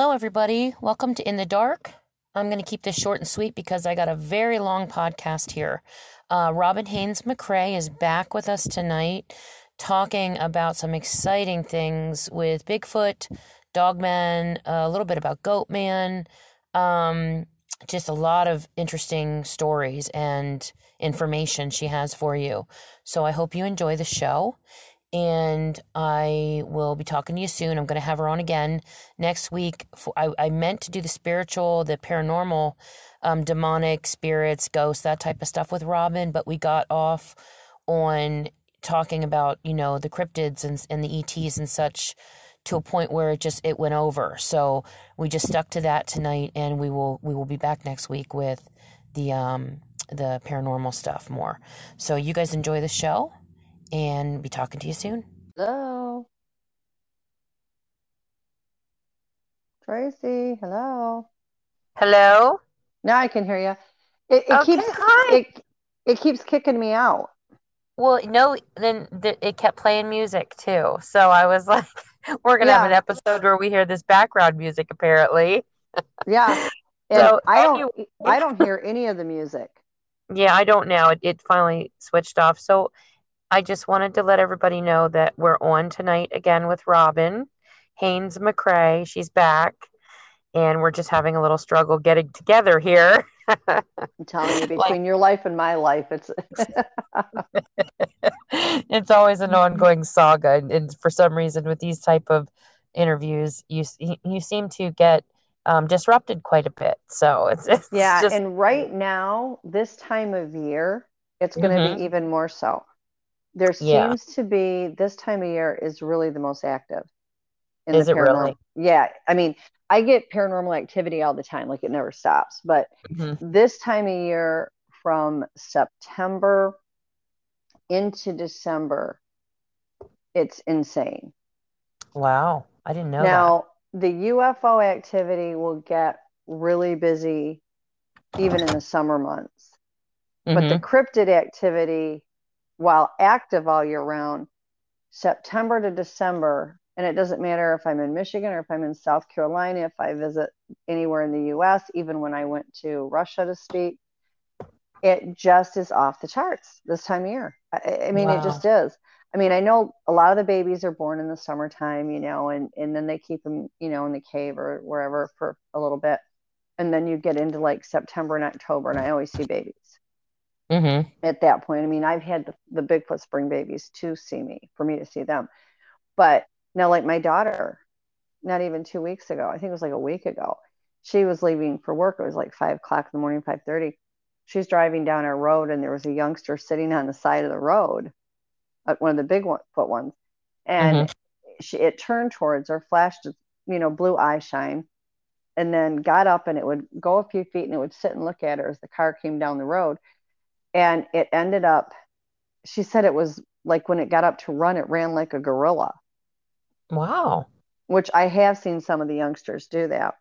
Hello, everybody. Welcome to In the Dark. I'm going to keep this short and sweet because I got a very long podcast here. Uh, Robin Haynes McCrae is back with us tonight talking about some exciting things with Bigfoot, Dogman, a little bit about Goatman, um, just a lot of interesting stories and information she has for you. So I hope you enjoy the show and I will be talking to you soon. I'm going to have her on again next week. For, I, I meant to do the spiritual, the paranormal, um, demonic spirits, ghosts, that type of stuff with Robin, but we got off on talking about you know the cryptids and and the ETs and such to a point where it just it went over. So we just stuck to that tonight, and we will we will be back next week with the um the paranormal stuff more. So you guys enjoy the show and be talking to you soon. Hello. Tracy, hello. Hello. Now I can hear you. It, it Okay, keeps hi. it it keeps kicking me out. Well, no, then th- it kept playing music too. So I was like, we're gonna have an episode where we hear this background music apparently. Yeah. And So I don't anyway- I don't hear any of the music. Yeah, I don't now. It, it finally switched off. So I just wanted to let everybody know that we're on tonight again with Robin Haynes McCrae. She's back, and we're just having a little struggle getting together here. I'm telling you, between your life and my life, it's it's always an ongoing saga, and, and for some reason, with these type of interviews, you you seem to get um, disrupted quite a bit. So it's, it's yeah. just And right now, this time of year, it's going to Mhm. be even more so. There Yeah. seems to be this time of year is really the most active. in Is the it really? Yeah. I mean, I get paranormal activity all the time, like it never stops. But Mhm. this time of year, from September into December, it's insane. wow, I didn't know that. Now, the UFO activity will get really busy even in the summer months. But the Mhm. cryptid activity, while active all year round, September to December, and it doesn't matter if I'm in Michigan or if I'm in South Carolina, if I visit anywhere in the US, even when I went to Russia to speak, it just is off the charts this time of year. I, I mean, Wow. it just is. I mean, I know a lot of the babies are born in the summertime, you know, and, and then they keep them, you know, in the cave or wherever for a little bit. And then you get into like September and October, and I always see babies Mhm. at that point. I mean, I've had the, the Bigfoot spring babies to see me, for me to see them. But now, like my daughter, not even two weeks ago, I think it was like a week ago, she was leaving for work. It was like five o'clock in the morning, five thirty. She's driving down our road, and there was a youngster sitting on the side of the road, uh, one of the big one, foot ones, and she it turned towards her, flashed, you know, blue eye shine, and then got up, and it would go a few feet, and it would sit and look at her as the car came down the road and it ended up she said it was like when it got up to run it ran like a gorilla. Wow. which i have seen some of the youngsters do that.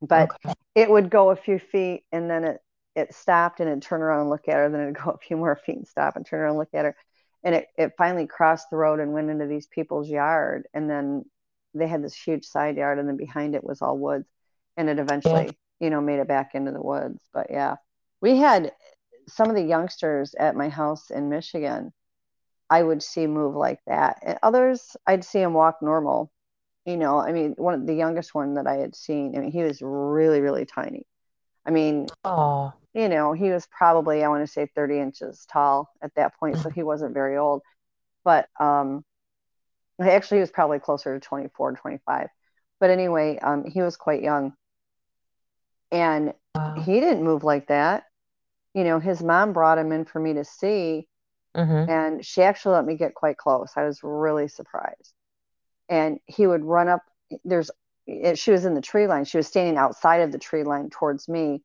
But Okay. it would go a few feet and then it it stopped and it'd turn around and look at her then it'd go a few more feet and stop and turn around and look at her. And it, it finally crossed the road and went into these people's yard and then they had this huge side yard and then behind it was all woods. And it eventually you know made it back into the woods. But yeah. We had some of the youngsters at my house in michigan i would see move like that and others i'd see him walk normal you know i mean one of the youngest one that i had seen i mean he was really really tiny i mean Oh. you know, he was probably, I want to say 30 inches tall at that point, so he wasn't very old. But um, actually, he was probably closer to 24, 25. But anyway, um, he was quite young. And Wow. he didn't move like that. You know, his mom brought him in for me to see, Mhm. and she actually let me get quite close. I was really surprised. And he would run up. There's, it, she was in the tree line. She was standing outside of the tree line towards me,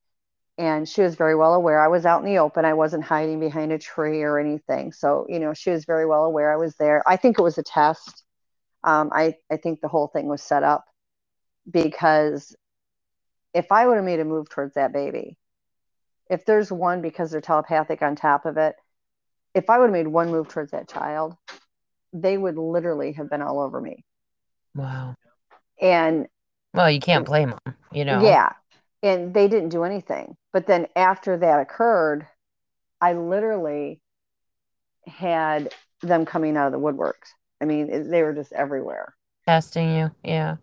and she was very well aware. I was out in the open. I wasn't hiding behind a tree or anything. So, you know, she was very well aware I was there. I think it was a test. Um, I, I think the whole thing was set up because if I would have made a move towards that baby, if there's one because they're telepathic on top of it, if I would have made one move towards that child, they would literally have been all over me. Wow. And Well, you can't blame them, you know. Yeah. And they didn't do anything. But then after that occurred, I literally had them coming out of the woodworks. I mean, they were just everywhere. Testing you, yeah.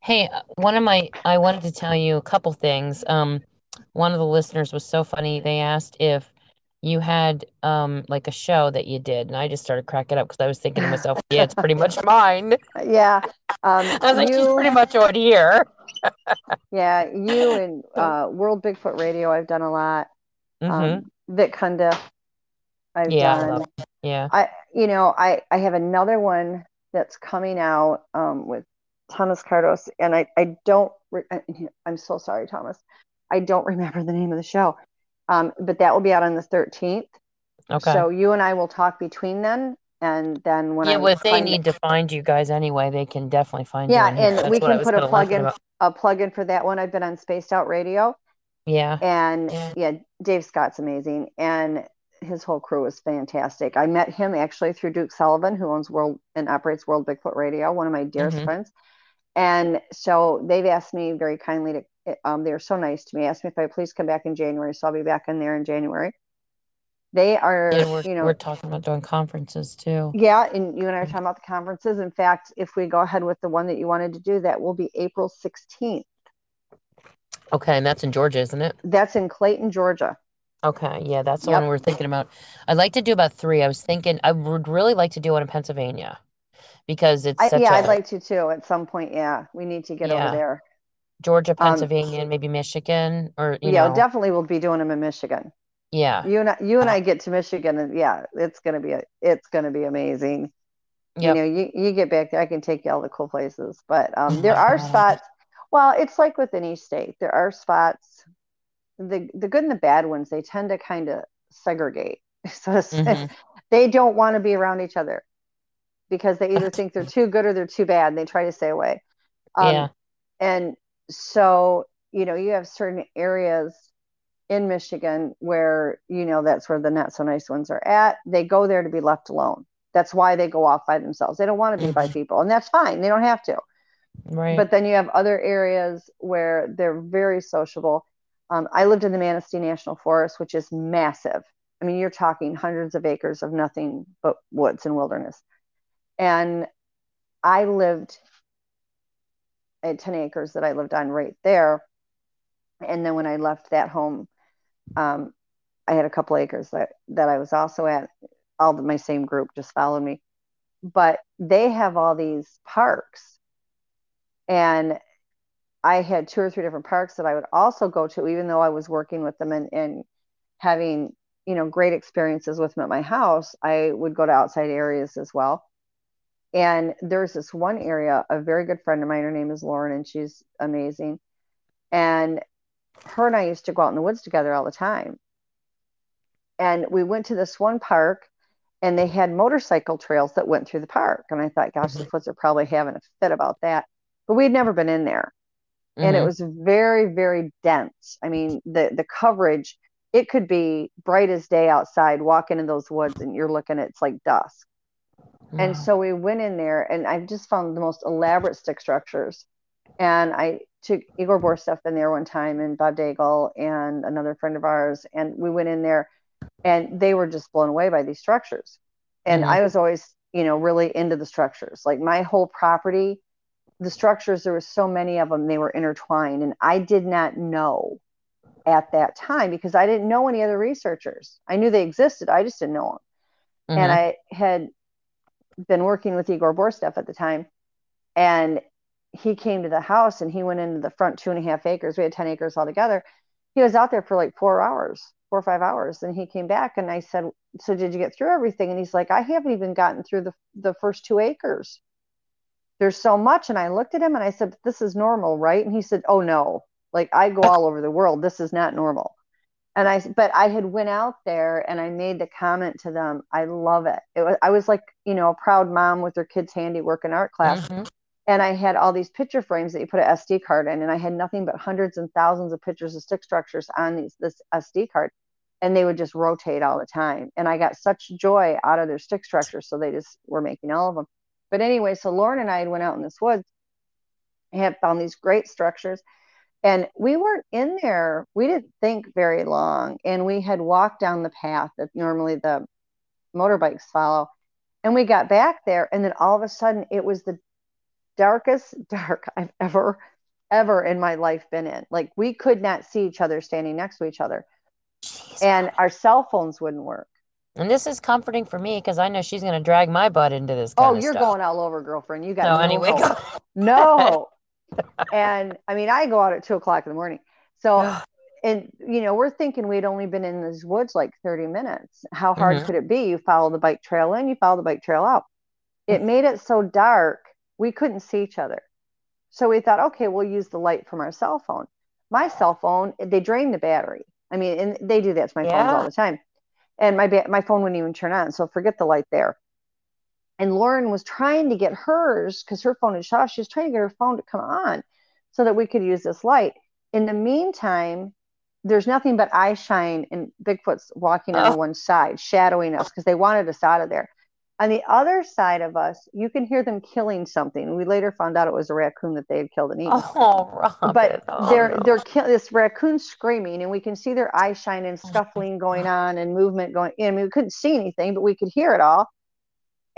Hey, uh, one of my, I wanted to tell you a couple things. Um, one of the listeners was so funny. They asked if you had um like a show that you did, and I just started cracking up because I was thinking to myself, yeah, it's pretty much mine. Yeah. Um, I was like, she's pretty much on here. yeah, you and uh, World Bigfoot Radio, I've done a lot. Mm-hmm. Um, Vic Kunda, I've Yeah, I done. love. Yeah. I, you know, I I have another one that's coming out um, with Thomas Cardos, and I I don't. Re- I'm so sorry, Thomas. I don't remember the name of the show, um, but that will be out on the 13th. Okay. So you and I will talk between then, and then when Yeah, I well, if they find- need to find you guys anyway, they can definitely find you yeah, and That's we can put a plug in about. a plug in for that one. I've been on Spaced Out Radio, Yeah. and Yeah. yeah, Dave Scott's amazing, and his whole crew is fantastic. I met him actually through Duke Sullivan, who owns World and operates World Bigfoot Radio, one of my dearest Mhm. friends. And so they've asked me very kindly to, um, they're so nice to me, asked me if I please come back in January. So I'll be back in there in January. They are, Yeah, you know, we're talking about doing conferences too. yeah, and you and I are talking about the conferences. In fact, if we go ahead with the one that you wanted to do, that will be April 16th. Okay, and that's in Georgia, isn't it? That's in Clayton, Georgia. Okay, yeah, that's the Yep. one we're thinking about. I'd like to do about three. I was thinking I would really like to do one in Pennsylvania because it's I, such yeah, a I'd like to too at some point. Yeah, we need to get Yeah. over there. Georgia, Um, Pennsylvania, and maybe Michigan or you yeah, know, definitely we'll be doing them in Michigan. yeah, You and I, you and I get to Michigan, and yeah, it's gonna be a, it's gonna be amazing. You know, you you get back there, I can take you all the cool places. But um, there are spots. Well, it's like with any state, there are spots. The the good and the bad ones, they tend to kind of segregate. So. Mhm. they don't want to be around each other because they either think they're too good or they're too bad. And they try to stay away. Um, Yeah. And so, you know, you have certain areas in Michigan where, you know, that's where the not so nice ones are at. They go there to be left alone. That's why they go off by themselves. They don't want to be by Mhm. people, and that's fine. They don't have to. Right. But then you have other areas where they're very sociable. Um, I lived in the Manistee National Forest, which is massive. I mean, you're talking hundreds of acres of nothing but woods and wilderness. And I lived at 10 acres that I lived on right there. And then when I left that home, um, I had a couple acres that, that I was also at. All the, my same group just followed me. But they have all these parks. And I had two or three different parks that I would also go to, even though I was working with them and, and having, you know, great experiences with them at my house. I would go to outside areas as well. And there's this one area, a very good friend of mine, her name is Lauren, and she's amazing. And her and I used to go out in the woods together all the time. And we went to this one park and they had motorcycle trails that went through the park. And I thought, gosh, the foots are probably having a fit about that. But we'd never been in there. And it Mhm. was very, very dense. I mean, the the coverage, it could be bright as day outside, walking in those woods, and you're looking, it's like dusk. And so we went in there, and I just found the most elaborate stick structures. And I took Igor Burtsev in there one time, and Bob Daigle, and another friend of ours, and we went in there, and they were just blown away by these structures. And Mhm. I was always, you know, really into the structures. Like my whole property, the structures, there were so many of them, they were intertwined, and I did not know at that time because I didn't know any other researchers. I knew they existed, I just didn't know them and Mhm. I had been working with Igor Burtsev at the time, and he came to the house and he went into the front two and a half acres. We had 10 acres altogether. He was out there for like four hours, four or five hours. And he came back and I said, So did you get through everything? And he's like, I haven't even gotten through the, the first two acres. There's so much. And I looked at him and I said, This is normal, right? And he said, Oh no, like I go all over the world. This is not normal and I but I had went out there and I made the comment to them. I love it. It was I was like you know a proud mom with her kids' handiwork and art class, Mhm. and I had all these picture frames that you put an SD card in, and I had nothing but hundreds and thousands of pictures of stick structures on these this SD card, and they would just rotate all the time, and I got such joy out of their stick structures, so they just were making all of them. But anyway, so Lauren and I had went out in this woods, have found these great structures. And we weren't in there, we didn't think very long. And we had walked down the path that normally the motorbikes follow. And we got back there, and then all of a sudden, it was the darkest dark I've ever, ever in my life been in. Like we could not see each other standing next to each other, Jeez, and our cell phones wouldn't work. And this is comforting for me because I know she's going to drag my butt into this. oh, you're going all over, girlfriend. You got no, no anyway. no. And I mean, I go out at two o'clock in the morning. So, and you know, we're thinking we'd only been in these woods like 30 minutes. How hard mm-hmm. could it be? You follow the bike trail in, you follow the bike trail out. It made it so dark we couldn't see each other. So we thought, okay, we'll use the light from our cell phone. My cell phone, they drain the battery. I mean, and they do that to my yeah. phones all the time. And my ba- my phone wouldn't even turn on. So forget the light there. And Lauren was trying to get hers because her phone is shut off. She was trying to get her phone to come on so that we could use this light. In the meantime, there's nothing but eye shine and Bigfoot's walking oh. on uh-huh. one side, shadowing us because they wanted us out of there. On the other side of us, you can hear them killing something. We later found out it was a raccoon that they had killed and eaten. Oh, Robin. But oh, they're no. they're kill- this raccoon screaming, and we can see their eyes and scuffling going on, and movement going. I mean, we couldn't see anything, but we could hear it all.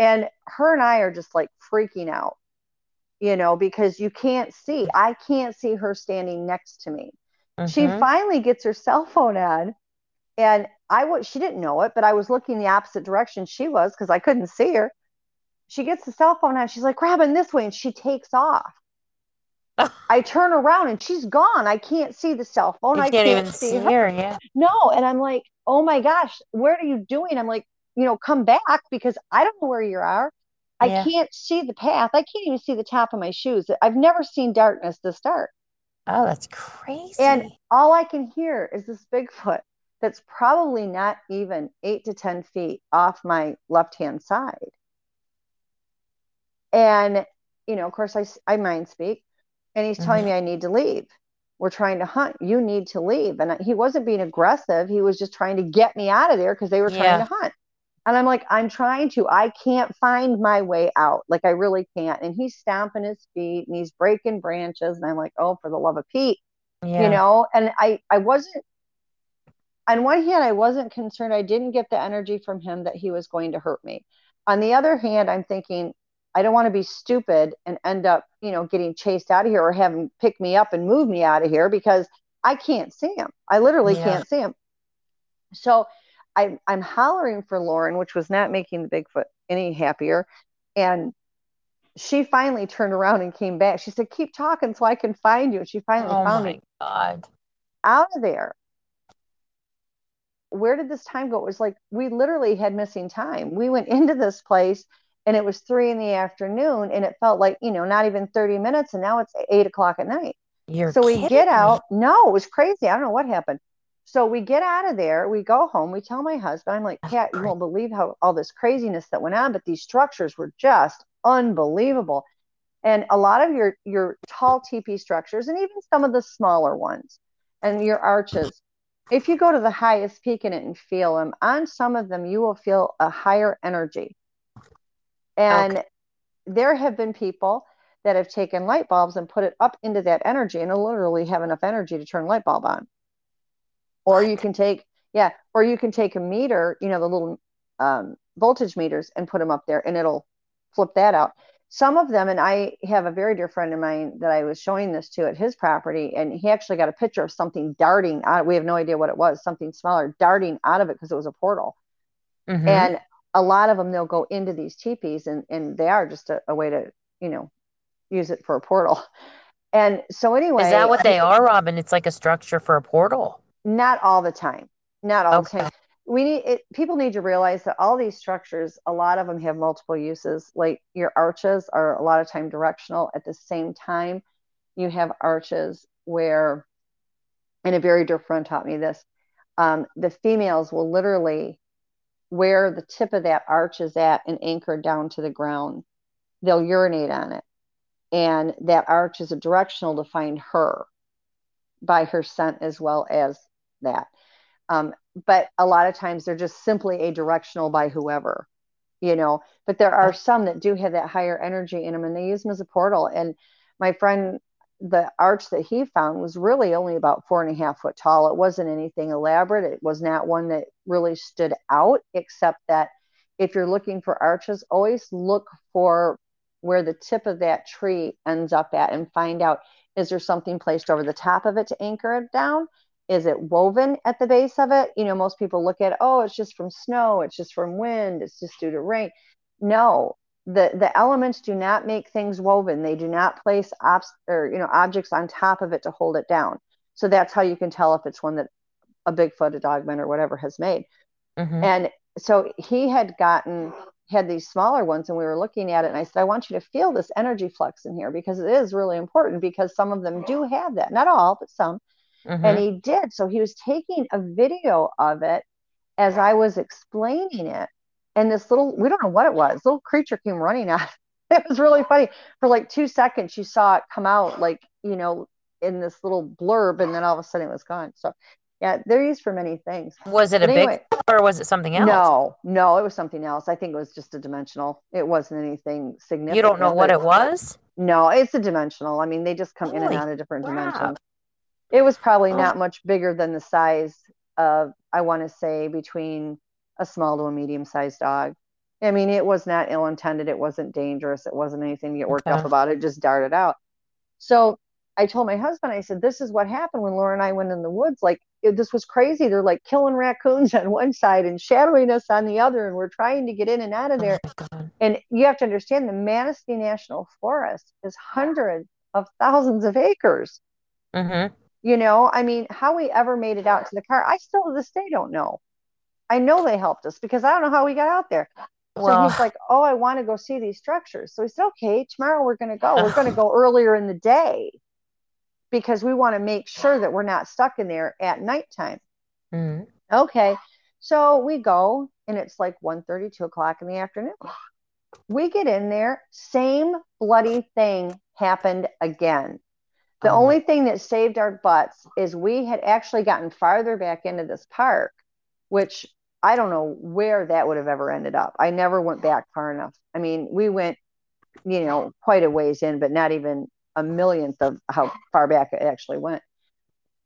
And her and I are just like freaking out, you know, because you can't see. I can't see her standing next to me. Mm-hmm. She finally gets her cell phone on, and I was she didn't know it, but I was looking the opposite direction she was because I couldn't see her. She gets the cell phone out. She's like grabbing this way, and she takes off. I turn around and she's gone. I can't see the cell phone. You I can't, can't even see her. her. Yeah. No, and I'm like, oh my gosh, what are you doing? I'm like, you know, come back because I don't know where you are. I yeah. can't see the path. I can't even see the top of my shoes. I've never seen darkness this dark. Oh, that's crazy. And all I can hear is this Bigfoot that's probably not even eight to 10 feet off my left hand side. And, you know, of course, I, I mind speak, and he's mm-hmm. telling me I need to leave. We're trying to hunt. You need to leave. And he wasn't being aggressive. He was just trying to get me out of there because they were trying yeah. to hunt. And I'm like, I'm trying to. I can't find my way out. Like, I really can't. And he's stomping his feet and he's breaking branches. And I'm like, oh, for the love of Pete. Yeah. You know, and I, I wasn't on one hand, I wasn't concerned. I didn't get the energy from him that he was going to hurt me. On the other hand, I'm thinking, I don't want to be stupid and end up, you know, getting chased out of here or have him pick me up and move me out of here because I can't see him. I literally yeah. can't see him. So I, I'm hollering for Lauren, which was not making the Bigfoot any happier. And she finally turned around and came back. She said, "Keep talking so I can find you." And she finally oh found me. God. Out of there where did this time go? It was like we literally had missing time. We went into this place and it was three in the afternoon and it felt like, you know, not even 30 minutes and now it's eight o'clock at night. You're so we get out. No, it was crazy. I don't know what happened. So we get out of there, we go home, we tell my husband, I'm like, Cat, you won't believe how all this craziness that went on, but these structures were just unbelievable. And a lot of your your tall teepee structures and even some of the smaller ones and your arches if you go to the highest peak in it and feel them, on some of them, you will feel a higher energy. And okay. there have been people that have taken light bulbs and put it up into that energy and literally have enough energy to turn a light bulb on. Or you can take, yeah, or you can take a meter, you know, the little um, voltage meters and put them up there and it'll flip that out some of them, and I have a very dear friend of mine that I was showing this to at his property, and he actually got a picture of something darting out. We have no idea what it was, something smaller darting out of it because it was a portal. Mm-hmm. And a lot of them, they'll go into these teepees, and, and they are just a, a way to, you know, use it for a portal. And so, anyway, is that what they are, Robin? It's like a structure for a portal. Not all the time. Not all okay. the time. We need it, people need to realize that all these structures a lot of them have multiple uses. Like your arches are a lot of time directional. At the same time you have arches where and a very dear friend taught me this um, the females will literally where the tip of that arch is at and anchor down to the ground. They'll urinate on it. And that arch is a directional to find her by her scent as well as that um, but a lot of times they're just simply a directional by whoever, you know. But there are some that do have that higher energy in them, and they use them as a portal. And my friend the arch that he found was really only about four and a half foot tall. It wasn't anything elaborate. It was not one that really stood out, except that if you're looking for arches, always look for where the tip of that tree ends up at and find out is there something placed over the top of it to anchor it down? Is it woven at the base of it? You know, most people look at, oh, it's just from snow, it's just from wind, it's just due to rain. No, the the elements do not make things woven they do not place obs- or you know objects on top of it to hold it down so that's how you can tell if it's one that a bigfoot a dogman or whatever has made mm-hmm. and so he had gotten had these smaller ones and we were looking at it and i said i want you to feel this energy flux in here because it is really important because some of them do have that not all but some mm-hmm. and he did. So he was taking a video of it as i was explaining it. And this little we don't know what it was. Little creature came running out it. Was really funny. For like two seconds you saw it come out like you know in this little blurb and then all of a sudden it was gone. So yeah they're used for many things. Was it but a anyway, big or was it something else? No no it was something else. I think it was just a dimensional. It wasn't anything significant you don't know what it was? No it's a dimensional. I mean they just come Holy in and out of different crap. dimensions it was probably oh. not much bigger than the size of i want to say between a small to a medium sized dog. I mean, it was not ill intended. It wasn't dangerous. It wasn't anything to get worked okay. up about. It just darted out. So I told my husband, I said, this is what happened when Laura and I went in the woods. Like, it, this was crazy. They're like killing raccoons on one side and shadowing us on the other. And we're trying to get in and out of there. Oh and you have to understand the Manistee National Forest is hundreds of thousands of acres. Mm-hmm. You know, I mean, how we ever made it out to the car, I still to this day don't know. I know they helped us because I don't know how we got out there. Well, so he's like, Oh, I want to go see these structures. So he said, Okay, tomorrow we're going to go. We're going to go earlier in the day because we want to make sure that we're not stuck in there at nighttime. Mm-hmm. Okay. So we go and it's like 1 2 o'clock in the afternoon. We get in there, same bloody thing happened again. The oh. only thing that saved our butts is we had actually gotten farther back into this park, which I don't know where that would have ever ended up. I never went back far enough. I mean, we went, you know, quite a ways in, but not even a millionth of how far back it actually went.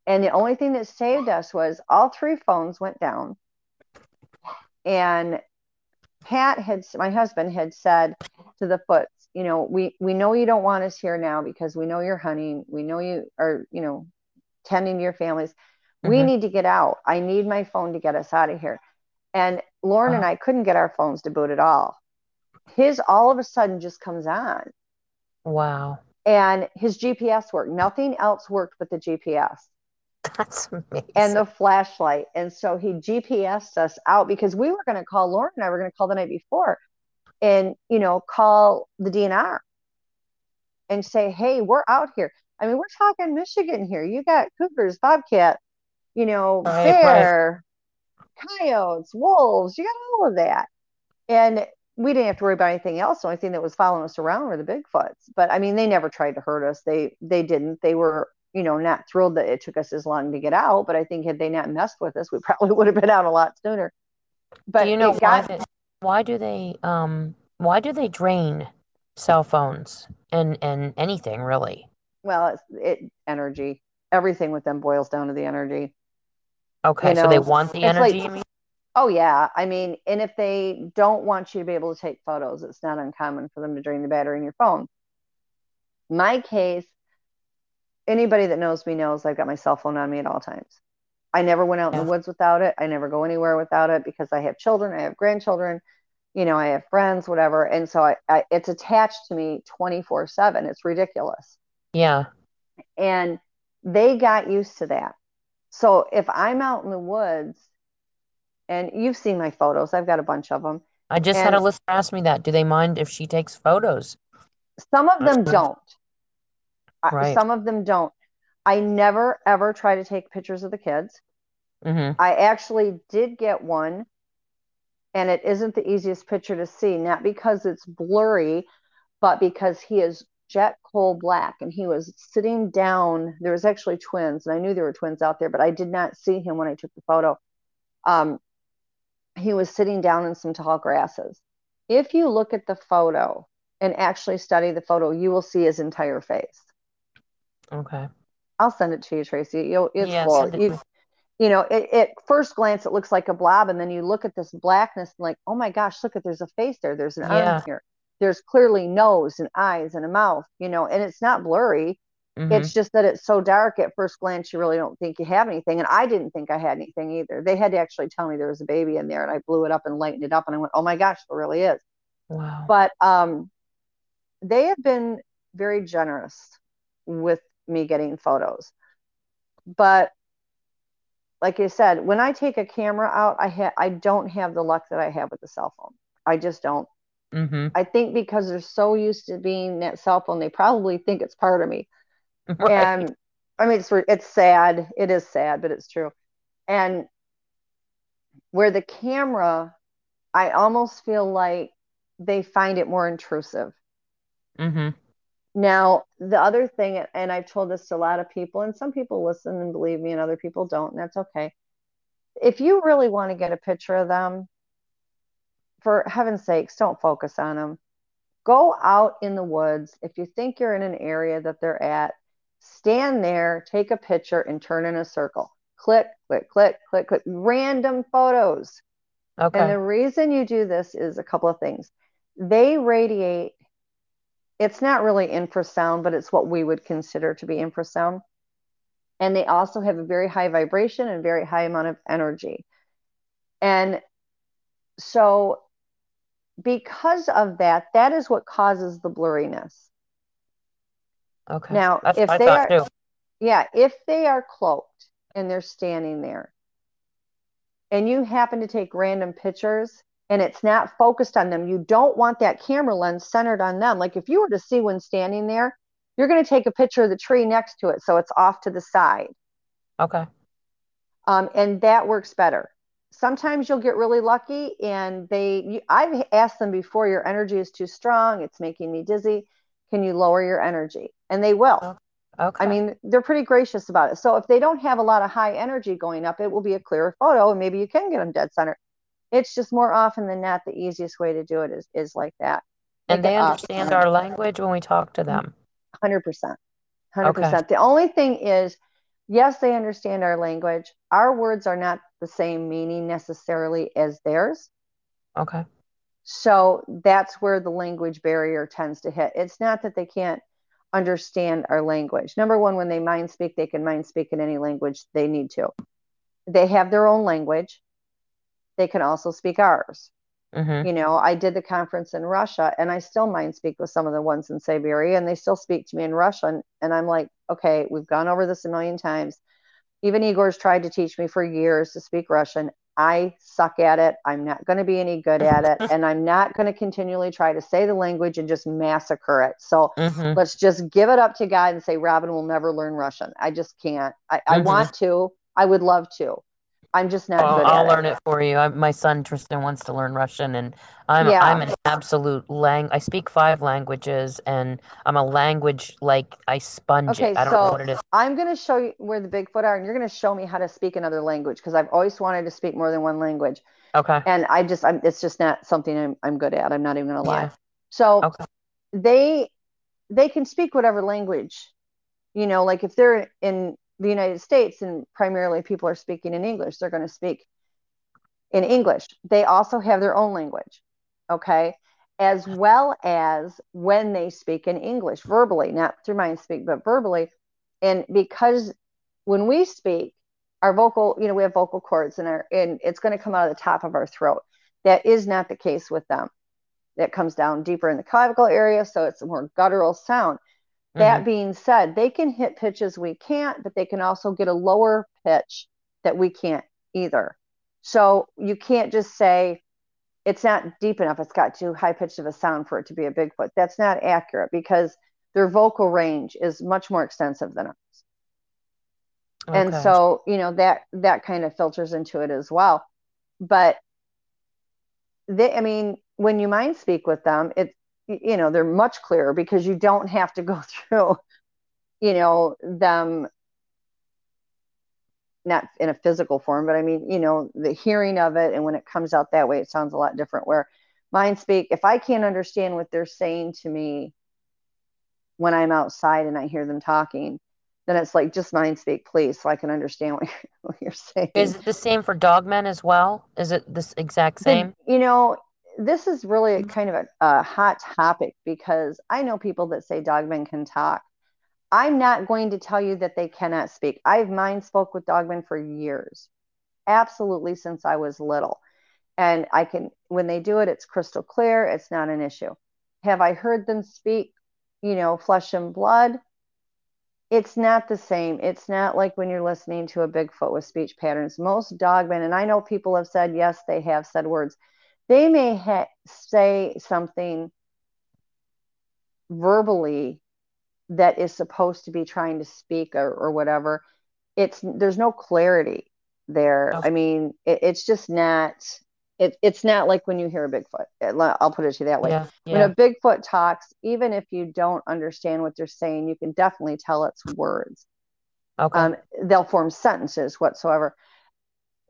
And the only thing that saved us was all three phones went down. And Pat had, my husband had said to the foots, you know, we, we know you don't want us here now because we know you're hunting. We know you are, you know, tending to your families. Mm-hmm. We need to get out. I need my phone to get us out of here. And Lauren and I couldn't get our phones to boot at all. His all of a sudden just comes on. Wow. And his GPS worked. Nothing else worked but the GPS. That's amazing. And the flashlight. And so he GPSed us out because we were going to call Lauren and I were going to call the night before and, you know, call the DNR and say, hey, we're out here. I mean, we're talking Michigan here. You got cougars, bobcat, you know, right, bear, coyotes, wolves, you got all of that. And we didn't have to worry about anything else. The only thing that was following us around were the Bigfoots. But I mean, they never tried to hurt us. They they didn't. They were, you know, not thrilled that it took us as long to get out. But I think had they not messed with us, we probably would have been out a lot sooner. But do you know why? Got, they, why do they um why do they drain cell phones and and anything really? Well, it's it energy. Everything with them boils down to the energy. Okay, you know, so they want the energy. Like, oh yeah, I mean, and if they don't want you to be able to take photos, it's not uncommon for them to drain the battery in your phone. My case, anybody that knows me knows I've got my cell phone on me at all times. I never went out yeah. in the woods without it. I never go anywhere without it because I have children, I have grandchildren, you know, I have friends, whatever, and so I, I it's attached to me twenty four seven. It's ridiculous. Yeah, and they got used to that so if I'm out in the woods, and you've seen my photos, I've got a bunch of them. I just had a listener ask me that. Do they mind if she takes photos? Some of them don't. Right. Some of them don't. I never ever try to take pictures of the kids. Mm-hmm. I actually did get one, and it isn't the easiest picture to see, not because it's blurry, but because he is jet coal black and he was sitting down there was actually twins and i knew there were twins out there but i did not see him when i took the photo um, he was sitting down in some tall grasses if you look at the photo and actually study the photo, you will see his entire face. Okay. I'll send it to you, Tracy. You'll, it's Yeah, it You, you know, it, at first glance, it looks like a blob, and then you look at this blackness, and like, oh my gosh, look at there's a face there. There's an Yeah. arm here. There's clearly nose and eyes and a mouth. You know, and it's not blurry. Mhm. It's just that it's so dark at first glance, you really don't think you have anything. And I didn't think I had anything either. They had to actually tell me there was a baby in there, and I blew it up and lightened it up, and I went, oh my gosh, there really is. wow. But um, they have been very generous with me getting photos. But like I said, when I take a camera out, I ha- I don't have the luck that I have with the cell phone. I just don't. hmm I think because they're so used to being that cell phone, they probably think it's part of me. Right. And I mean, it's it's sad. It is sad, but it's true. And where the camera, I almost feel like they find it more intrusive. hmm Now, the other thing, and I've told this to a lot of people, and some people listen and believe me, and other people don't, and that's okay. If you really want to get a picture of them, for heaven's sakes, don't focus on them. Go out in the woods. If you think you're in an area that they're at, stand there, take a picture, and turn in a circle. Click, click, click, click, click. Random photos. Okay. And the reason you do this is a couple of things. They radiate, it's not really infrasound, but it's what we would consider to be infrasound. And they also have a very high vibration and very high amount of energy. And so, because of that, that is what causes the blurriness. okay. Now, That's if they are, too. yeah, if they are cloaked and they're standing there, and you happen to take random pictures and it's not focused on them, you don't want that camera lens centered on them. Like if you were to see one standing there, you're going to take a picture of the tree next to it so it's off to the side. Okay. Um, and that works better. Sometimes you'll get really lucky, and they. You, I've asked them before. Your energy is too strong. It's making me dizzy. Can you lower your energy? And they will. Okay. I mean, they're pretty gracious about it. So if they don't have a lot of high energy going up, it will be a clearer photo, and maybe you can get them dead center. It's just more often than not the easiest way to do it is is like that. and they understand our language when we talk to them. Hundred percent, hundred percent. The only thing is, yes, they understand our language. Our words are not the same meaning necessarily as theirs. Okay. So that's where the language barrier tends to hit. It's not that they can't understand our language. Number one, when they mind speak, they can mind speak in any language they need to. They have their own language. They can also speak ours. hmm You know, I did the conference in Russia and I still mind speak with some of the ones in Siberia and they still speak to me in Russian. And I'm like, okay, we've gone over this a million times. Even Igor's tried to teach me for years to speak Russian. I suck at it. I'm not going to be any good at it. and I'm not going to continually try to say the language and just massacre it. So hmm let's just give it up to God and say, Robin will never learn Russian. I just can't. I, I Mhm. want to. I would love to. I'm just not I'll, I'll learn it. it for you. I, my son Tristan wants to learn Russian, and I'm Yeah. I'm an absolute lang. I speak five languages, and I'm a language like I sponge Okay, it. I don't know so what it is. I'm going to show you where the Bigfoot are, and you're going to show me how to speak another language because I've always wanted to speak more than one language, Okay. and I just, I'm, it's just not something I'm, I'm good at. I'm not even going to lie. Yeah. So Okay. they, they can speak whatever language, you know, like if they're in the United States and primarily people are speaking in English, they're going to speak in English. They also have their own language, okay, as well as when they speak in English verbally, not through mind speak, but verbally. And because when we speak, our vocal, you know, we have vocal cords and our, and it's going to come out of the top of our throat. That is not the case with them. That comes down deeper in the clavicle area, so it's a more guttural sound. That Mhm. being said, they can hit pitches we can't, but they can also get a lower pitch that we can't either. So you can't just say it's not deep enough, it's got too high pitched of a sound for it to be a Bigfoot. That's not accurate because their vocal range is much more extensive than ours. And so, you know, that that kind of filters into it as well. But they I mean, when you mind speak with them, it you know, they're much clearer because you don't have to go through, you know, them not in a physical form, but I mean, you know, the hearing of it and when it comes out that way, it sounds a lot different. Where mind speak. If I can't understand what they're saying to me when I'm outside and I hear them talking, then it's like just mind speak, please, so I can understand what you're, what you're saying. Is it the same for dogmen as well? Is it this exact same? The, you know, this is really a kind of a, a hot topic because I know people that say dogmen can talk. I'm not going to tell you that they cannot speak. I've mind spoke with dogmen for years, absolutely since I was little. And I can, when they do it, it's crystal clear. It's not an issue. Have I heard them speak, you know, flesh and blood? It's not the same. It's not like when you're listening to a Bigfoot with speech patterns. Most dogmen, and I know people have said, yes, they have said words. They may ha- say something verbally that is supposed to be trying to speak or, or whatever. It's there's no clarity there. Okay. I mean, it, it's just not it, it's not like when you hear a Bigfoot. I'll put it to you that way. Yeah, yeah. When a Bigfoot talks, even if you don't understand what they're saying, you can definitely tell it's words. Okay. Um, they'll form sentences whatsoever.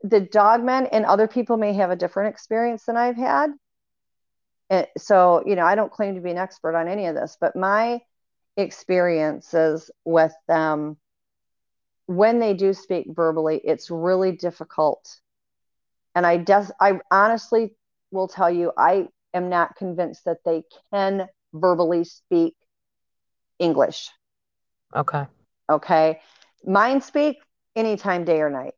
The dogmen and other people may have a different experience than I've had. And so, you know, I don't claim to be an expert on any of this, but my experiences with them, when they do speak verbally, it's really difficult and I des- I honestly will tell you, I am not convinced that they can verbally speak English. Okay. Okay. Mind speak anytime, day or night.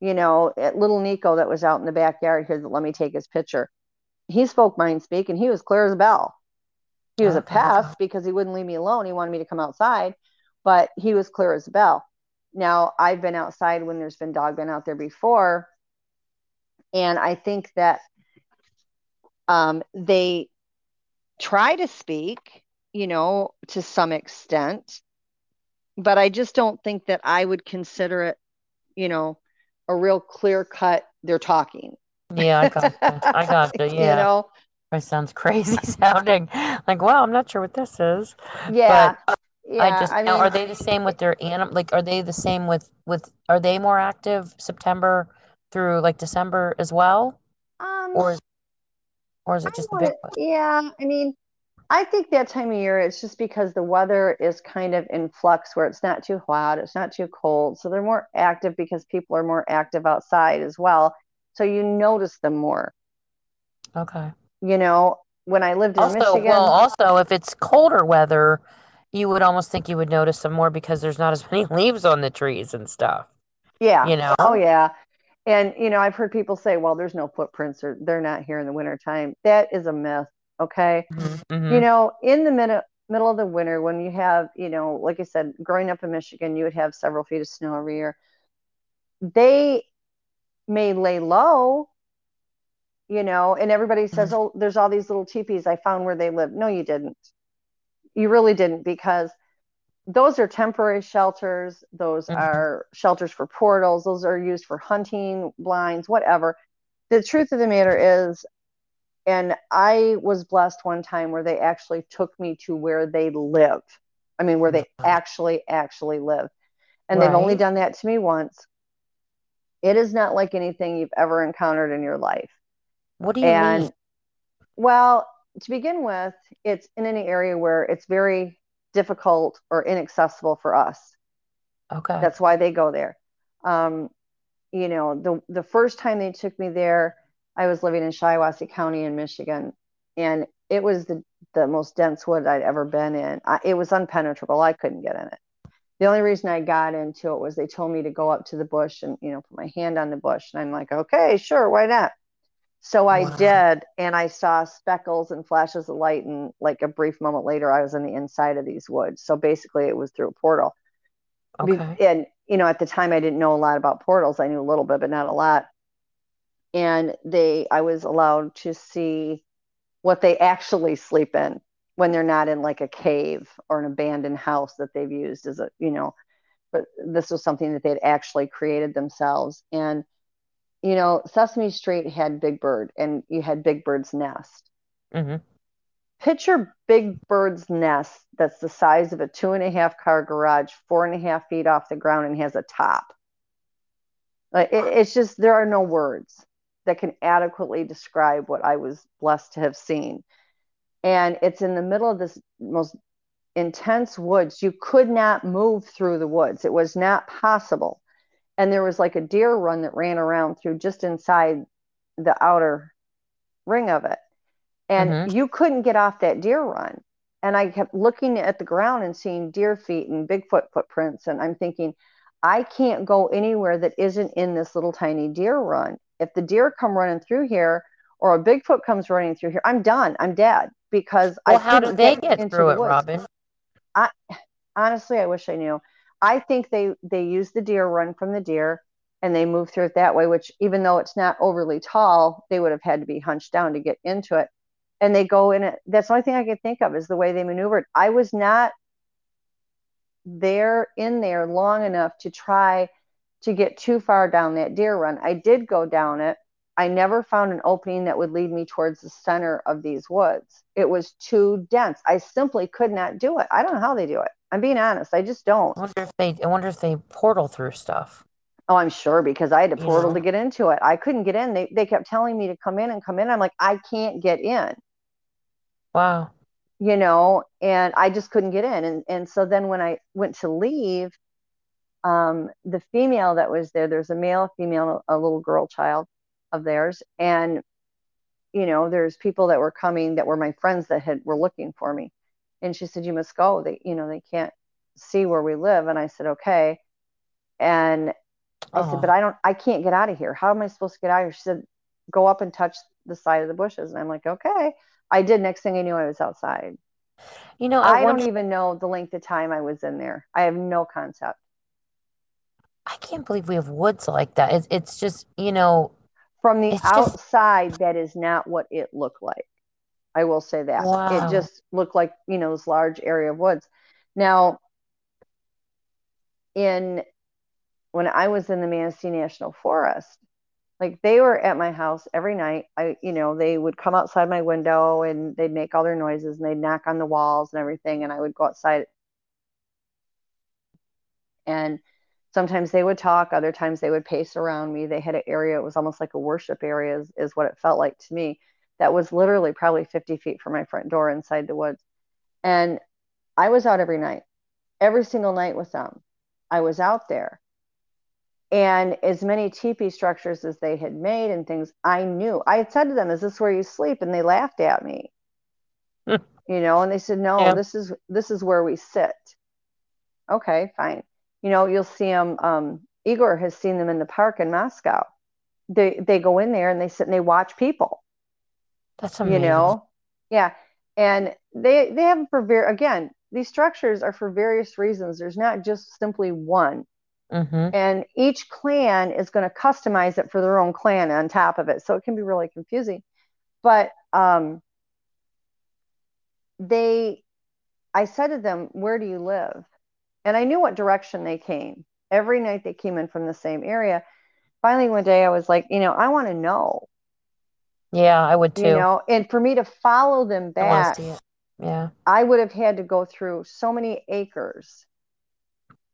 You know, at little Nico that was out in the backyard here, let me take his picture. He spoke mind speak and he was clear as a bell. He was a pest because he wouldn't leave me alone. He wanted me to come outside, but he was clear as a bell. Now, I've been outside when there's been dog been out there before and I think that um, they try to speak, you know, to some extent, but I just don't think that I would consider it, you know, a real clear cut. They're talking. Yeah, I got I got Yeah, you know, it sounds crazy sounding. Like, wow, I'm not sure what this is. Yeah. But, yeah, I just I mean, are they the same with their animal? Like, are they the same with with? Are they more active September through like December as well? Um, or is, or is it just the big one? Yeah, I mean, I think that time of year it's just because the weather is kind of in flux where it's not too hot, it's not too cold. So they're more active because people are more active outside as well. So you notice them more. Okay. You know, when I lived in also, Michigan. Well, also, if it's colder weather, you would almost think you would notice them more because there's not as many leaves on the trees and stuff. Yeah. You know? Oh, yeah and you know i've heard people say well there's no footprints or they're not here in the wintertime that is a myth okay mm-hmm. mm-hmm. you know in the middle middle of the winter when you have you know like i said growing up in michigan you would have several feet of snow every year they may lay low you know and everybody says mm-hmm. oh there's all these little teepees i found where they live no you didn't you really didn't because those are temporary shelters. Those mm-hmm. are shelters for portals. Those are used for hunting, blinds, whatever. The truth of the matter is, and I was blessed one time where they actually took me to where they live. I mean, where they actually, actually live. And right. they've only done that to me once. It is not like anything you've ever encountered in your life. What do you and, mean? Well, to begin with, it's in an area where it's very difficult or inaccessible for us. Okay. That's why they go there. Um, you know, the the first time they took me there, I was living in Shiawassee County in Michigan, and it was the the most dense wood I'd ever been in. I, it was unpenetrable. I couldn't get in it. The only reason I got into it was they told me to go up to the bush and you know put my hand on the bush, and I'm like, okay, sure, why not? So I wow. did, and I saw speckles and flashes of light. And like a brief moment later, I was in the inside of these woods. So basically, it was through a portal. Okay. And you know, at the time, I didn't know a lot about portals. I knew a little bit, but not a lot. And they, I was allowed to see what they actually sleep in when they're not in like a cave or an abandoned house that they've used as a, you know. But this was something that they'd actually created themselves, and you know, Sesame Street had Big Bird and you had Big Bird's nest. Mm-hmm. Picture Big Bird's nest that's the size of a two and a half car garage, four and a half feet off the ground, and has a top. Like it, it's just there are no words. That can adequately describe what I was blessed to have seen. And it's in the middle of this most intense woods. You could not move through the woods, it was not possible. And there was like a deer run that ran around through just inside the outer ring of it. And mm-hmm. you couldn't get off that deer run. And I kept looking at the ground and seeing deer feet and Bigfoot footprints. And I'm thinking, I can't go anywhere that isn't in this little tiny deer run. If the deer come running through here or a Bigfoot comes running through here, I'm done. I'm dead because well, I how do they get, get through it, woods. Robin? I honestly, I wish I knew. I think they they use the deer run from the deer and they move through it that way. Which even though it's not overly tall, they would have had to be hunched down to get into it. And they go in it. That's the only thing I can think of is the way they maneuvered. I was not there in there long enough to try to get too far down that deer run. I did go down it. I never found an opening that would lead me towards the center of these woods. It was too dense. I simply could not do it. I don't know how they do it. I'm being honest. I just don't. I wonder if they I wonder if they portal through stuff. Oh, I'm sure because I had a portal yeah. to get into it. I couldn't get in. They they kept telling me to come in and come in. I'm like, I can't get in. Wow. You know, and I just couldn't get in. And and so then when I went to leave, um, the female that was there, there's a male, female, a little girl child of theirs, and you know, there's people that were coming that were my friends that had were looking for me. And she said you must go. They you know they can't see where we live. And i said okay. And i oh. said but i don't i can't get out of here. How am i supposed to get out of here? She said go up and touch the side of the bushes. And i'm like okay. I did. Next thing i knew i was outside. You know i, I don't even know the length of time i was in there. I have no concept i can't believe we have woods like that it's, it's just you know from the outside just... that is not what it looked like I will say that. Wow. It just looked like, you know, this large area of woods. Now, in when I was in the Manistee National Forest, like they were at my house every night. I, you know, they would come outside my window and they'd make all their noises and they'd knock on the walls and everything. And I would go outside. And sometimes they would talk, other times they would pace around me. They had an area, it was almost like a worship area, is, is what it felt like to me that was literally probably 50 feet from my front door inside the woods. And I was out every night, every single night with them. I was out there. And as many teepee structures as they had made and things, I knew. I had said to them, Is this where you sleep? And they laughed at me. you know, and they said, No, yeah. this is this is where we sit. Okay, fine. You know, you'll see them. Um, Igor has seen them in the park in Moscow. They they go in there and they sit and they watch people that's amazing. You know, yeah, and they they have for very again these structures are for various reasons. There's not just simply one. Mm-hmm. And each clan is going to customize it for their own clan on top of it. So it can be really confusing. But um, they, I said to them, Where do you live? And I knew what direction they came. Every night they came in from the same area. Finally, one day I was like, You know, I want to know yeah, I would too. You know, and for me to follow them back, yeah, I would have had to go through so many acres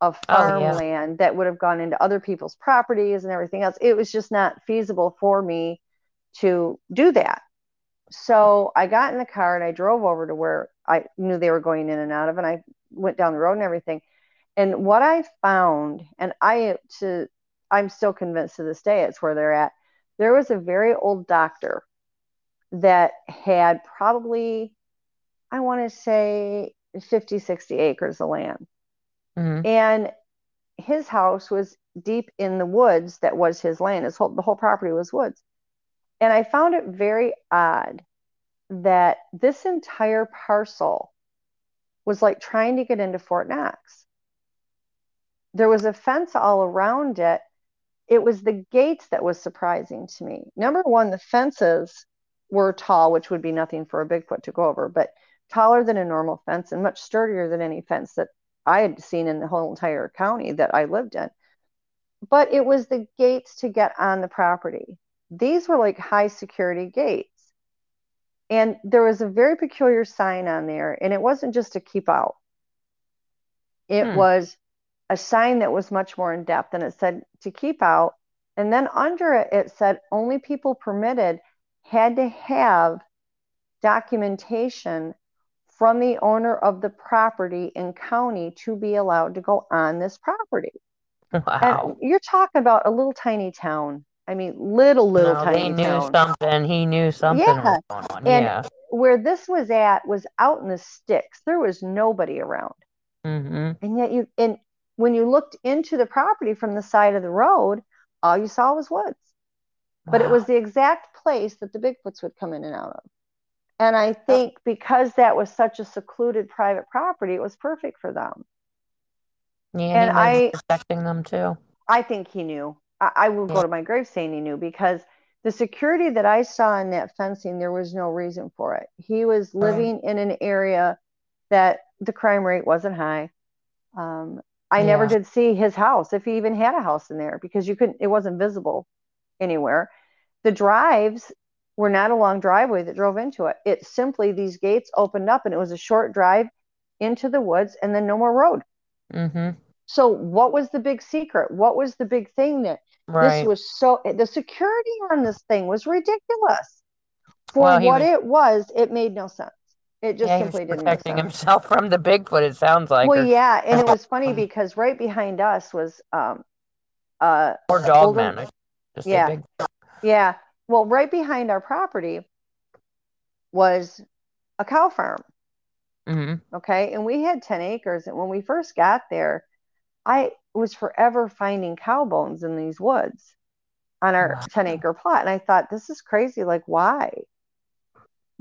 of farmland oh, yeah. that would have gone into other people's properties and everything else. It was just not feasible for me to do that. So I got in the car and I drove over to where I knew they were going in and out of, and I went down the road and everything. And what I found, and I to I'm still convinced to this day it's where they're at there was a very old doctor that had probably, I want to say, 50, 60 acres of land. Mm-hmm. And his house was deep in the woods that was his land. His whole, the whole property was woods. And I found it very odd that this entire parcel was like trying to get into Fort Knox. There was a fence all around it, it was the gates that was surprising to me. Number one, the fences were tall, which would be nothing for a Bigfoot to go over, but taller than a normal fence and much sturdier than any fence that I had seen in the whole entire county that I lived in. But it was the gates to get on the property. These were like high security gates. And there was a very peculiar sign on there, and it wasn't just to keep out. It hmm. was a sign that was much more in depth and it said to keep out And then under it, it said only people permitted had to have documentation from the owner of the property and county to be allowed to go on this property. Wow. And you're talking about a little tiny town. I mean, little, little no, tiny they knew town. something. He knew something Yeah. was going on. And yeah. Where this was at was out in the sticks. There was nobody around. Mm-hmm. And yet you and when you looked into the property from the side of the road, all you saw was woods. But it was the exact place that the Bigfoots would come in and out of. And I think because that was such a secluded private property, it was perfect for them. Yeah, and he I- protecting them too. I think he knew. I, I will Yeah. go to my grave saying he knew because the security that I saw in that fencing, there was no reason for it. He was Right. living in an area that the crime rate wasn't high. Um, I never did see his house, if he even had a house in there, because you couldn't, it wasn't visible anywhere. The drives were not a long driveway that drove into it. It simply, these gates opened up and it was a short drive into the woods and then no more road. hmm So, what was the big secret? What was the big thing that Right. this was so the security on this thing was ridiculous. For Well, what was- it was, it made no sense. It just yeah, he was simply didn't protecting himself from the Bigfoot. It sounds like, Well, or, yeah, and it was funny because right behind us was um uh or older-. I should just Yeah. Big. yeah, well, right behind our property was a cow farm. hmm Okay. And we had 10 acres. And when we first got there, I was forever finding cow bones in these woods on our Wow. 10 acre plot. And I thought, this is crazy. Like, why?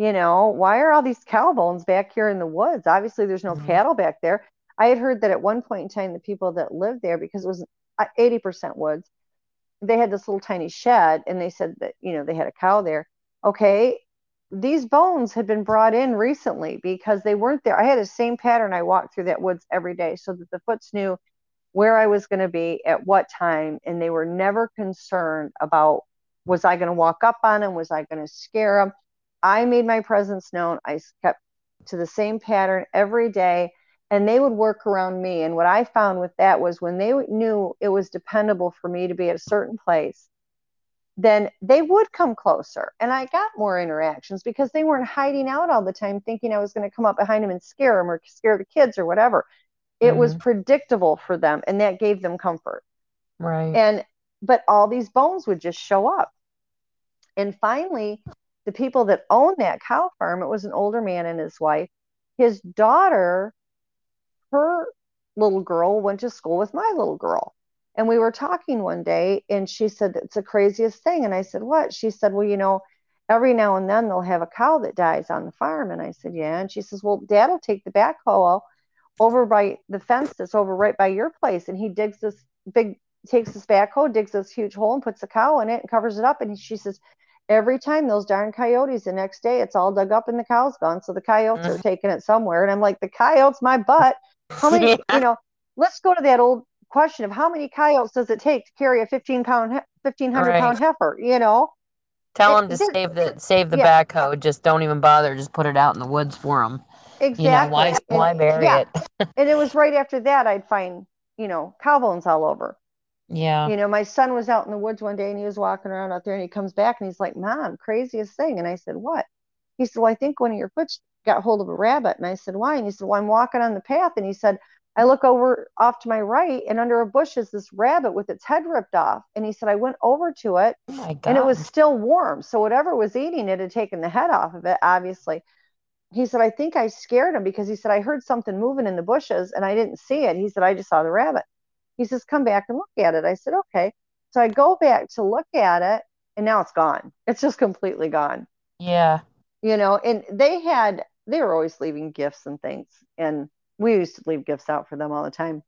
You know, why are all these cow bones back here in the woods? Obviously, there's no Mhm. cattle back there. I had heard that at one point in time, the people that lived there, because it was uh, 80% woods, they had this little tiny shed and they said that, you know, they had a cow there. Okay. These bones had been brought in recently because they weren't there. I had the same pattern. I walked through that woods every day so that the foots knew where I was going to be at what time. And they were never concerned about was I going to walk up on them? Was I going to scare them? I made my presence known. I kept to the same pattern every day and they would work around me. And what I found with that was when they knew it was dependable for me to be at a certain place, then they would come closer. And I got more interactions because they weren't hiding out all the time thinking I was going to come up behind them and scare them or scare the kids or whatever. It was Mhm. predictable for them and that gave them comfort. Right. And but all these bones would just show up. And finally, the people that owned that cow farm, it was an older man and his wife. His daughter, her little girl went to school with my little girl. And we were talking one day and she said, It's the craziest thing. And I said, What? She said, Well, you know, every now and then they'll have a cow that dies on the farm. And I said, Yeah. And she says, Well, dad will take the backhoe over by the fence that's over right by your place. And he digs this big, takes this backhoe, digs this huge hole and puts the cow in it and covers it up. And she says, Every time those darn coyotes, the next day it's all dug up and the cow's gone. So the coyotes are mm-hmm. taking it somewhere. And I'm like, The coyotes, my butt. How many, you know, let's go to that old question of how many coyotes does it take to carry a 15 pound, 1500 pound heifer, you know? Tell it- him to this- save the save the yeah. backhoe. Just don't even bother. Just put it out in the woods for them Exactly. You know why why bury yeah. it? and it was right after that I'd find, you know, cow bones all over. Yeah. You know, my son was out in the woods one day and he was walking around out there and he comes back and he's like, Mom, craziest thing. And I said, What? He said, Well, I think one of your foot got hold of a rabbit. And I said, Why? And he said, Well, I'm walking on the path. And he said, I look over off to my right and under a bush is this rabbit with its head ripped off. And he said, I went over to it Oh and it was still warm. So whatever was eating it had taken the head off of it, obviously. He said, I think I scared him because he said, I heard something moving in the bushes and I didn't see it. He said, I just saw the rabbit. He says, Come back and look at it. I said, Okay. So I go back to look at it and now it's gone. It's just completely gone. yeah. You know, and they had, they were always leaving gifts and things. And we used to leave gifts out for them all the time.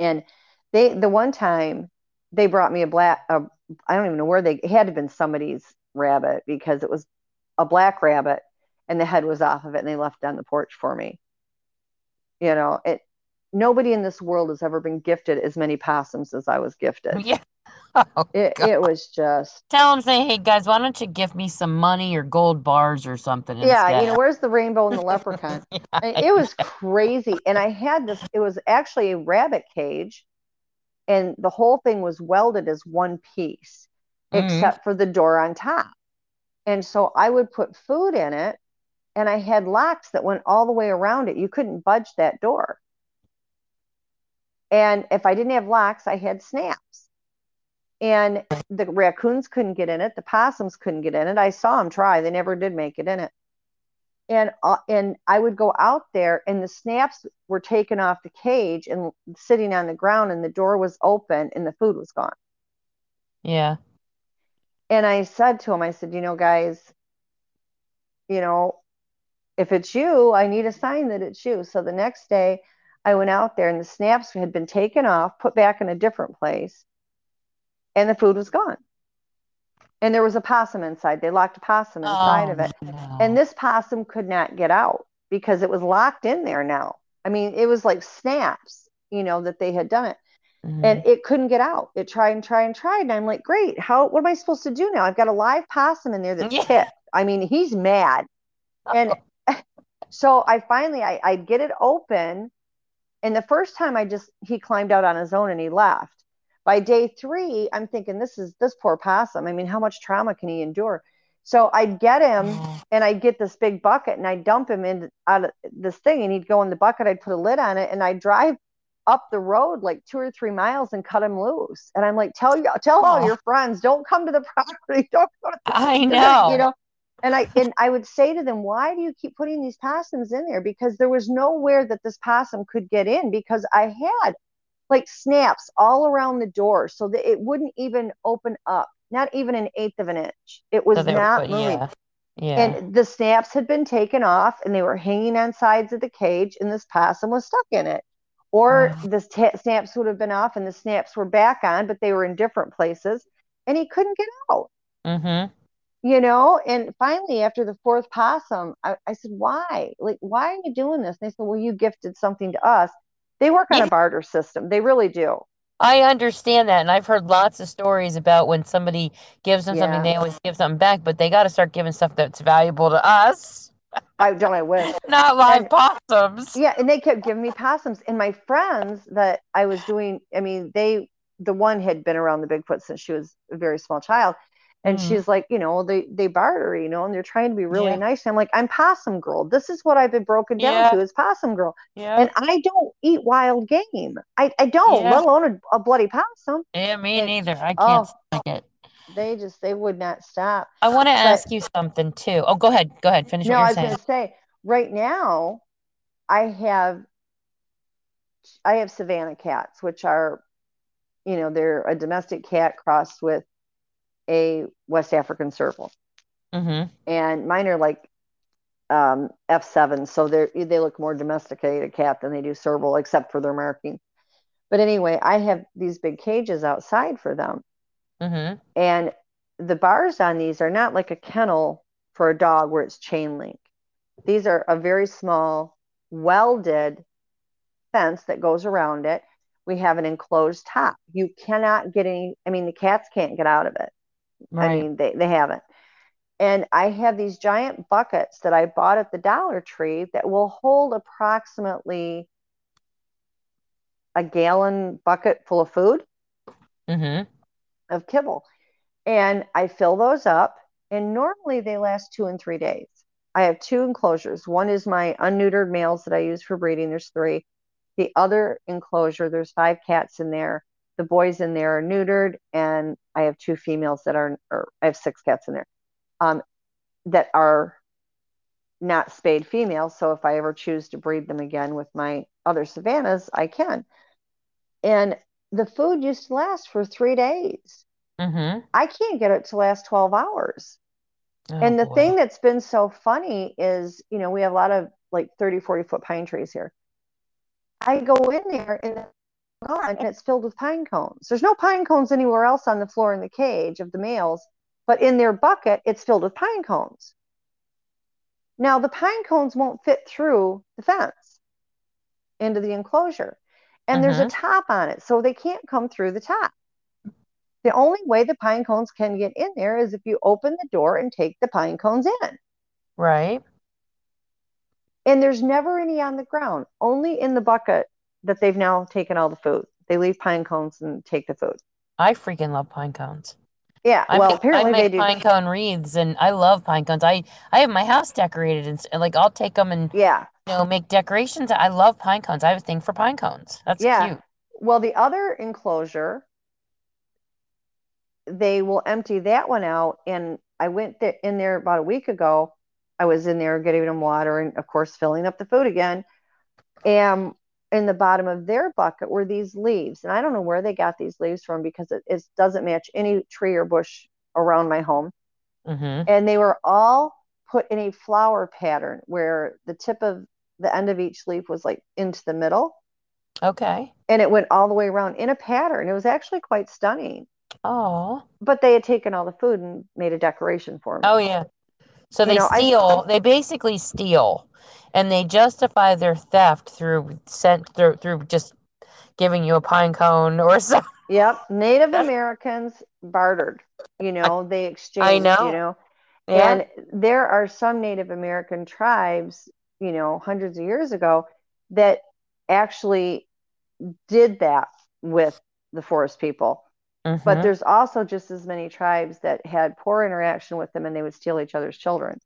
And they, the one time they brought me a black, a, I don't even know where they, it had to have been somebody's rabbit because it was a black rabbit and the head was off of it and they left it on the porch for me. You know, it, nobody in this world has ever been gifted as many possums as I was gifted. Yeah. Oh, It, it was just, Tell him, say, hey guys, why don't you give me some money or gold bars or something? yeah, you know, where's the rainbow and the leprechaun? I- it was crazy and i had this it was actually a rabbit cage and the whole thing was welded as one piece, Mhm. except for the door on top. And so I would put food in it, and I had locks that went all the way around it. You couldn't budge that door. And if I didn't have locks, I had snaps. And the raccoons couldn't get in it. The possums couldn't get in it. I saw them try. They never did make it in it. And uh, and I would go out there, and the snaps were taken off the cage and sitting on the ground, and the door was open, and the food was gone. Yeah. And I said to him, I said, you know, guys, you know, if it's you, I need a sign that it's you. So the next day, I went out there, and the snaps had been taken off, put back in a different place, and the food was gone. And there was a possum inside. They locked a possum inside Oh, of it. no. And this possum could not get out because it was locked in there now. I mean, it was like snaps, you know, that they had done it. Mhm. And it couldn't get out. It tried and tried and tried. And I'm like, great. How, what am I supposed to do now? I've got a live possum in there that's Yeah. tipped. I mean, he's mad. And so I finally, I, I get it open. And the first time I just, he climbed out on his own and he left. By day three, I'm thinking, this is this poor possum. I mean, how much trauma can he endure? So I'd get him Oh, and I'd get this big bucket and I'd dump him in out of this thing and he'd go in the bucket. I'd put a lid on it and I'd drive up the road like two or three miles and cut him loose. And I'm like, tell you, tell all Aw. your friends, don't come to the property. Don't go to I know. you know. And I and I would say to them, why do you keep putting these possums in there? Because there was nowhere that this possum could get in because I had like snaps all around the door so that it wouldn't even open up, not even an eighth of an inch. It was So not put- moving yeah. Yeah. and the snaps had been taken off and they were hanging on sides of the cage and this possum was stuck in it or Wow. the ta- snaps would have been off and the snaps were back on but they were in different places and he couldn't get out mm-hmm. You know and finally after the fourth possum I, I said why like why are you doing this and they said well you gifted something to us they work on a barter system they really do I understand that, and I've heard lots of stories about when somebody gives them something, they always give something back, but they got to start giving stuff that's valuable to us, i don't i wish not live And- possums. Yeah, and they kept giving me possums. And my friends that I was doing, I mean, they the one had been around the Bigfoot since she was a very small child. And Mhm. she's like, you know, they they barter, you know, and they're trying to be really Yeah. nice. I'm like, I'm possum girl. This is what I've been broken down Yeah. to is possum girl. Yeah. And I don't eat wild game. I, I don't, Yeah. let alone a, a bloody possum. Yeah, me and- neither. I oh. can't stick it. They just they would not stop. I want to ask you something too. Oh, go ahead. Go ahead. Finish No, what I was saying. gonna say right now I have I have Savannah cats, which are, you know, they're a domestic cat crossed with a West African serval. Mm-hmm. And mine are like um, F7, so they they look more domesticated cat than they do serval, except for their marking. But anyway, I have these big cages outside for them. Mm-hmm. And the bars on these are not like a kennel for a dog where it's chain link. These are a very small, welded fence that goes around it. We have an enclosed top. You cannot get any, I mean, the cats can't get out of it. I mean, they, they haven't. And I have these giant buckets that I bought at the Dollar Tree that will hold approximately a gallon bucket full of food Mm-hmm. of kibble. And I fill those up, and normally they last two and three days. I have two enclosures. One is my unneutered males that I use for breeding. There's three. The other enclosure, there's five cats in there. The boys in there are neutered, and I have two females that are, or I have six cats in there um, that are not spayed females. So if I ever choose to breed them again with my other Savannahs, I can. And the food used to last for three days. Mm-hmm. I can't get it to last 12 hours. Oh, and the boy. thing that's been so funny is, you know, we have a lot of like 30, 40 foot pine trees here. I go in there and gone and it's filled with pine cones. There's no pine cones anywhere else on the floor in the cage of the males, but in their bucket, it's filled with pine cones. Now, the pine cones won't fit through the fence into the enclosure, and there's a Mhm. top on it, so they can't come through the top. The only way the pine cones can get in there is if you open the door and take the pine cones in. Right. And there's never any on the ground, only in the bucket that they've now taken all the food. They leave pine cones and take the food. I freaking love pine cones. Yeah, I well, make, I apparently they make do. pine cone wreaths, and I love pine cones. I I have my house decorated, and, and like I'll take them and Yeah, you know make decorations. I love pine cones. I have a thing for pine cones. That's yeah. cute. Well, the other enclosure, they will empty that one out. And I went there, in there about a week ago. I was in there getting them water and, of course, filling up the food again. And in the bottom of their bucket were these leaves. And I don't know where they got these leaves from because it, it doesn't match any tree or bush around my home. hmm And they were all put in a flower pattern where the tip of the end of each leaf was like into the middle Okay. and it went all the way around in a pattern. It was actually quite stunning. Oh. But they had taken all the food and made a decoration for me. Oh yeah. So You they know, I- steal. They basically steal, and they justify their theft through sent through through just giving you a pine cone or something. Yep. Native Americans bartered. You know, they exchanged, know. you know. Yeah. And there are some Native American tribes, you know, hundreds of years ago that actually did that with the forest people. But Mhm. there's also just as many tribes that had poor interaction with them and they would steal each other's children.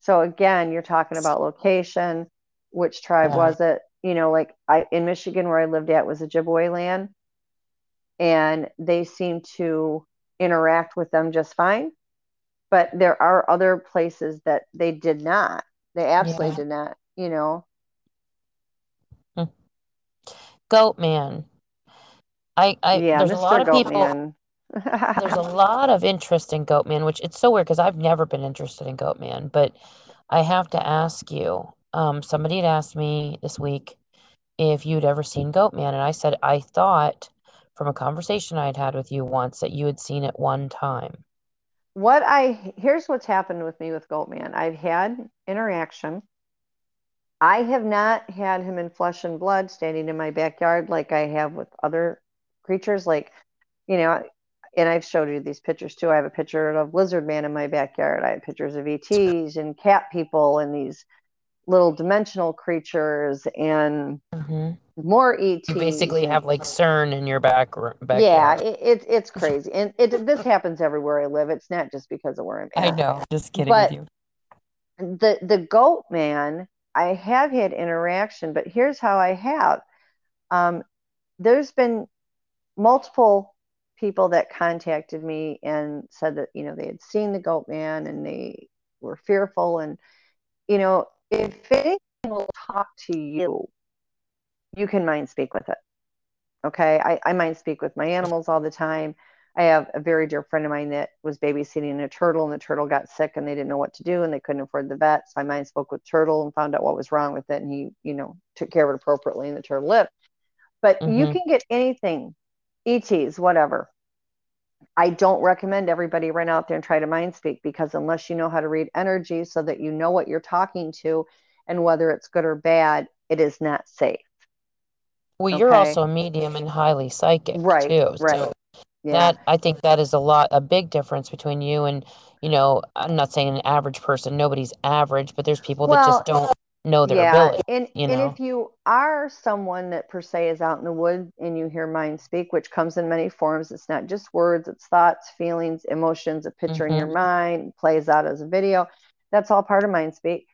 So again, you're talking about location. Which tribe Yeah. was it? You know, like I in Michigan where I lived at was Ojibwe land, and they seem to interact with them just fine. But there are other places that they did not. They absolutely Yeah. did not. You know, Goat man. I I yeah, there's a Mr. lot of people. There's a lot of interest in Goatman, which it's so weird because I've never been interested in Goatman, but I have to ask you. Um, somebody had asked me this week if you'd ever seen Goatman, and I said I thought from a conversation I'd had with you once that you had seen it one time. what I here's what's happened with me with Goatman. I've had interaction. I have not had him in flesh and blood standing in my backyard like I have with other creatures. Like, you know, and I've showed you these pictures too. I have a picture of Lizard Man in my backyard. I have pictures of ETs and cat people and these little dimensional creatures and hmm more ETs. You basically have like CERN in your back yeah, it, it, it's crazy. And it this happens everywhere I live. It's not just because of where I'm I know, just kidding But- with you. the the goat man i have had interaction but here's how i have um, there's been multiple people that contacted me and said that you know they had seen the goat man and they were fearful and you know if anything will talk to you you can mind speak with it okay i, I mind speak with my animals all the time I have a very dear friend of mine that was babysitting a turtle, and the turtle got sick, and they didn't know what to do, and they couldn't afford the vet. So I mind spoke with turtle and found out what was wrong with it, and he, you know, took care of it appropriately, and the turtle lived. But you Mhm. can get anything, ETs, whatever. I don't recommend everybody run out there and try to mind speak because unless you know how to read energy, so that you know what you're talking to, and whether it's good or bad, it is not safe. Well, you're also a medium and highly psychic Right, too. right. So Yeah. that I think that is a lot, a big difference between you and, you know, I'm not saying an average person. Nobody's average, but there's people that Well, just don't know their yeah, ability. and you and if you are someone that per se is out in the woods and you hear mind speak, which comes in many forms, it's not just words, it's thoughts, feelings, emotions, a picture in your Mhm. mind, plays out as a video. That's all part of mind speak.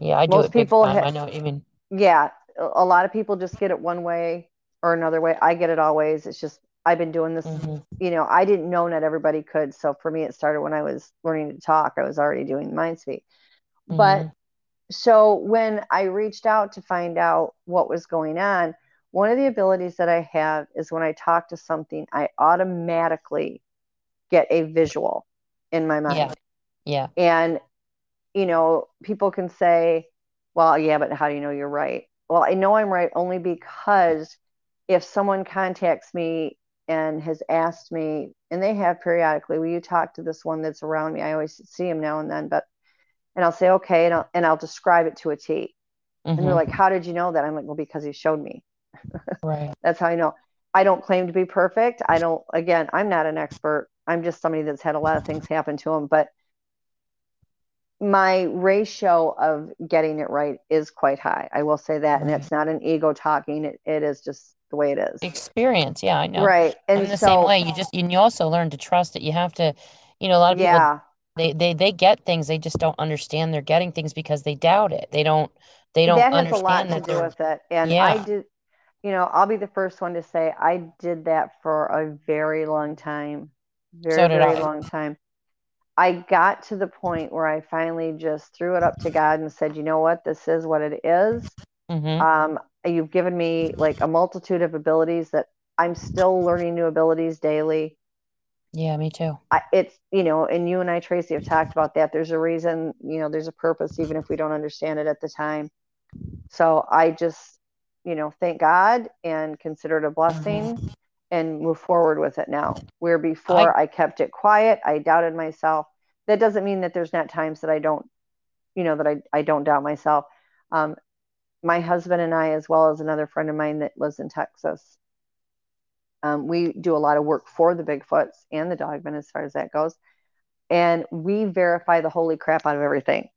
Yeah, I do most people ha- I know mean. Yeah, a lot of people just get it one way or another way. I get it always. It's just I've been doing this, Mhm. you know, I didn't know not everybody could. So for me, it started when I was learning to talk. I was already doing mind speak. But Mhm. So when I reached out to find out what was going on, one of the abilities that I have is when I talk to something, I automatically get a visual in my mind. Yeah. Yeah. And, you know, people can say, well, yeah, but how do you know you're right? Well, I know I'm right only because if someone contacts me and has asked me, and they have periodically, will you talk to this one that's around me? I always see him now and then, but, and I'll say, okay, and I'll, and I'll describe it to a T. And they're Mhm. like, how did you know that? I'm like, well, because he showed me. Right. That's how I know. I don't claim to be perfect. I don't, again, I'm not an expert. I'm just somebody that's had a lot of things happen to him, but my ratio of getting it right is quite high. I will say that. And Right. it's not an ego talking. It, it is just the way it is. Experience, yeah, I know. Right. I'm And the so, same way. You just and you also learn to trust that you have to, you know, a lot of people yeah, they they they get things, they just don't understand they're getting things because they doubt it. They don't they don't that has a lot understand to do with it. And yeah. I did, you know, I'll be the first one to say I did that for a very long time. Very, So very I. long time. I got to the point where I finally just threw it up to God and said, you know what, this is what it is. Mm-hmm. Um, you've given me like a multitude of abilities that I'm still learning new abilities daily. Yeah, me too. I, it's you know, and you and I, Tracy, have talked about that. There's a reason, you know, there's a purpose, even if we don't understand it at the time. So I just, you know, thank God and consider it a blessing and move forward with it now. Where before I, kept it quiet, I doubted myself. That doesn't mean that there's not times that I don't, you know, that I, I don't doubt myself. Um, my husband and I, as well as another friend of mine that lives in Texas, um, we do a lot of work for the Bigfoots and the Dogmen as far as that goes. And we verify the holy crap out of everything.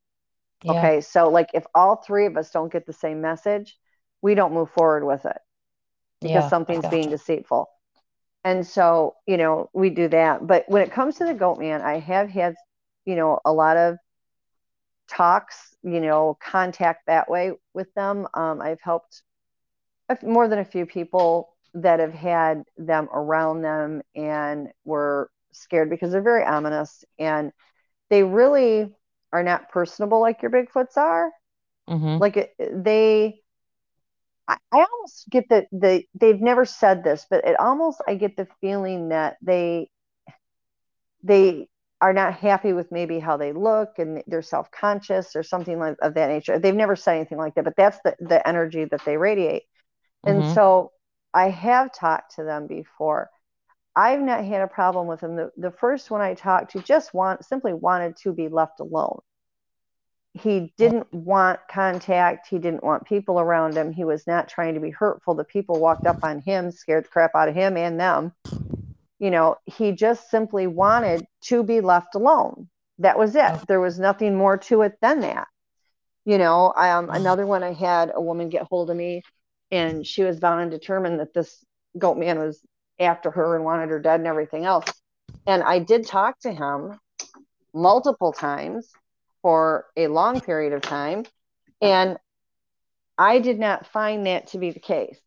Yeah. Okay. So, like, if all three of us don't get the same message, we don't move forward with it because Yeah, something's being deceitful. And so, you know, we do that. But when it comes to the goat man, I have had, you know, a lot of talks, you know, contact that way with them. Um, I've helped more than a few people that have had them around them and were scared because they're very ominous and they really are not personable like your Bigfoots are. Mm-hmm. Like it, they, I, I almost get that they they've never said this, but it almost I get the feeling that they they are not happy with maybe how they look and they're self-conscious or something like of that nature. They've never said anything like that, but that's the the energy that they radiate. And Mm-hmm. so I have talked to them before. I've not had a problem with them. The, the first one I talked to just want simply wanted to be left alone. He didn't want contact. He didn't want people around him. He was not trying to be hurtful. The people walked up on him, scared the crap out of him and them. You know, he just simply wanted to be left alone. That was it. There was nothing more to it than that. You know, um, another one I had a woman get hold of me and she was bound and determined that this goat man was after her and wanted her dead and everything else. And I did talk to him multiple times for a long period of time. And I did not find that to be the case.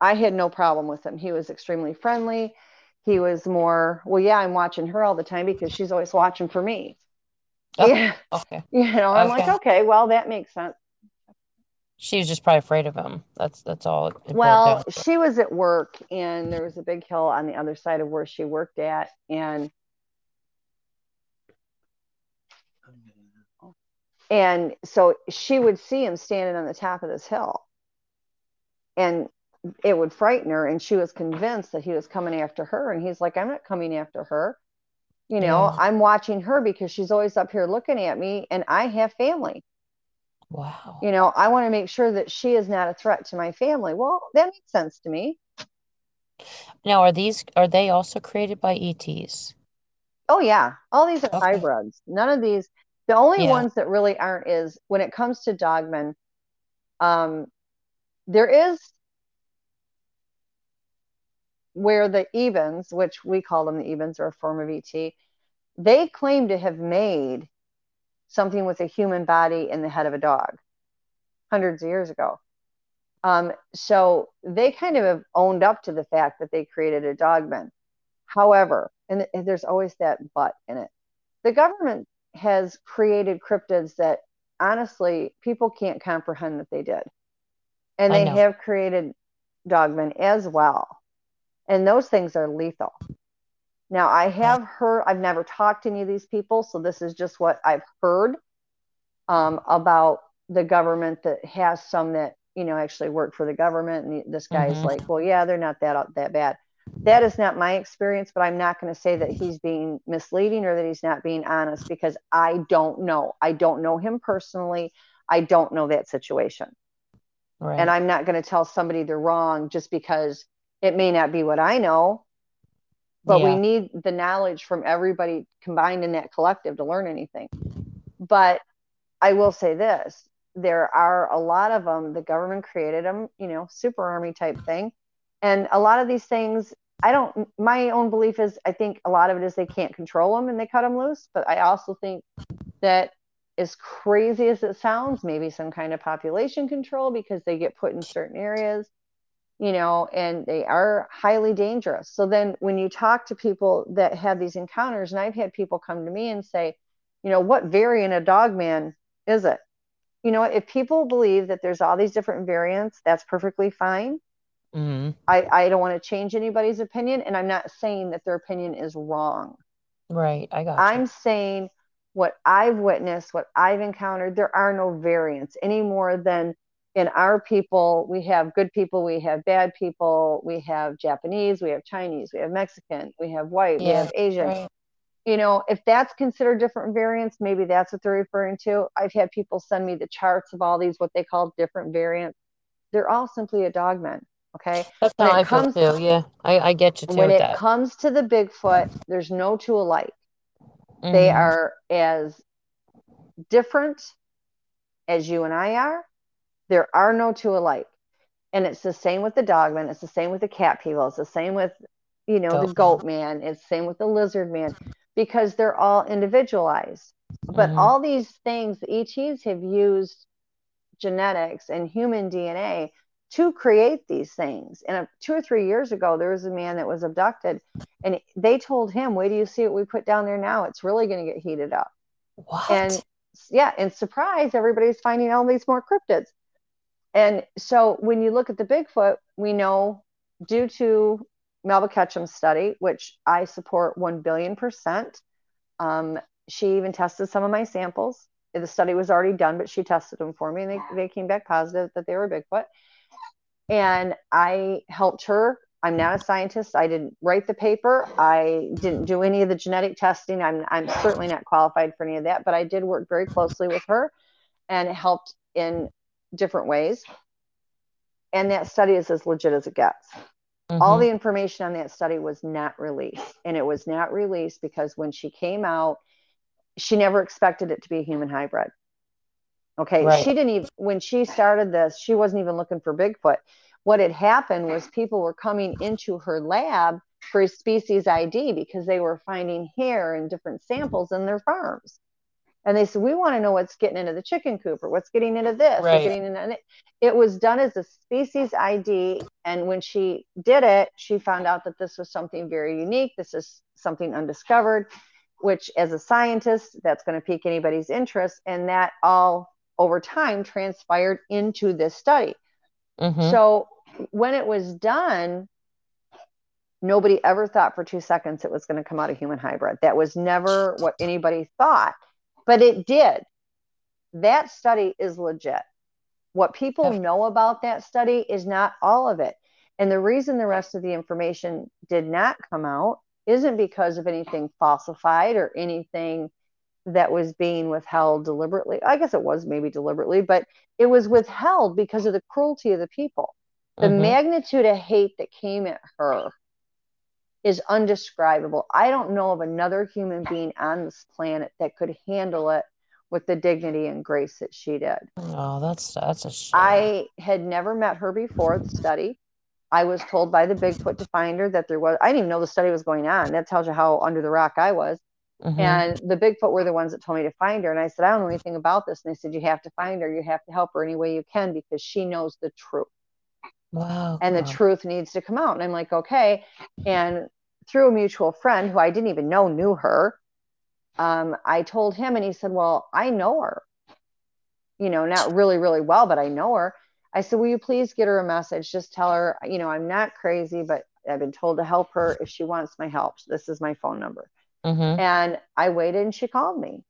I had no problem with him. He was extremely friendly. He was more, well, yeah, I'm watching her all the time because she's always watching for me. Oh, yeah. Okay. You know, I'm like, Okay. okay, well, that makes sense. She was just probably afraid of him. That's that's all. Well, she was at work and there was a big hill on the other side of where she worked at. And and so she would see him standing on the top of this hill. And it would frighten her. And she was convinced that he was coming after her. And he's like, I'm not coming after her. You know, Yeah. I'm watching her because she's always up here looking at me and I have family. Wow. You know, I want to make sure that she is not a threat to my family. Well, that makes sense to me. Now, are these are they also created by ETs? Oh yeah, all these are Okay. hybrids. None of these. The only Yeah. ones that really aren't is when it comes to dogmen. Um, there is where the Evans, which we call them the Evans, are a form of ET. They claim to have made something with a human body in the head of a dog hundreds of years ago. Um, so they kind of have owned up to the fact that they created a dogman. However, and th- there's always that but in it, the government has created cryptids that honestly people can't comprehend that they did. And they have created dogmen as well. And those things are lethal. Now, I have heard, I've never talked to any of these people, so this is just what I've heard um, about the government that has some that, you know, actually work for the government. And this guy's Mhm. like, well, yeah, they're not that, that bad. That is not my experience, but I'm not going to say that he's being misleading or that he's not being honest because I don't know. I don't know him personally. I don't know that situation. Right. And I'm not going to tell somebody they're wrong just because it may not be what I know. But we need the knowledge from everybody combined in that collective to learn anything. But I will say this there are a lot of them. The government created them, you know, super army type thing. And a lot of these things, I don't, my own belief is I think a lot of it is they can't control them and they cut them loose. But I also think that as crazy as it sounds, maybe some kind of population control because they get put in certain areas, you know, and they are highly dangerous. So then when you talk to people that have these encounters, and I've had people come to me and say, you know, what variant of dog man is it? You know, if people believe that there's all these different variants, that's perfectly fine. Mm-hmm. I, I don't want to change anybody's opinion, and I'm not saying that their opinion is wrong. Right. I got. You. I'm saying what I've witnessed, what I've encountered, there are no variants any more than in our people. We have good people, we have bad people, we have Japanese, we have Chinese, we have Mexican, we have white, yeah, we have Asian. Right. You know, if that's considered different variants, maybe that's what they're referring to. I've had people send me the charts of all these, what they call different variants. They're all simply a dogman. Okay. That's when how I comes, feel too. Yeah. I, I get you too. When it that. comes to the Bigfoot, there's no two alike. Mm-hmm. They are as different as you and I are. There are no two alike. And it's the same with the dogman. It's the same with the cat people. It's the same with, you know, the goat man. It's the same with the lizard man because they're all individualized. But mm-hmm. all these things, the ETs have used genetics and human DNA to create these things. And two or three years ago, there was a man that was abducted, and they told him, "Wait do you see what we put down there now? It's really going to get heated up." What? And yeah, and surprise, everybody's finding all these more cryptids. And so when you look at the Bigfoot, we know due to Melba Ketchum's study, which I support 1 billion percent, um, she even tested some of my samples. The study was already done, but she tested them for me and they, they came back positive that they were Bigfoot and I helped her. I'm not a scientist. I didn't write the paper. I didn't do any of the genetic testing. I'm, I'm certainly not qualified for any of that, but I did work very closely with her and helped in different ways. And that study is as legit as it gets. Mm-hmm. All the information on that study was not released. And it was not released because when she came out, she never expected it to be a human hybrid. Okay. Right. She didn't even, when she started this, she wasn't even looking for Bigfoot. What had happened was people were coming into her lab for a species ID because they were finding hair in different samples in their farms. And they said, We want to know what's getting into the chicken coop or what's getting into this. Right. Getting into it was done as a species ID. And when she did it, she found out that this was something very unique. This is something undiscovered, which, as a scientist, that's going to pique anybody's interest. And that all over time transpired into this study. Mm-hmm. So when it was done, nobody ever thought for two seconds it was going to come out a human hybrid. That was never what anybody thought, but it did. That study is legit. What people know about that study is not all of it. And the reason the rest of the information did not come out isn't because of anything falsified or anything that was being withheld deliberately. I guess it was maybe deliberately, but it was withheld because of the cruelty of the people. The mm-hmm. magnitude of hate that came at her is undescribable. I don't know of another human being on this planet that could handle it with the dignity and grace that she did. Oh, that's that's a shame. I had never met her before the study. I was told by the Bigfoot to find her that there was I didn't even know the study was going on. That tells you how under the rock I was. Mm-hmm. And the Bigfoot were the ones that told me to find her. And I said, I don't know anything about this. And they said, You have to find her. You have to help her any way you can because she knows the truth. Wow. And wow. the truth needs to come out. And I'm like, Okay. And through a mutual friend who I didn't even know knew her, um, I told him, and he said, Well, I know her. You know, not really, really well, but I know her. I said, Will you please get her a message? Just tell her, you know, I'm not crazy, but I've been told to help her if she wants my help. This is my phone number. Mm-hmm. And I waited and she called me.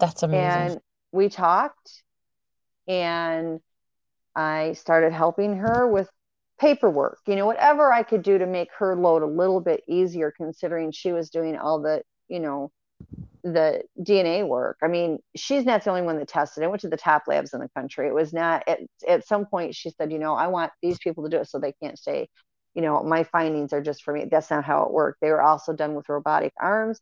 That's amazing. And we talked and I started helping her with paperwork, you know, whatever I could do to make her load a little bit easier, considering she was doing all the, you know, the DNA work. I mean, she's not the only one that tested. I went to the top labs in the country. It was not at at some point she said, you know, I want these people to do it so they can't say, you know, my findings are just for me. That's not how it worked. They were also done with robotic arms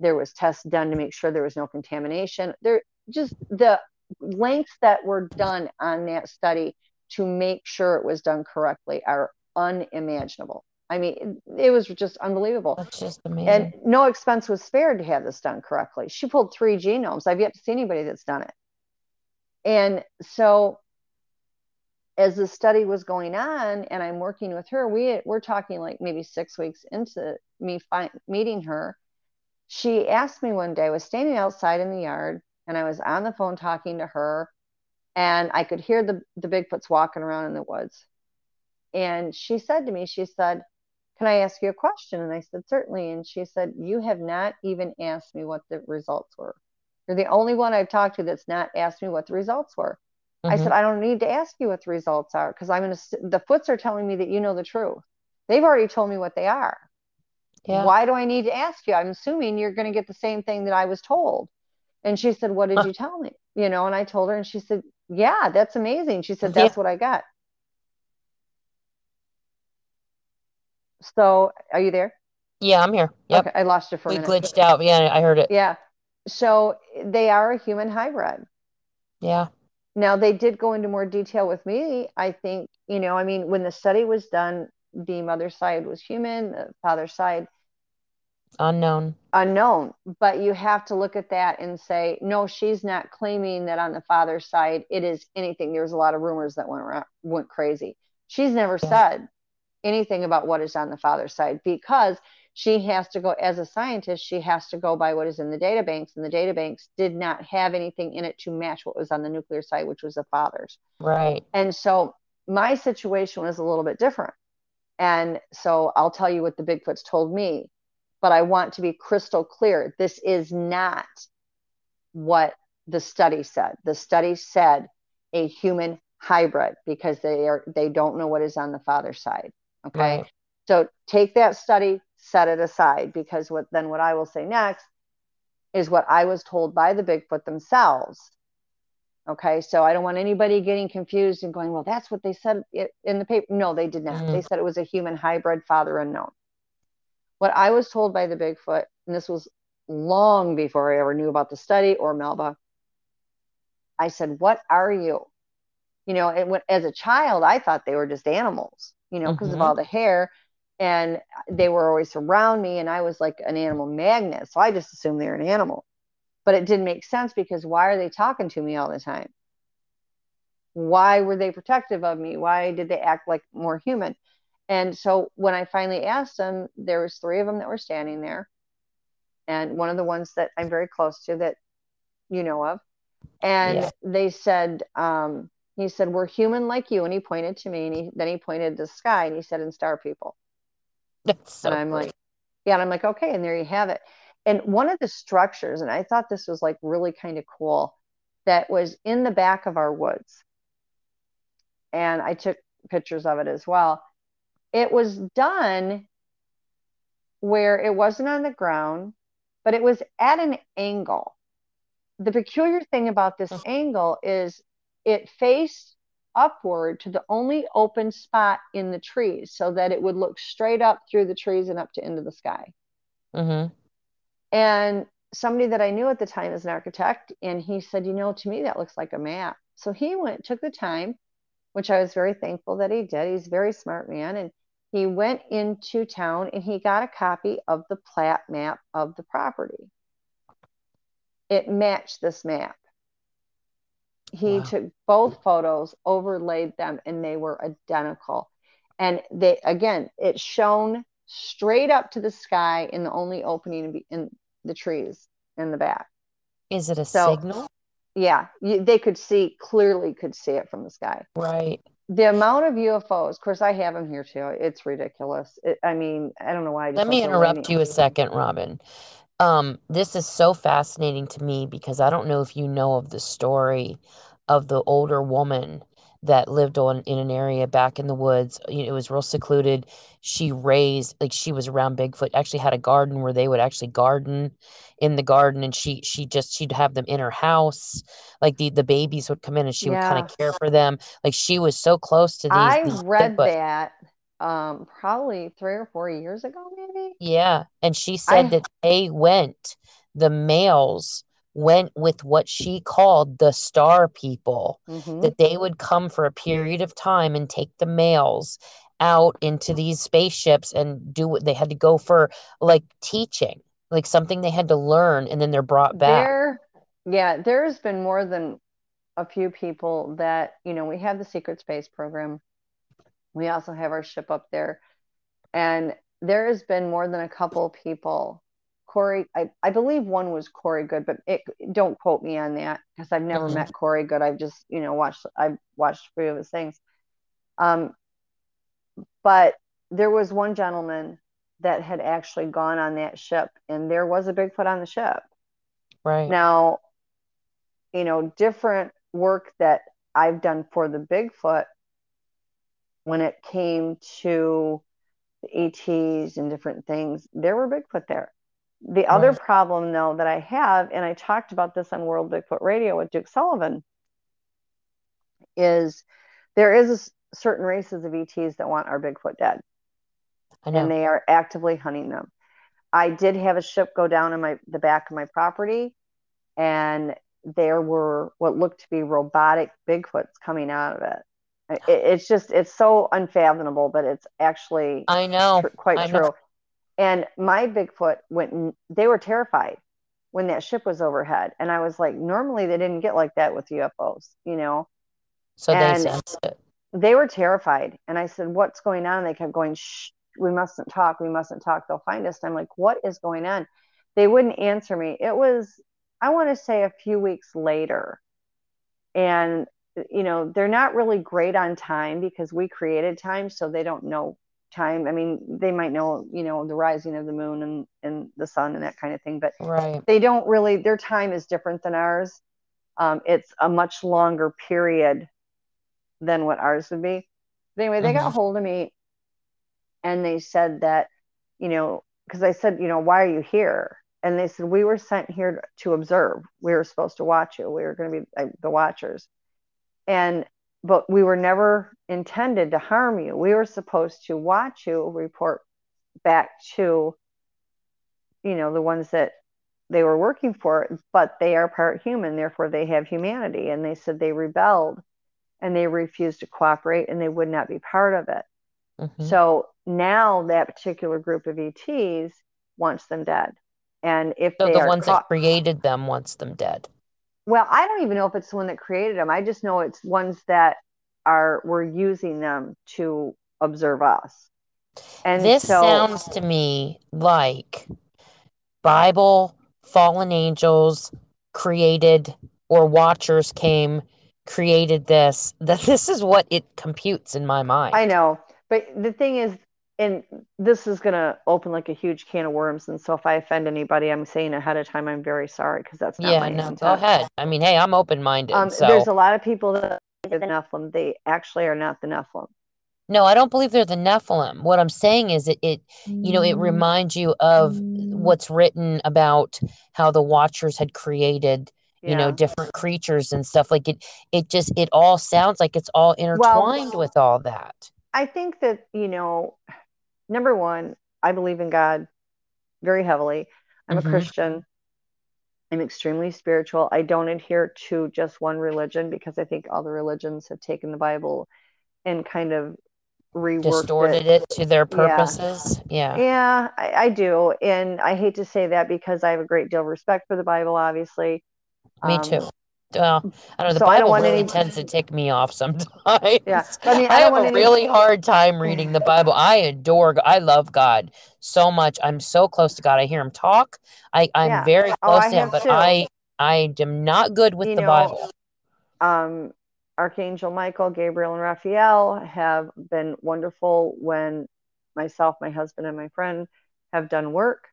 there was tests done to make sure there was no contamination there just the lengths that were done on that study to make sure it was done correctly are unimaginable. I mean, it, was just unbelievable. That's just amazing. And no expense was spared to have this done correctly. She pulled three genomes. I've yet to see anybody that's done it. And so as the study was going on and I'm working with her, we we're talking like maybe six weeks into me find, meeting her. She asked me one day, I was standing outside in the yard and I was on the phone talking to her and I could hear the, the Bigfoots walking around in the woods. And she said to me, she said, Can I ask you a question? And I said, Certainly. And she said, You have not even asked me what the results were. You're the only one I've talked to that's not asked me what the results were. Mm-hmm. I said, I don't need to ask you what the results are because I'm going to, the foots are telling me that you know the truth. They've already told me what they are. Yeah. Why do I need to ask you? I'm assuming you're going to get the same thing that I was told. And she said, What did you tell me? You know, and I told her, and she said, Yeah, that's amazing. She said, That's yeah. what I got. So, are you there? Yeah, I'm here. Yep. Okay, I lost you for we a minute. We glitched out. Yeah, I heard it. Yeah. So, they are a human hybrid. Yeah. Now, they did go into more detail with me. I think, you know, I mean, when the study was done, the mother side was human, the father side unknown. Unknown. But you have to look at that and say no she's not claiming that on the father's side it is anything. There's a lot of rumors that went around, went crazy. She's never yeah. said anything about what is on the father's side because she has to go as a scientist she has to go by what is in the data banks and the data banks did not have anything in it to match what was on the nuclear side which was the father's. Right. And so my situation was a little bit different. And so i'll tell you what the bigfoots told me but I want to be crystal clear. This is not what the study said. The study said a human hybrid because they are they don't know what is on the father side. Okay. Right. So take that study, set it aside because what then what I will say next is what I was told by the Bigfoot themselves. Okay, so I don't want anybody getting confused and going, well, that's what they said in the paper. No, they did not. Mm-hmm. They said it was a human hybrid, father unknown what I was told by the Bigfoot, and this was long before I ever knew about the study or Melba, I said, What are you? You know, it went, as a child, I thought they were just animals, you know, because mm-hmm. of all the hair. And they were always around me, and I was like an animal magnet. So I just assumed they were an animal. But it didn't make sense because why are they talking to me all the time? Why were they protective of me? Why did they act like more human? And so when I finally asked them, there was three of them that were standing there, and one of the ones that I'm very close to that you know of, and yeah. they said, um, he said, "We're human like you," and he pointed to me, and he then he pointed to the sky, and he said, "In star people." That's so and I'm great. like, yeah, and I'm like, okay, and there you have it. And one of the structures, and I thought this was like really kind of cool, that was in the back of our woods, and I took pictures of it as well it was done where it wasn't on the ground, but it was at an angle. The peculiar thing about this angle is it faced upward to the only open spot in the trees so that it would look straight up through the trees and up to into the sky. Mm-hmm. And somebody that I knew at the time is an architect, and he said, You know, to me, that looks like a map. So he went, took the time, which I was very thankful that he did. He's a very smart man. And he went into town and he got a copy of the plat map of the property. It matched this map. He wow. took both photos, overlaid them, and they were identical. And they again, it shone straight up to the sky in the only opening in the trees in the back. Is it a so, signal? Yeah, you, they could see clearly could see it from the sky. Right the amount of UFOs, of course, I have them here too. It's ridiculous. It, I mean, I don't know why. Let me interrupt you a second, Robin. Um, this is so fascinating to me because I don't know if you know of the story of the older woman that lived on in an area back in the woods. You know, it was real secluded. She raised like she was around Bigfoot. Actually, had a garden where they would actually garden in the garden, and she she just she'd have them in her house. Like the the babies would come in, and she yeah. would kind of care for them. Like she was so close to these. I these read Bigfoot. that um probably three or four years ago, maybe. Yeah, and she said I... that they went. The males went with what she called the star people, Mhm. that they would come for a period of time and take the males out into these spaceships and do what they had to go for like teaching, like something they had to learn, and then they're brought back. There, yeah, there's been more than a few people that, you know, we have the secret space program. We also have our ship up there. And there has been more than a couple people. Corey, I, I believe one was Corey Goode, but it, don't quote me on that because I've never Mhm. met Corey Goode. I've just, you know, watched I've watched a few of his things. Um, but there was one gentleman that had actually gone on that ship, and there was a Bigfoot on the ship. Right. Now, you know, different work that I've done for the Bigfoot when it came to the ETs and different things, there were Bigfoot there. The other Right. problem, though, that I have, and I talked about this on World Bigfoot Radio with Duke Sullivan, is there is a certain races of ETs that want our Bigfoot dead I know. and they are actively hunting them. I did have a ship go down in my the back of my property, and there were what looked to be robotic Bigfoots coming out of it. It- it's just it's so unfathomable, but it's actually I know. tr- quite I know. And my Bigfoot went. They were terrified when that ship was overhead, and I was like, normally they didn't get like that with UFOs, you know So they and- sensed it. they were terrified. And I said, What's going on? And they kept going, Shh, we mustn't talk. We mustn't talk. They'll find us. And I'm like, What is going on? They wouldn't answer me. It was, I want to say, a few weeks later. And, you know, they're not really great on time because we created time. So they don't know time. I mean, they might know, you know, the rising of the moon and, and the sun and that kind of thing. But Right. they don't really their time is different than ours um, it's a much longer period than what ours would be but anyway they got Mhm. hold of me and they said that you know because i said you know why are you here and they said we were sent here to observe we were supposed to watch you we were going to be like, the watchers and but we were never intended to harm you we were supposed to watch you report back to you know the ones that they were working for, but they are part human, therefore they have humanity. And they said they rebelled and they refused to cooperate and they would not be part of it. Mhm. So now that particular group of ETs wants them dead. And if So they the ones caught, that created them wants them dead. Well, I don't even know if it's the one that created them. I just know it's ones that are we're using them to observe us. And this so sounds to me like Bible, fallen angels created or watchers came, created this. That this is what it computes in my mind. I know, but the thing is, and this is going to open like a huge can of worms. And so if I offend anybody, I'm saying ahead of time, I'm very sorry because that's not Yeah, my no, go ahead. I mean, hey, I'm open minded. Um, so There's a lot of people that are the Nephilim. They actually are not the Nephilim. no, I don't believe they're the Nephilim. What I'm saying is it, it you know, it reminds you of what's written about how the Watchers had created, you know, different creatures and stuff. Like it, it just, it all sounds like it's all intertwined with all that. I think that, you know, number one, I believe in God very heavily. I'm Mhm. a Christian. I'm extremely spiritual. I don't adhere to just one religion because I think all the religions have taken the Bible and kind of reworked Distorted it. it to their Yeah. purposes. Yeah. Yeah, I, I do. And I hate to say that because I have a great deal of respect for the Bible, obviously. Me Um, too. Well, I don't know. The so I don't Bible want really any- tends to tick me off sometimes. Yeah, I mean, I I have a any- really hard time reading the Bible. I adore, I love God so much. I'm so close to God. I hear him talk. I, I'm Yeah. very Oh, close I to him, but too. I, I am not good with You the know, Bible. um, Archangel Michael, Gabriel, and Raphael have been wonderful when myself, my husband, and my friend have done work.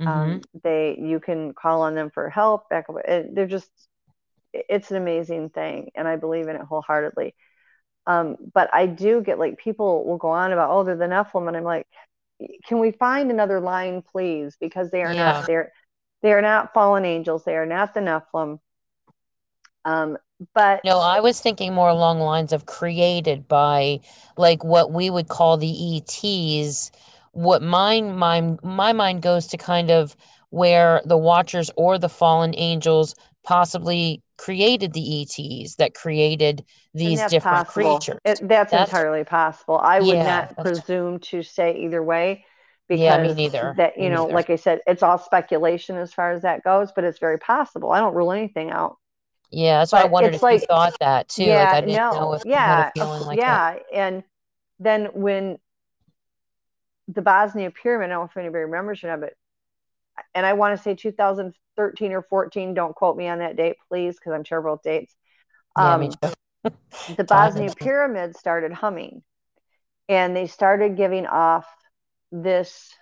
Mhm. Um, they you can call on them for help. Back they're just it's an amazing thing, and I believe in it wholeheartedly. Um, but I do get like people will go on about oh they're the Nephilim, and I'm like, can we find another line, please? Because they are Yeah. not they're they are not fallen angels. They are not the Nephilim. Um, but No, I was thinking more along lines of created by like what we would call the ETs. What mine my my mind goes to kind of where the watchers or the fallen angels possibly created the ETs that created these different possible. creatures. It, that's, that's, entirely possible. I would Yeah, not presume to say either way Yeah, because me neither. that Me you know, neither. like I said, it's all speculation as far as that goes, but it's very possible. I don't rule anything out. yeah, that's why I wondered if like- you thought that too. yeah, like I didn't no, know if you yeah, had a feeling of- like that. yeah, and then when the Bosnia pyramid, I don't know if anybody remembers or not, but and I want to say 2013 or 14. Don't quote me on that date, please, because I'm terrible with dates. Um, the Bosnia pyramid started humming and they started giving off this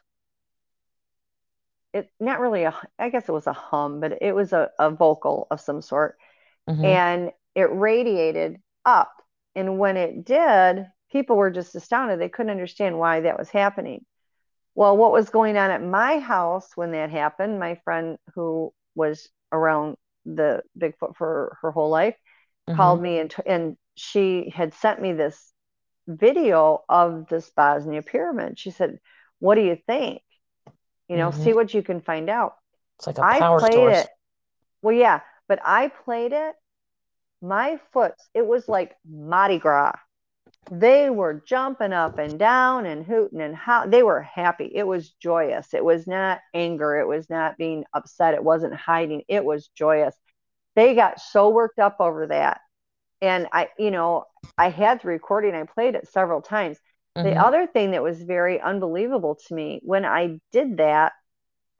it not really a I guess it was a hum, but it was a, a vocal of some sort Mhm. and it radiated up. And when it did, people were just astounded. They couldn't understand why that was happening. Well, what was going on at my house when that happened, my friend who was around the Bigfoot for her whole life Mhm. called me and, t- and she had sent me this video of this Bosnia pyramid. She said, What do you think? You know, Mhm. see what you can find out. It's like a I power I played source. it. Well, yeah, but I played it. My foot, it was like Mardi Gras. They were jumping up and down and hooting and how they were happy. It was joyous. It was not anger. It was not being upset. It wasn't hiding. It was joyous. They got so worked up over that. And I, you know, I had the recording. I played it several times. The Mhm. other thing that was very unbelievable to me when I did that,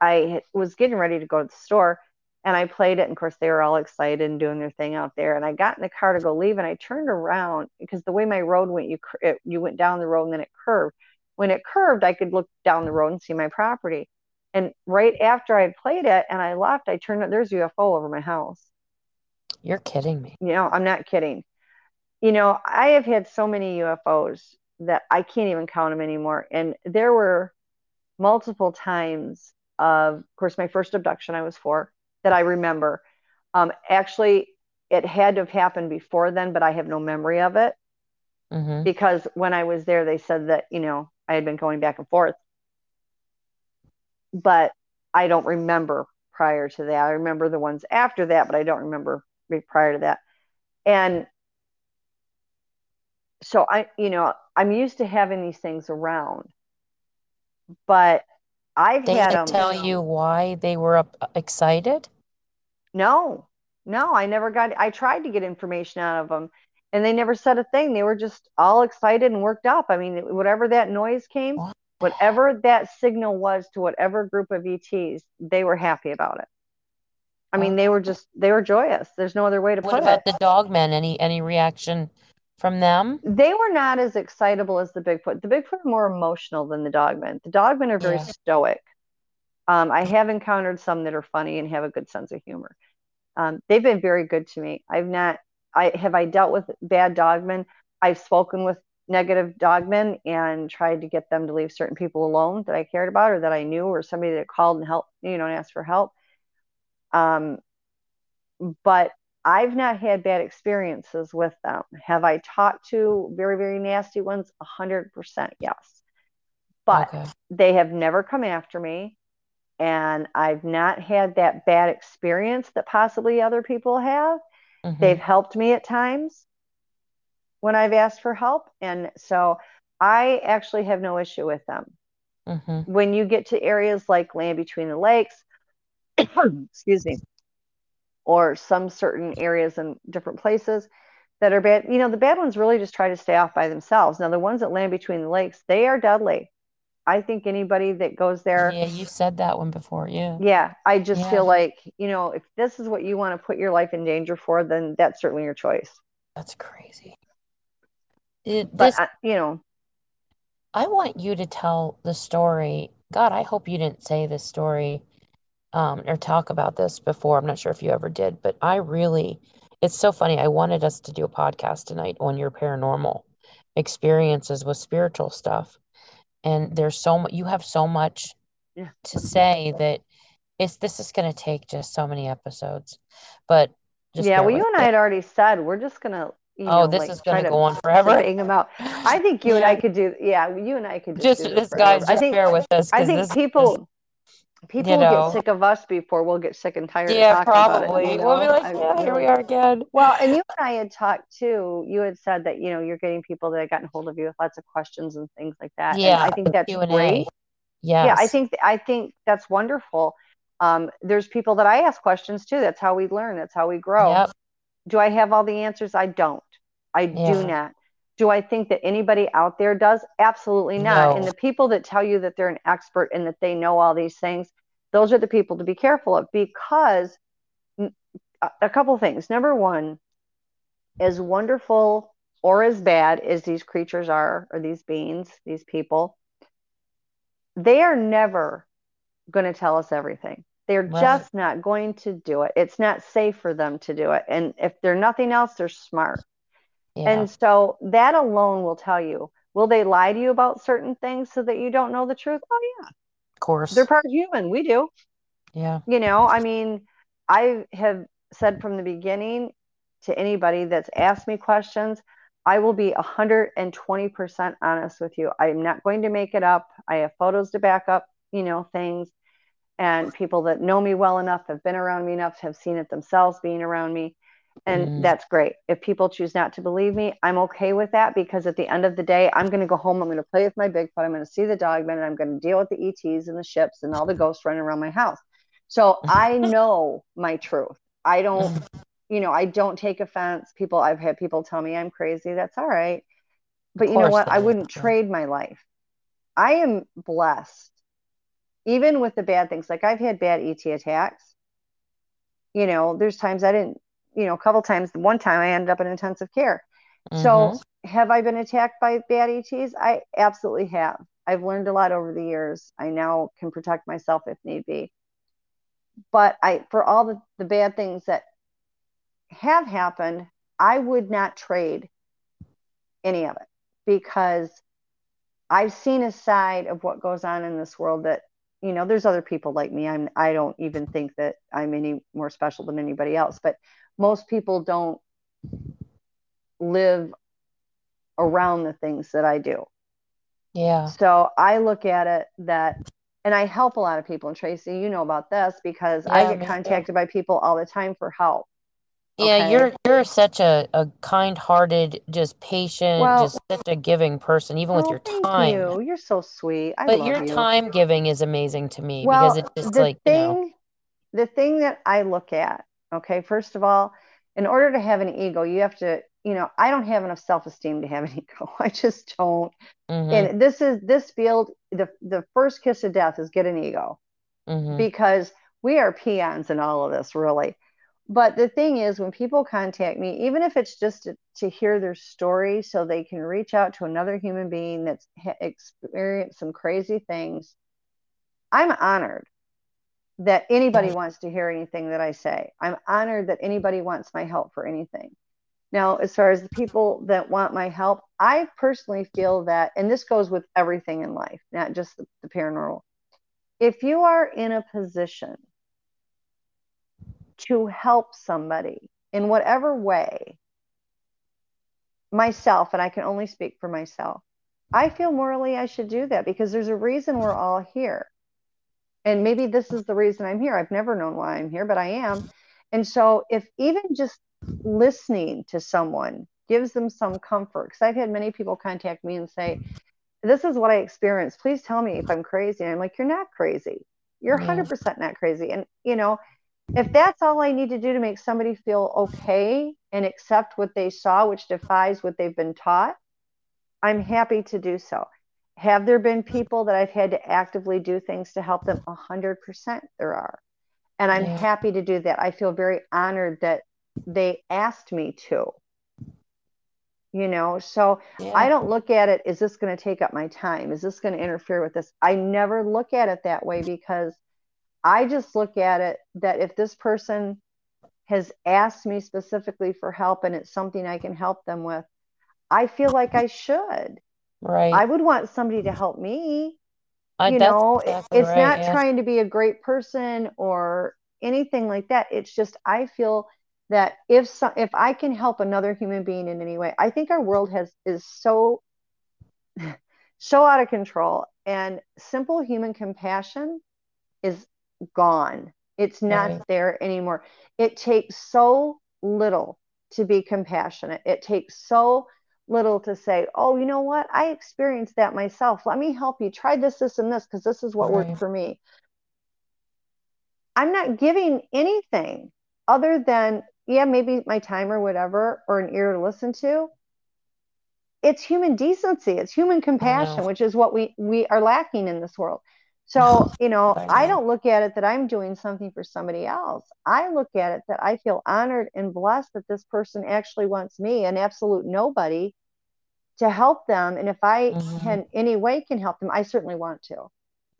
I was getting ready to go to the store and I played it. And of course, they were all excited and doing their thing out there. And I got in the car to go leave and I turned around because the way my road went, you, it, you went down the road and then it curved. When it curved, I could look down the road and see my property. And right after I played it and I left, I turned, there's UFO over my house. You're kidding me. You know, I'm not kidding. You know, I have had so many UFOs that I can't even count them anymore. And there were multiple times of, of course, my first abduction I was four that I remember. Um, actually, it had to have happened before then, but I have no memory of it hmm because when I was there, they said that, you know, I had been going back and forth. But I don't remember prior to that. I remember the ones after that, but I don't remember prior to that. And so I, you know, I'm used to having these things around, but I've They had them. tell you why they were up, uh, excited? No, no, I never got, I tried to get information out of them and they never said a thing. They were just all excited and worked up. I mean, whatever that noise came, What? whatever that signal was to whatever group of ETs, they were happy about it. I mean, they were just, they were joyous. There's no other way to What put it. What about the dogmen? Any any reaction from them? They were not as excitable as the Bigfoot. The Bigfoot are more emotional than the Dogmen. The Dogmen are very Yeah. stoic. Um, I have encountered some that are funny and have a good sense of humor. Um, they've been very good to me. I've not, I have I dealt with bad dogmen. I've spoken with negative dogmen and tried to get them to leave certain people alone that I cared about or that I knew or somebody that called and helped, you know, and asked for help. Um, but I've not had bad experiences with them. Have I talked to very, very nasty ones? A hundred percent, yes. But Okay. they have never come after me and I've not had that bad experience that possibly other people have. Mhm. They've helped me at times when I've asked for help. And so I actually have no issue with them. Mhm. When you get to areas like Land Between the Lakes, excuse me, or some certain areas in different places that are bad, you know, the bad ones really just try to stay off by themselves. Now, the ones that land between the lakes, they are deadly. I think anybody that goes there, Yeah, you said that one before. Yeah. yeah, I just Yeah. feel like, you know, if this is what you want to put your life in danger for, then that's certainly your choice. That's crazy. It, But, this, I, you know, I want you to tell the story. God, I hope you didn't say this story um, or talk about this before. I'm not sure if you ever did, but I really, it's so funny. I wanted us to do a podcast tonight on your paranormal experiences with spiritual stuff. And there's so much, you have so much Yeah. to say that it's, this is going to take just so many episodes. But just yeah, well, you and I had already said we're just going to, you Oh, know, this like is going to go on forever. them out. I think you and I could do, yeah, you and I could just Just this, guys, I just think, bear with us I think this is people, people will get sick of us before we'll get sick and tired yeah, of talking probably. about it. You know? We'll be like, I, yeah, here we are again. Well, and you and I had talked too. You had said that you know you're getting people that have gotten hold of you with lots of questions and things like that. Yeah, and I think that's Q&A. great. Yes. Yeah, I think I think that's wonderful. Um, there's people that I ask questions too. That's how we learn. That's how we grow. Yep. Do I have all the answers? I don't. I Yeah. do not. Do I think that anybody out there does? Absolutely not. No. And the people that tell you that they're an expert and that they know all these things, those are the people to be careful of because a- a couple things. Number one, as wonderful or as bad as these creatures are, or these beings, these people, they are never going to tell us everything. They're Right. just not going to do it. It's not safe for them to do it. And if they're nothing else, they're smart. Yeah. And so that alone will tell you will they lie to you about certain things so that you don't know the truth? Oh, yeah. Of course. They're part human. We do. yeah. You know, I mean, I have said from the beginning to anybody that's asked me questions, I will be 120% honest with you. I'm not going to make it up. I have photos to back up, you know, things. And people that know me well enough, have been around me enough, have seen it themselves being around me. And Mhm. that's great. If people choose not to believe me, I'm okay with that because at the end of the day, I'm going to go home. I'm going to play with my Bigfoot. I'm going to see the dogman and I'm going to deal with the ETs and the ships and all the ghosts running around my house. So I know my truth. I don't, you know, I don't take offense. People, I've had people tell me I'm crazy. That's all right. But you know what? I wouldn't trade my life. I am blessed, even with the bad things. Like I've had bad ET attacks. You know, there's times I didn't, you know, a couple times. One time I ended up in intensive care. Mhm. So have I been attacked by bad ETs? I absolutely have. I've learned a lot over the years. I now can protect myself if need be. But I for all the, the bad things that have happened, I would not trade any of it because I've seen a side of what goes on in this world that you know there's other people like me i'm i don't even think that i'm any more special than anybody else but most people don't live around the things that i do. Yeah. so i look at it that and i help a lot of people. And tracy you know about this because i get contacted by people all the time for help. Yeah, okay? you're you're such a, a kind-hearted, just patient, Well- just such a giving person, even with Oh, your thank time. you. You're so sweet. I But your you. time giving is amazing to me well because it's just the like, you thing know, the thing that i look at okay first of all in order to have an ego you have to you know i don't have enough self-esteem to have an ego. I just don't. Mhm, and this is this field the the first kiss of death is get an ego. Mhm, because we are peons in all of this really. But the thing is when people contact me even if it's just to, to hear their story so they can reach out to another human being that's ha- experienced some crazy things i'm honored that anybody wants to hear anything that i say. I'm honored that anybody wants my help for anything. Now as far as the people that want my help i personally feel that and this goes with everything in life not just the, the paranormal. If you are in a position to help somebody in whatever way, myself, and I can only speak for myself, I feel morally I should do that because there's a reason we're all here. And maybe this is the reason I'm here. I've never known why I'm here, but I am. And so, if even just listening to someone gives them some comfort, because I've had many people contact me and say, This is what I experienced. Please tell me if I'm crazy. And I'm like, You're not crazy. You're 100% not crazy. And, you know, if that's all I need to do to make somebody feel okay and accept what they saw, which defies what they've been taught, I'm happy to do so. Have there been people that I've had to actively do things to help them? A hundred percent there are. And I'm Yeah. happy to do that. I feel very honored that they asked me to. You know, so yeah, I don't look at it, is this going to take up my time? Is this going to interfere with this? I never look at it that way because I just look at it that if this person has asked me specifically for help and it's something I can help them with, I feel like I should. Right. I would want somebody to help me. I- You know, exactly it's right, not yeah. trying to be a great person or anything like that. It's just I feel that if so, if I can help another human being in any way, I think our world has is so so out of control and simple human compassion is gone. It's not Right. there anymore. It takes so little to be compassionate. It takes so little to say, oh, you know what? I experienced that myself. Let me help you. Try this, this, and this because this is what worked for me. I'm not giving anything other than, yeah, maybe my time or whatever, or an ear to listen to. It's human decency, it's human compassion, which is what we we are lacking in this world. So, you know, I don't look at it that I'm doing something for somebody else. I look at it that I feel honored and blessed that this person actually wants me, an absolute nobody, to help them. And if I Mhm. can any way can help them, I certainly want to.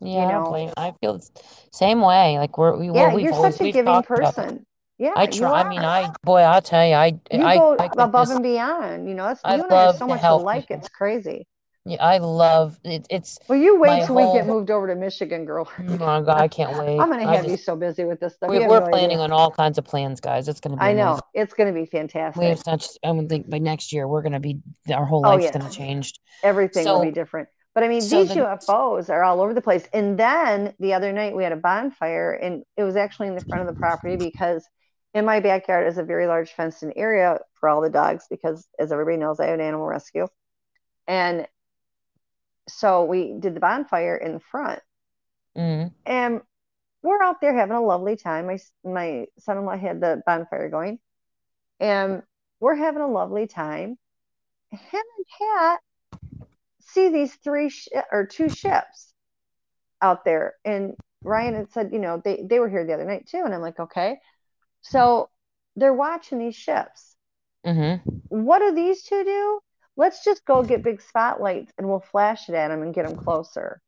Yeah, I know. I feel the same way. Like we're we Yeah, you're always such a giving talked about it. person. Yeah, I try. I mean. I boy, I'll tell you, I You I go I above just and beyond. You know, that's, I you and I are so much help alike. It's crazy. Yeah, I love it. It's Well, you wait till we get moved over to Michigan, girl. Oh my God, I can't wait. I'm gonna have you so busy with this stuff. we, we're no planning idea. on all kinds of plans, guys. It's gonna be I know it's gonna be fantastic. We have such. I would think by next year we're gonna be our whole Oh life's yes, gonna change. everything will be different. But I mean, so these the UFOs are all over the place. And then the other night we had a bonfire, and it was actually in the front of the property because in my backyard is a very large fenced-in area for all the dogs. Because as everybody knows, I have an animal rescue, and so we did the bonfire in the front, mm, and we're out there having a lovely time. My my son-in-law had the bonfire going, and we're having a lovely time. Him and Pat see these three sh- or two ships out there, and Ryan had said, you know, they they were here the other night too, and I'm like, okay, so they're watching these ships. mm-hmm. What do these two do? Let's just go get big spotlights and we'll flash it at them and get them closer.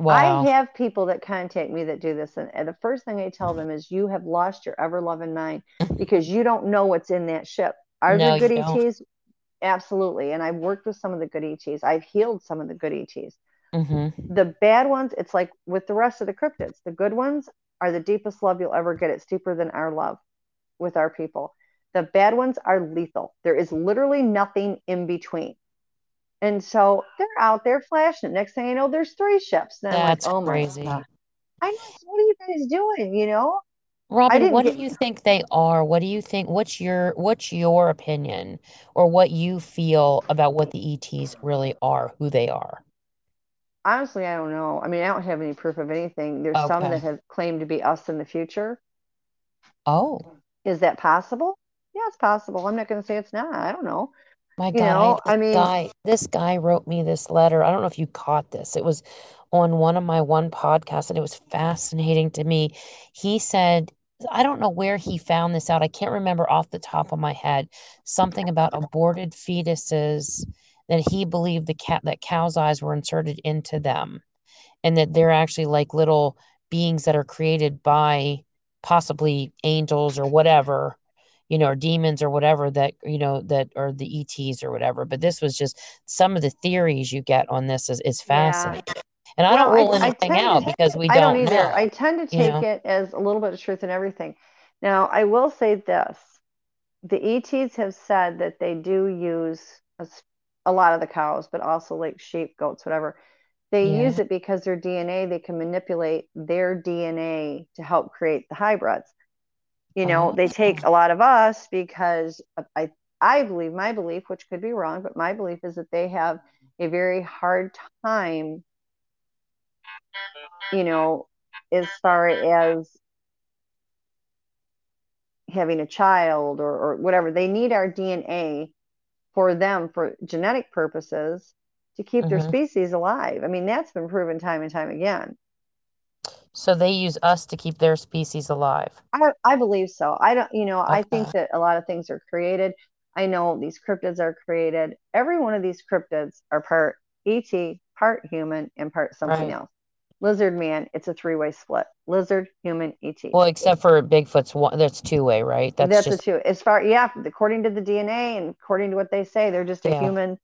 Wow. I have people that contact me that do this, and, and the first thing I tell them is, you have lost your ever loving mind because you don't know what's in that ship. Are No, there good. ETs? Absolutely. And I've worked with some of the good ETs. I've healed some of the good ETs. Mm-hmm. The bad ones, it's like with the rest of the cryptids. The good ones are the deepest love you'll ever get. It's deeper than our love with our people. The bad ones are lethal. There is literally nothing in between. And so they're out there flashing. Next thing you know, there's three ships. And I'm like, That's oh my crazy. God. I know. So what are you guys doing? You know? Robin, what do you think they are? What do you think? What's your what's your opinion or what you feel about what the ETs really are, who they are? Honestly, I don't know. I mean, I don't have any proof of anything. There's some that have claimed to be us in the future. Oh, Is that possible? Yeah, it's possible. I'm not going to say it's not. I don't know. my You I know, I mean- guy, this guy wrote me this letter. I don't know if you caught this. It was on one of my one podcasts, and it was fascinating to me. He said, I don't know where he found this out. I can't remember off the top of my head. Something about aborted fetuses that he believed the cat that cow's eyes were inserted into them, and that they're actually like little beings that are created by possibly angels or whatever you know, or demons or whatever that, you know, that are the ETs or whatever. But this was just some of the theories you get on this is, is Yeah. fascinating. And I Well, don't rule I- I anything to- out because we I don't, don't either. know. I tend to you take know? it as a little bit of truth in everything. Now, I will say this. The ETs have said that they do use a lot of the cows, but also like sheep, goats, whatever. They Yeah. use it because their DNA, they can manipulate their DNA to help create the hybrids. You know, they take a lot of us because I I believe my belief, which could be wrong, but my belief is that they have a very hard time, you know, as far as having a child or, or whatever. They need our DNA for them for genetic purposes to keep their Mhm. species alive. I mean, that's been proven time and time again. So they use us to keep their species alive. I, I believe so. I don't, you know, I think that a lot of things are created. I know these cryptids are created. Every one of these cryptids are part ET, part human, and part something Right. else. Lizard man, it's a three-way split. Lizard, human, ET. Well, except for Bigfoot's one, that's two way, right? That's, That's just, the two. As far, yeah, according to the DNA and according to what they say, they're just a Yeah. human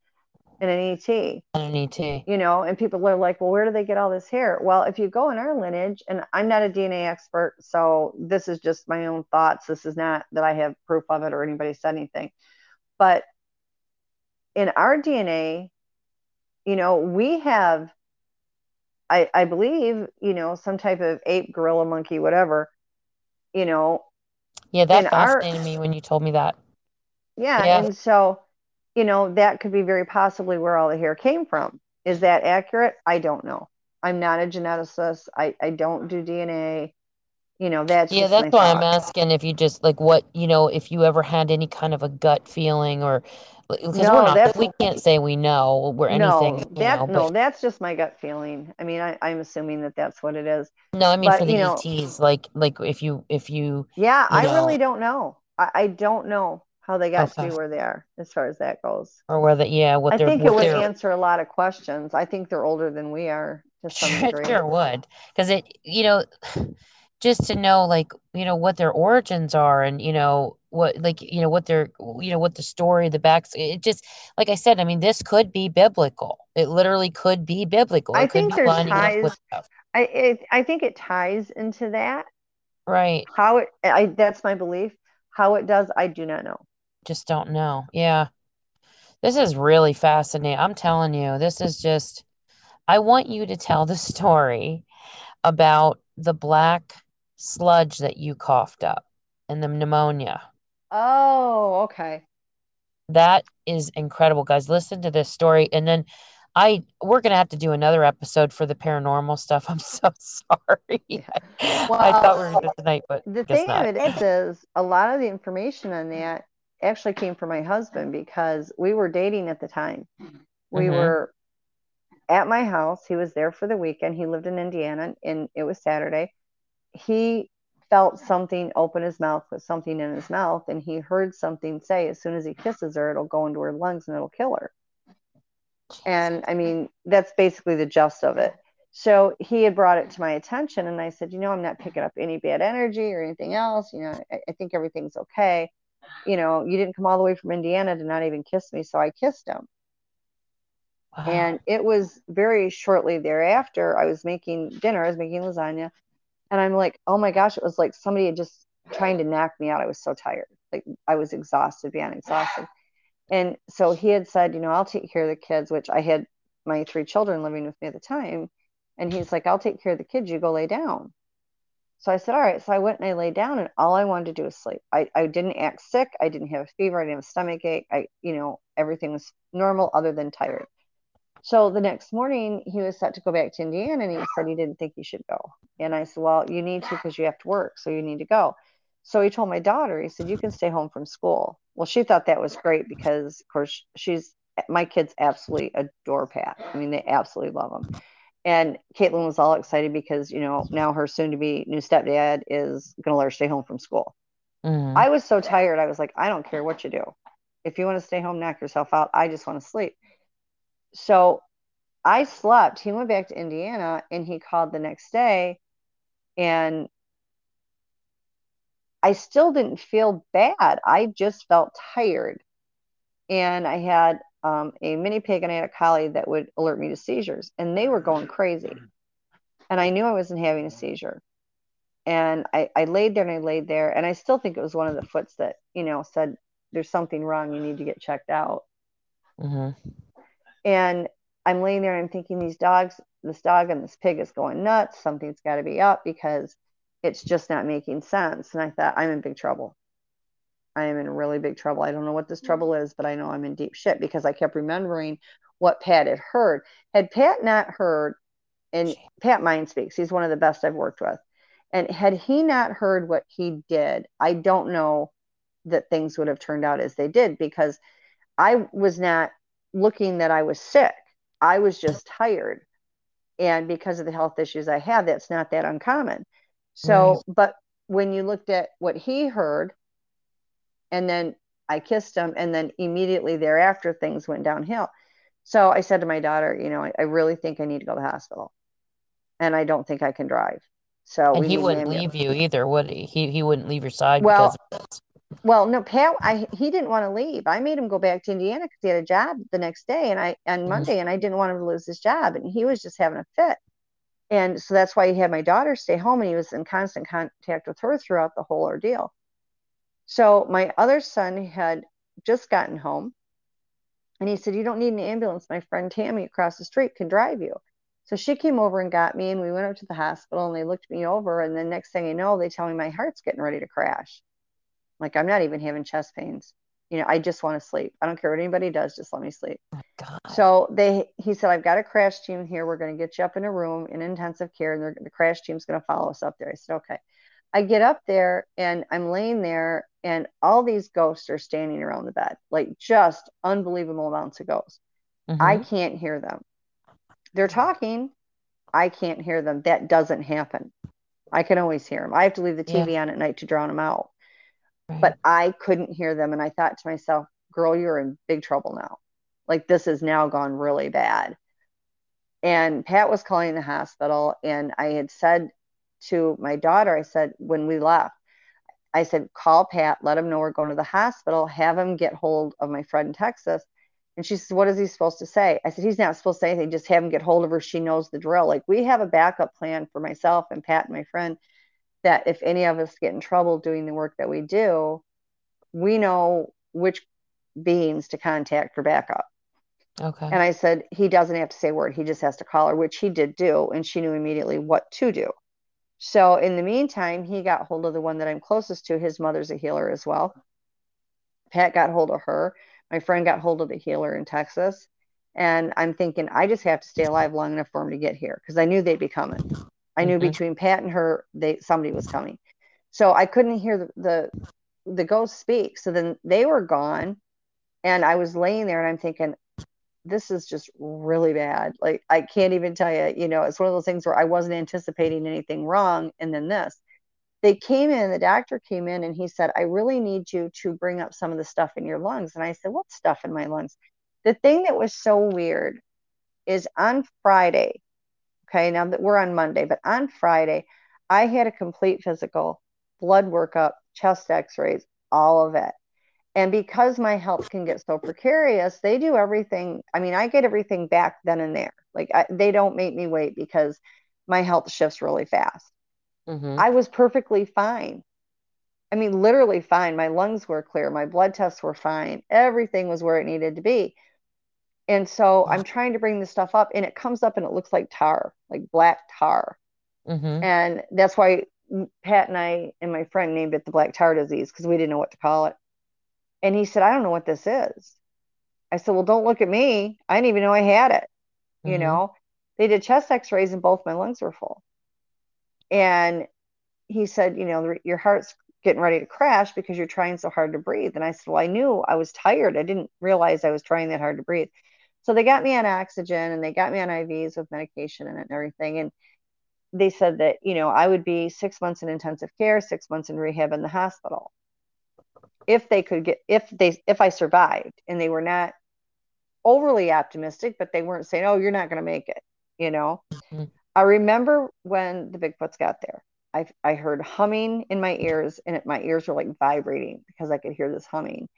and an ET. an ET. you know, and people are like, well, where do they get all this hair? Well, if you go in our lineage, and I'm not a DNA expert, so this is just my own thoughts. This is not that I have proof of it or anybody said anything. But in our DNA, you know, we have I, I believe, you know, some type of ape, gorilla, monkey, whatever, you know. Yeah, that fascinated our, me when you told me that. Yeah, yeah. And so, you know, that could be very possibly where all the hair came from. Is that accurate? I don't know. I'm not a geneticist. I, I don't do DNA. You know, that's yeah, that's why thought. I'm asking if you just like what, you know, if you ever had any kind of a gut feeling or because no, we're not we can't say we know we're anything no that know, no that's just my gut feeling i mean I, i'm assuming that that's what it is no i mean but, for the ets like like if you if you yeah you i really don't know I, I, don't know how they got okay. to be where they are as far as that goes. Or whether yeah what i think it would answer a lot of questions. I think they're older than we are to some degree. sure would. Because it you know just to know like you know what their origins are and you know what like you know what their you know what the story the backs it just like i said i mean this could be biblical. It literally could be biblical. It i think there's ties I, it, I think it ties into that. Right. How it i that's my belief. How it does i do not know just don't know yeah this is really fascinating i'm telling you this is just i want you to tell the story about the black sludge that you coughed up and the pneumonia Oh, okay. That is incredible, guys. Listen to this story. And then I we're gonna have to do another episode for the paranormal stuff. I'm so sorry. Well, I thought we were gonna tonight, but the thing not. of it is, is a lot of the information on that actually came from my husband because we were dating at the time. We mm-hmm. were at my house. He was there for the weekend. He lived in Indiana and it was Saturday. He felt something open his mouth with something in his mouth and he heard something say as soon as he kisses her it'll go into her lungs and it'll kill her and i mean that's basically the gist of it so he had brought it to my attention and i said you know i'm not picking up any bad energy or anything else you know i, I think everything's okay you know you didn't come all the way from indiana to not even kiss me so i kissed him wow. and it was very shortly thereafter i was making dinner i was making lasagna and I'm like, oh my gosh, it was like somebody had just trying to knock me out. I was so tired. Like I was exhausted, beyond exhausted. And so he had said, you know, I'll take care of the kids, which I had my three children living with me at the time. And he's like, I'll take care of the kids. You go lay down. So I said, all right. So I went and I lay down and all I wanted to do was sleep. I, I didn't act sick. I didn't have a fever. I didn't have a stomach ache. I, you know, everything was normal other than tired. So the next morning, he was set to go back to Indiana and he said he didn't think he should go. And I said, Well, you need to because you have to work. So you need to go. So he told my daughter, he said, You can stay home from school. Well, she thought that was great because, of course, she's my kids absolutely adore Pat. I mean, they absolutely love him. And Caitlin was all excited because, you know, now her soon to be new stepdad is going to let her stay home from school. Mm. I was so tired. I was like, I don't care what you do. If you want to stay home, knock yourself out. I just want to sleep. So I slept. He went back to Indiana and he called the next day and I still didn't feel bad. I just felt tired. And I had um, a mini pig and I had a collie that would alert me to seizures and they were going crazy. And I knew I wasn't having a seizure. And I, I laid there and I laid there and I still think it was one of the foots that, you know, said, there's something wrong. You need to get checked out. Mm-hmm. And I'm laying there and I'm thinking these dogs, this dog and this pig is going nuts. Something's got to be up because it's just not making sense. And I thought, I'm in big trouble. I am in really big trouble. I don't know what this mm. trouble is, but I know I'm in deep shit because I kept remembering what Pat had heard. Had Pat not heard, and Pat Mind speaks, he's one of the best I've worked with. And had he not heard what he did, I don't know that things would have turned out as they did because I was not looking that I was sick. I was just tired. And because of the health issues I had, that's not that uncommon. So, right. but when you looked at what he heard, and then I kissed him, and then immediately thereafter, things went downhill. So I said to my daughter, you know, I, I really think I need to go to the hospital, and I don't think I can drive. So and he wouldn't leave you either, would he? He he wouldn't leave your side well, well, no, Pat, I he didn't want to leave. I made him go back to Indiana because he had a job the next day, and I on mm-hmm. Monday, and I didn't want him to lose his job, and he was just having a fit. And so that's why he had my daughter stay home, and he was in constant contact with her throughout the whole ordeal. So my other son had just gotten home, and he said, "You don't need an ambulance. My friend Tammy across the street can drive you." So she came over and got me, and we went up to the hospital, and they looked me over, and then next thing you know, they tell me my heart's getting ready to crash. Like I'm not even having chest pains. You know, I just want to sleep. I don't care what anybody does, just let me sleep. Oh God. So they, he said, I've got a crash team here. We're going to get you up in a room in intensive care, and the crash team's going to follow us up there. I said, okay. I get up there and I'm laying there, and all these ghosts are standing around the bed, like just unbelievable amounts of ghosts. Mhm. I can't hear them. They're talking. I can't hear them. That doesn't happen. I can always hear them. I have to leave the Yeah. TV on at night to drown them out. Right. But I couldn't hear them. And I thought to myself, girl, you're in big trouble now. Like this has now gone really bad. And Pat was calling the hospital. And I had said to my daughter, I said, when we left, I said, call Pat, let him know we're going to the hospital, have him get hold of my friend in Texas. And she said, What is he supposed to say? I said, He's not supposed to say anything, just have him get hold of her. She knows the drill. Like we have a backup plan for myself and Pat and my friend that if any of us get in trouble doing the work that we do, we know which beings to contact for backup. okay. And I said, he doesn't have to say a word. He just has to call her, which he did do. And she knew immediately what to do. So in the meantime, he got hold of the one that I'm closest to. His mother's a healer as well. Pat got hold of her. My friend got hold of the healer in Texas. And I'm thinking, I just have to stay alive long enough for him to get here because I knew they'd be coming. I knew Mhm. between Pat and her, they somebody was coming. So I couldn't hear the, the the ghost speak. So then they were gone, and I was laying there, and I'm thinking, this is just really bad. Like I can't even tell you. You know, it's one of those things where I wasn't anticipating anything wrong, and then this. They came in. The doctor came in, and he said, "I really need you to bring up some of the stuff in your lungs." And I said, "What stuff in my lungs?" The thing that was so weird is on Friday. Okay, now that we're on Monday, but on Friday, I had a complete physical, blood workup, chest x rays, all of it. And because my health can get so precarious, they do everything. I mean, I get everything back then and there. Like, I, they don't make me wait because my health shifts really fast. Mhm. I was perfectly fine. I mean, literally fine. My lungs were clear. My blood tests were fine. Everything was where it needed to be. And so I'm trying to bring this stuff up, and it comes up and it looks like tar, like black tar. Mhm. And that's why Pat and I and my friend named it the black tar disease because we didn't know what to call it. And he said, I don't know what this is. I said, Well, don't look at me. I didn't even know I had it. You Mhm. know, they did chest x rays and both my lungs were full. And he said, You know, your heart's getting ready to crash because you're trying so hard to breathe. And I said, Well, I knew I was tired. I didn't realize I was trying that hard to breathe. So they got me on oxygen and they got me on IVs with medication and everything. And they said that, you know, I would be six months in intensive care, six months in rehab in the hospital. If they could get, if they, if I survived and they were not overly optimistic, but they weren't saying, oh, you're not going to make it, you know. Mhm. I remember when the Bigfoots got there. I, I heard humming in my ears, and it, my ears were like vibrating because I could hear this humming.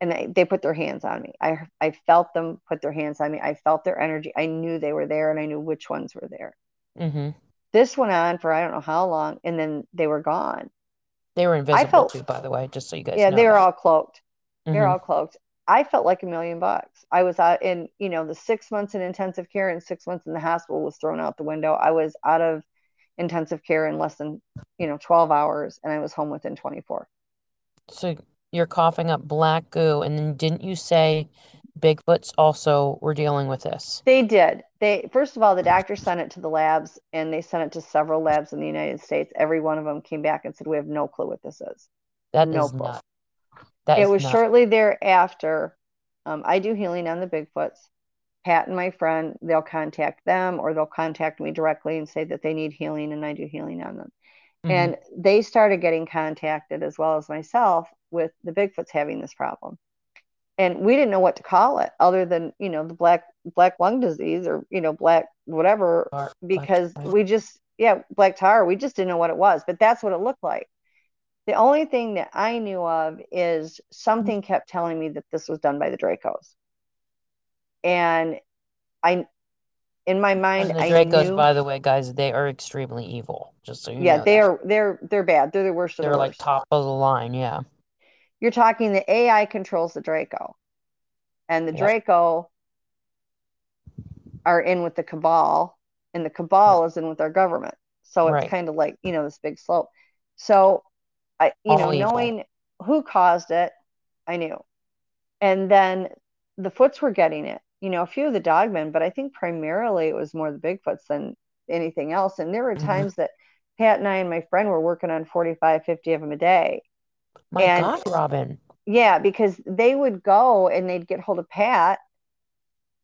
And they, they put their hands on me. I, I felt them put their hands on me. I felt their energy. I knew they were there, and I knew which ones were there. Mhm. This went on for I don't know how long, and then they were gone. They were invisible felt- too, by the way, just so you guys Yeah, know they were all cloaked. They're Mhm. all cloaked. I felt like a million bucks. I was out in, you know, the six months in intensive care and six months in the hospital was thrown out the window. I was out of intensive care in less than, you know, 12 hours and I was home within 24. So you're coughing up black goo, and then didn't you say Bigfoots also were dealing with this? They did. They first of all, the doctor sent it to the labs and they sent it to several labs in the United States. Every one of them came back and said, We have no clue what this is. That No is clue. not. That it was not. shortly thereafter. Um, I do healing on the Bigfoots. Pat and my friend, they'll contact them or they'll contact me directly and say that they need healing and I do healing on them. Mhm. And they started getting contacted as well as myself with the Bigfoots having this problem. And we didn't know what to call it other than, you know, the black black lung disease or, you know, black whatever Tar- because tar. we just yeah, black tar, we just didn't know what it was, but that's what it looked like. The only thing that I knew of is something mm-hmm. kept telling me that this was done by the Dracos. And I in my mind And the Dracos, knew by the way, guys, they are extremely evil. Just so you yeah, know they that. are they're they're bad. They're the worst of They're the like worst. top of the line. Yeah. You're talking the AI controls the Draco. And the Yep. Draco are in with the cabal and the cabal is in with our government. So it's Right. kind of like, you know, this big slope. So I, you know, evil. knowing who caused it, I knew. And then the Foots were getting it, you know, a few of the dogmen, but I think primarily it was more the Bigfoots than anything else. And there were Mhm. times that Pat and I and my friend were working on 45, 50 of them a day. My and- God, Robin. Yeah, because they would go and they'd get hold of Pat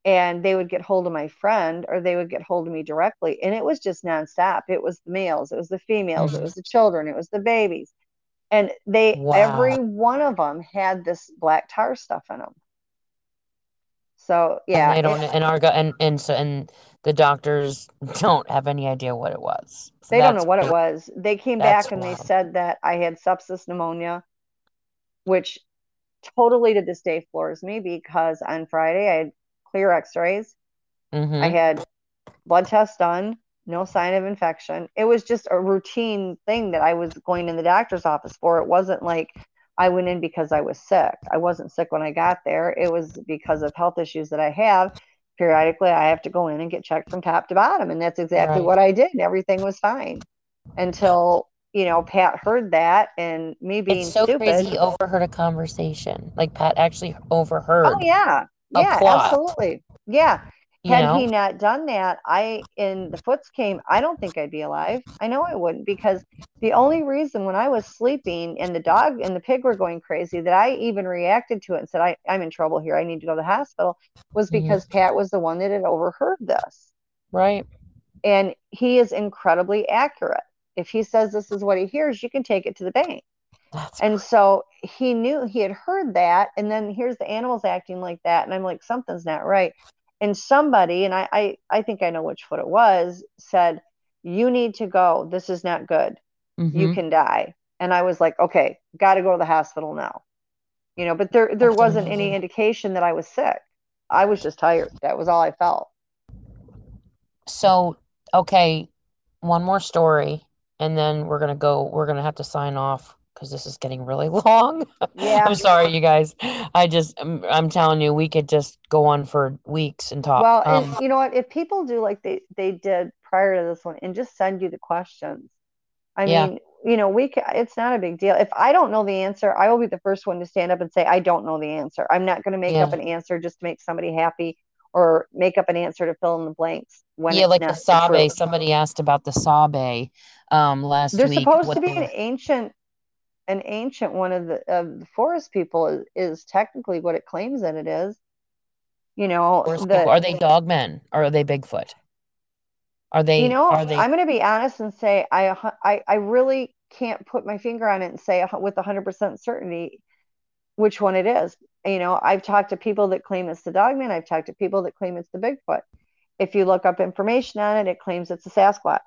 and they would get hold of my friend or they would get hold of me directly. And it was just nonstop. It was the males, it was the females, Mhm. it was the children, it was the babies. And they, Wow. every one of them had this black tar stuff in them. So, yeah. And they don't it- and our and and so and the doctors don't have any idea what it was. So they don't know what it was. They came back and they said that I had sepsis pneumonia, which totally to this day floors me because on Friday I had clear x-rays. Mhm. I had blood tests done, no sign of infection. It was just a routine thing that I was going in the doctor's office for. It wasn't like I went in because I was sick. I wasn't sick when I got there. It was because of health issues that I have. Periodically, I have to go in and get checked from top to bottom. And that's exactly Right. what I did. Everything was fine until, you know, Pat heard that and me being It's so stupid. crazy he overheard a conversation. Like Pat actually overheard. Oh, yeah. Yeah, plot. absolutely. Yeah. You Had know? he not done that, I in the foots came, I don't think I'd be alive. I know I wouldn't because the only reason when I was sleeping and the dog and the pig were going crazy that I even reacted to it and said, I, I'm in trouble here. I need to go to the hospital was Mhm. because Pat was the one that had overheard this. Right. And he is incredibly accurate. If he says this is what he hears, you can take it to the bank. That's And so he knew he had heard that, and then here's the animals acting like that, and I'm like, something's not right. And somebody, and I, I, I think I know which foot it was, said, "You need to go. This is not good. You Mhm. can die." And I was like, "Okay, got to go to the hospital now." You know, but there, there That's wasn't any indication that I was sick. I was just tired. That was all I felt. So, okay, one more story, and then we're gonna go. We're gonna have to sign off because this is getting really long. Yeah. I'm sorry, you guys. I just, I'm, I'm telling you, we could just go on for weeks and talk. Well, Um, and you know what? If people do like they they did prior to this one and just send you the questions, I Yeah. mean, you know, we it's not a big deal. If I don't know the answer, I will be the first one to stand up and say I don't know the answer. I'm not going to make up an answer just to make somebody happy or make up an answer to fill in the blanks when yeah, like the Sabe. Somebody asked about the Sabe um last There's week. supposed what to be they an ancient an ancient one of the of the forest people is, is technically what it claims that it is. You know, the. Are they dogmen or are they Bigfoot? Are they? You know, are they? I'm going to be honest and say I, I I really can't put my finger on it and say with 100% certainty which one it is. You know, I've talked to people that claim it's the Dogman. I've talked to people that claim it's the Bigfoot. If you look up information on it, it claims it's a Sasquatch.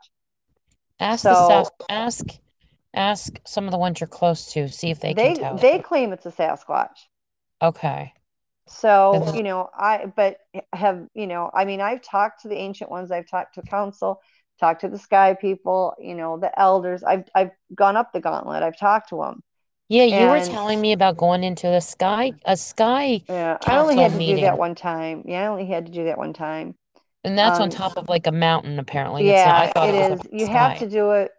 Ask the so- Sas- ask ask some of the ones you're close to, see if they They can tell. they claim it's a Sasquatch. Okay. So, you know, I but have, you know, I mean, I've talked to the ancient ones, I've talked to council, talked to the sky people, you know, the elders. I've I've gone up the gauntlet. I've talked to them. Yeah, you were telling me about going into the sky a sky Yeah, I only had to council do that one time. Yeah, I only had to do that one time. and that's on Um, top of like a mountain apparently. Not, Yeah, thought it it is. You the have to do it.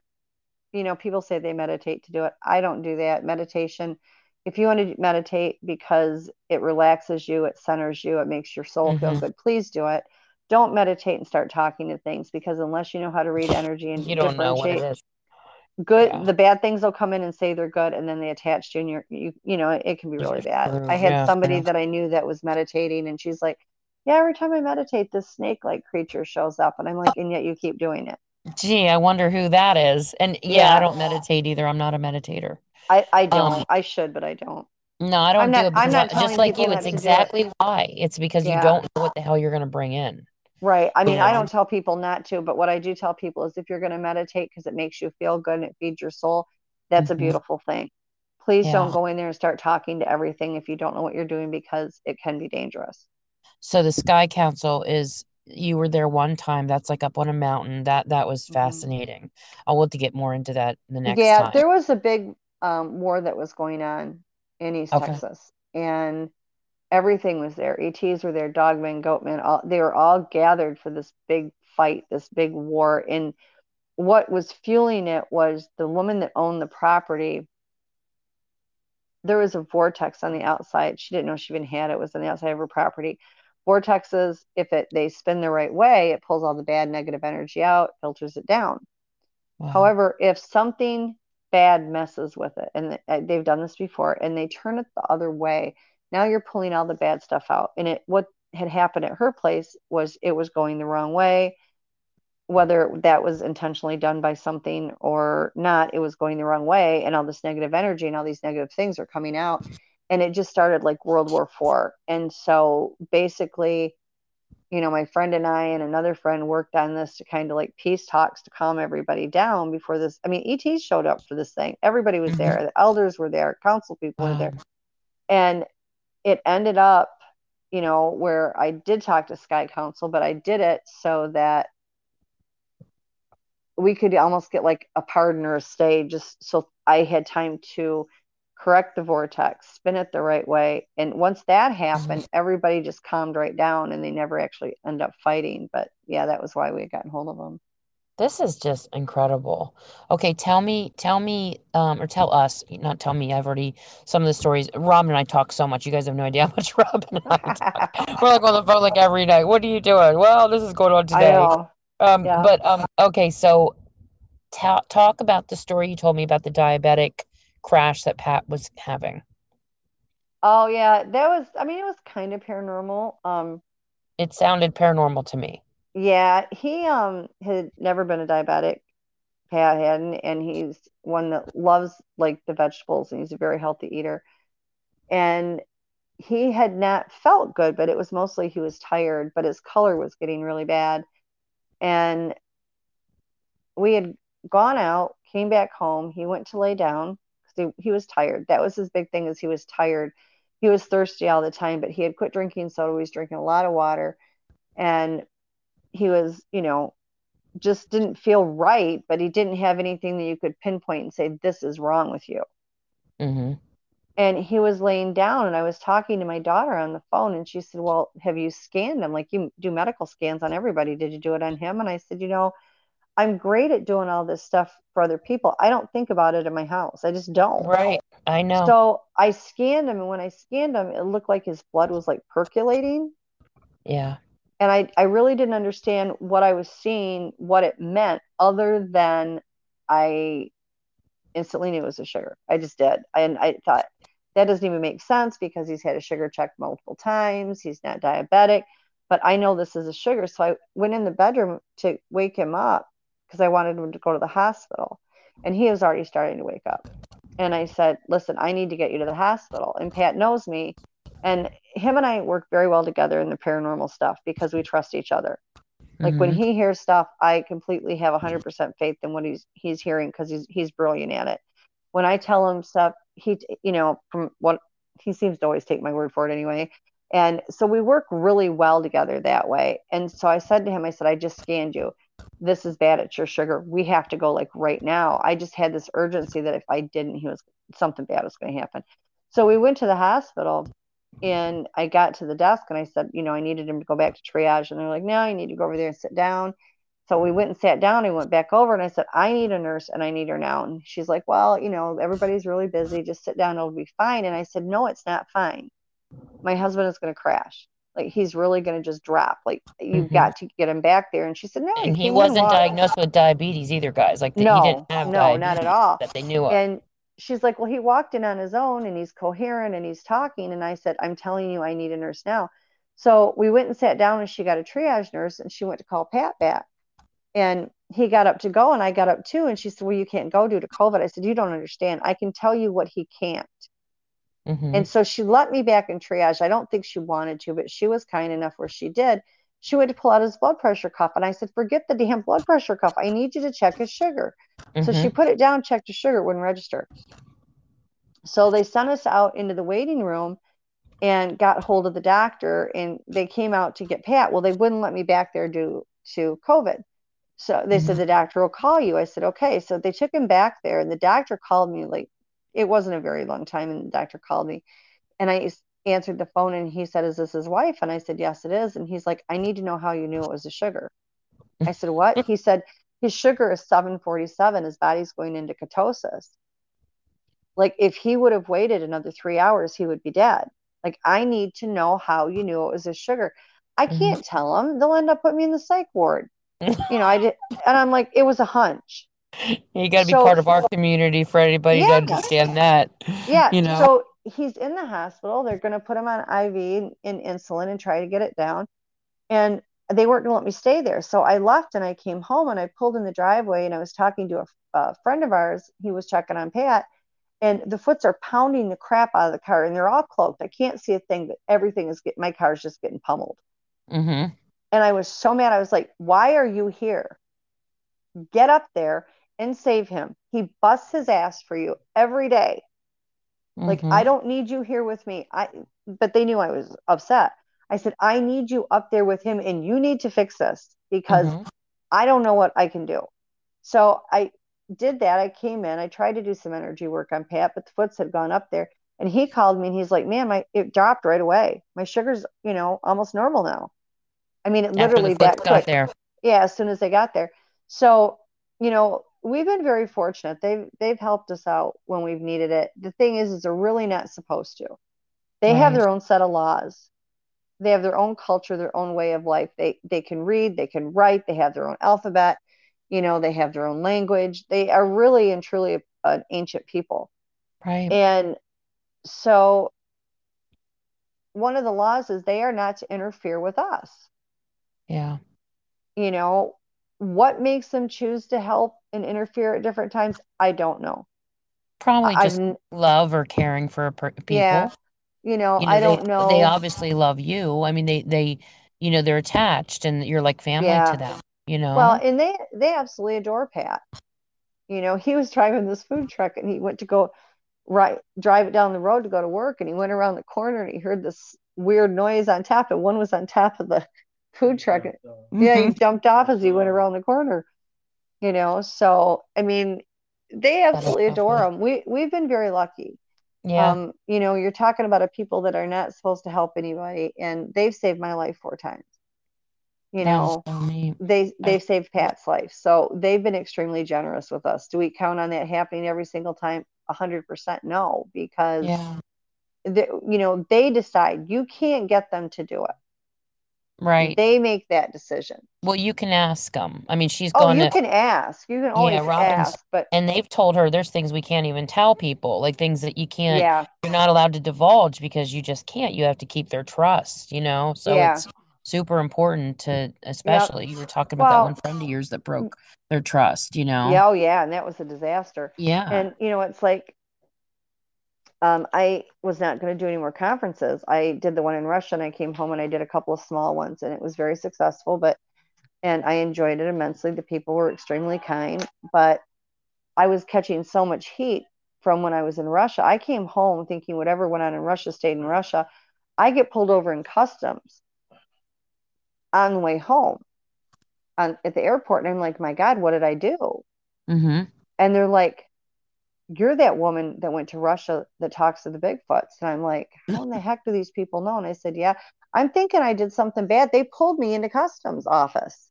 You know, people say they meditate to do it. I don't do that. Meditation, if you want to meditate because it relaxes you, it centers you, it makes your soul feel Mhm. good, please do it. Don't meditate and start talking to things because unless you know how to read energy and You don't know what it differentiate, good Yeah. the bad things will come in and say they're good and then they attach you and you're you you know it, can be really bad i had yeah, somebody yeah. that i knew that was meditating and she's like yeah every time i meditate this snake like creature shows up and i'm like and yet you keep doing it Gee, I wonder who that is. And yeah, I don't meditate either. I'm not a meditator. i i don't Um, i should but i don't No, I don't I'm do not- it not just like you, it's to do it. exactly why. It's because you don't know what the hell you're gonna bring in. right i mean i don't tell people not to but what i do tell people is if you're going to meditate because it makes you feel good and it feeds your soul that's Mhm. a beautiful thing please Yeah. don't go in there and start talking to everything if you don't know what you're doing because it can be dangerous So the Sky Council is you were there one time. That's like up on a mountain. That that was Mhm. fascinating. I'll have to get more into that the next yeah, time. there was a big um, war that was going on in East Okay. Texas, and everything was there. ETs were there, dogmen, goatmen, all they were all gathered for this big fight, this big war. And what was fueling it was the woman that owned the property. There was a vortex on the outside. She didn't know she even had it. it was on the outside of her property. Vortexes, if it they spin the right way, it pulls all the bad negative energy out, filters it down. Wow. However, if something bad messes with it, and uh, they've done this before, and they turn it the other way, now you're pulling all the bad stuff out. And it what had happened at her place was it was going the wrong way. Whether that was intentionally done by something or not, it was going the wrong way, and all this negative energy and all these negative things are coming out. And it just started like World War Four. And so basically, you know, my friend and I and another friend worked on this to kind of like peace talks to calm everybody down before this. I mean, ET showed up for this thing. Everybody was mm-hmm. there. The elders were there. Council people wow. were there. And it ended up, you know, where I did talk to Sky Council, but I did it so that we could almost get like a pardon or a stay just so I had time to correct the vortex, spin it the right way. And once that happened, everybody just calmed right down and they never actually end up fighting. But yeah, that was why we had gotten hold of them. This is just incredible. Okay, tell me, tell me, um, or tell us, not tell me. I've already some of the stories. Robin and I talk so much. You guys have no idea how much Robin and I talk. We're like on the phone like every night. What are you doing? Well, this is going on today. Um, yeah. but um, okay, so ta- talk about the story you told me about the diabetic crash that Pat was having. Oh yeah, that was. I mean, it was kind of paranormal. Um, it sounded paranormal to me. Yeah, he um had never been a diabetic. Pat hadn't, and he's one that loves like the vegetables, and he's a very healthy eater. And he had not felt good, but it was mostly he was tired, but his color was getting really bad. And we had gone out, came back home. He went to lay down because he, he was tired. That was his big thing is he was tired. He was thirsty all the time, but he had quit drinking soda. He was drinking a lot of water. And he was, you know, just didn't feel right, but he didn't have anything that you could pinpoint and say, this is wrong with you. Mm-hmm. And he was laying down, and I was talking to my daughter on the phone, and she said, Well, have you scanned him? Like, you do medical scans on everybody. Did you do it on him? And I said, You know, I'm great at doing all this stuff for other people. I don't think about it in my house. I just don't. Right. I know. So I scanned him, and when I scanned him, it looked like his blood was like percolating. Yeah and I, I really didn't understand what I was seeing, what it meant, other than I instantly knew it was a sugar. I just did. And I thought that doesn't even make sense because he's had a sugar check multiple times. He's not diabetic, but I know this is a sugar. So I went in the bedroom to wake him up because I wanted him to go to the hospital. And he was already starting to wake up. And I said, Listen, I need to get you to the hospital. And Pat knows me. And him and I work very well together in the paranormal stuff because we trust each other. Like mm-hmm. when he hears stuff, I completely have 100% faith in what he's he's hearing because he's he's brilliant at it. When I tell him stuff, he you know from what he seems to always take my word for it anyway. And so we work really well together that way. And so I said to him, I said, I just scanned you. This is bad. It's your sugar. We have to go like right now. I just had this urgency that if I didn't, he was something bad was going to happen. So we went to the hospital and I got to the desk and I said, you know, I needed him to go back to triage. And they're like, no, you need to go over there and sit down. So we went and sat down. I went back over and I said, I need a nurse and I need her now. And she's like, well, you know, everybody's really busy. Just sit down. It'll be fine. And I said, no, it's not fine. My husband is going to crash. Like he's really going to just drop. Like you've mm-hmm. got to get him back there. And she said, no. And he wasn't diagnosed with diabetes either, guys. Like the, no, he didn't have no, not at all. That they knew of. And she's like, Well, he walked in on his own and he's coherent and he's talking. And I said, I'm telling you, I need a nurse now. So we went and sat down and she got a triage nurse and she went to call Pat back. And he got up to go and I got up too. And she said, Well, you can't go due to COVID. I said, You don't understand. I can tell you what he can't. Mm-hmm. And so she let me back in triage. I don't think she wanted to, but she was kind enough where she did. She went to pull out his blood pressure cuff. And I said, Forget the damn blood pressure cuff. I need you to check his sugar. Mm-hmm. So she mm-hmm. put it down, checked his sugar, wouldn't register. So they sent us out into the waiting room and got hold of the doctor and they came out to get Pat. Well, they wouldn't let me back there due to COVID. So they mm-hmm. said the doctor will call you. I said, okay. So they took him back there and the doctor called me like it wasn't a very long time and the doctor called me and I answered the phone and he said, Is this his wife? And I said, Yes, it is. And he's like, I need to know how you knew it was a sugar. I said, What? he said, His sugar is 747. His body's going into ketosis. Like, if he would have waited another three hours, he would be dead. Like, I need to know how you knew it was a sugar. I Mm-hmm. can't tell them. They'll end up putting me in the psych ward. You know, I did. And I'm like, It was a hunch. You got to be So- part of our community for anybody to understand that. Yeah. You know. So he's in the hospital. They're going to put him on IV and insulin and try to get it down. And they weren't going to let me stay there. So I left and I came home and I pulled in the driveway and I was talking to a, a friend of ours. He was checking on Pat. And the foots are pounding the crap out of the car and they're all cloaked. I can't see a thing, but everything is getting, my car's just getting pummeled. Mm-hmm. And I was so mad. I was like, why are you here? Get up there and save him. He busts his ass for you every day. Like, Mhm. I don't need you here with me. I, but they knew I was upset. I said, I need you up there with him and you need to fix this because Mhm. I don't know what I can do. So I did that. I came in, I tried to do some energy work on Pat, but the foots had gone up there. And he called me and he's like, man, my, it dropped right away. My sugar's, you know, almost normal now. I mean, it After literally that got quick there. yeah as soon as they got there so you know we've been very fortunate. They've they've helped us out when we've needed it. The thing is is they're really not supposed to. They have their own set of laws. They have their own culture their own way of life. They they can read they can write they have their own alphabet you know they have their own language. They are really and truly a, an ancient people. Right. and so one of the laws is they are not to interfere with us. Yeah. you know what makes them choose to help and interfere at different times i don't know Probably i've just love or caring for per- people. yeah you know You know, i they don't know they obviously love you. I mean, they they you know they're attached and you're like family Yeah. to them. You know. well and they they absolutely adore pat you know he was driving this food truck and he went to go right drive it down the road to go to work and he went around the corner and he heard this weird noise on top and one was on top of the food truck yeah he Mhm. jumped off as he went around the corner you know? So i mean they absolutely adore them. We we've been very lucky. Yeah. um you know you're talking about a people that are not supposed to help anybody and they've saved my life four times. You know so they they've saved pat's life. So they've been extremely generous with us. Do we count on that happening every single time? 100% no because Yeah. they, you know they decide. You can't get them to do it Right. they make that decision Well, you can ask them. I mean, she's oh gone you to, can ask you can always Robin's- ask but and they've told her there's things we can't even tell people, like things that you can't, yeah you're not allowed to divulge because you just can't. You have to keep their trust, you know? So Yeah. it's super important to, especially you were talking about Well- that one friend of yours that broke their trust, you know? yeah oh yeah and that was a disaster Yeah. and you know it's like um, i was not going to do any more conferences. I did the one in russia and i came home and i did a couple of small ones and it was very successful but and i enjoyed it immensely. The people were extremely kind but i was catching so much heat from when i was in russia. I came home thinking whatever went on in russia stayed in russia. I get pulled over in customs on the way home on, at the airport and i'm like my god what did i do? Mm-hmm. and they're like, You're that woman that went to Russia that talks to the Bigfoots. And I'm like, How in the heck do these people know? And I said, Yeah, I'm thinking I did something bad. They pulled me into customs office.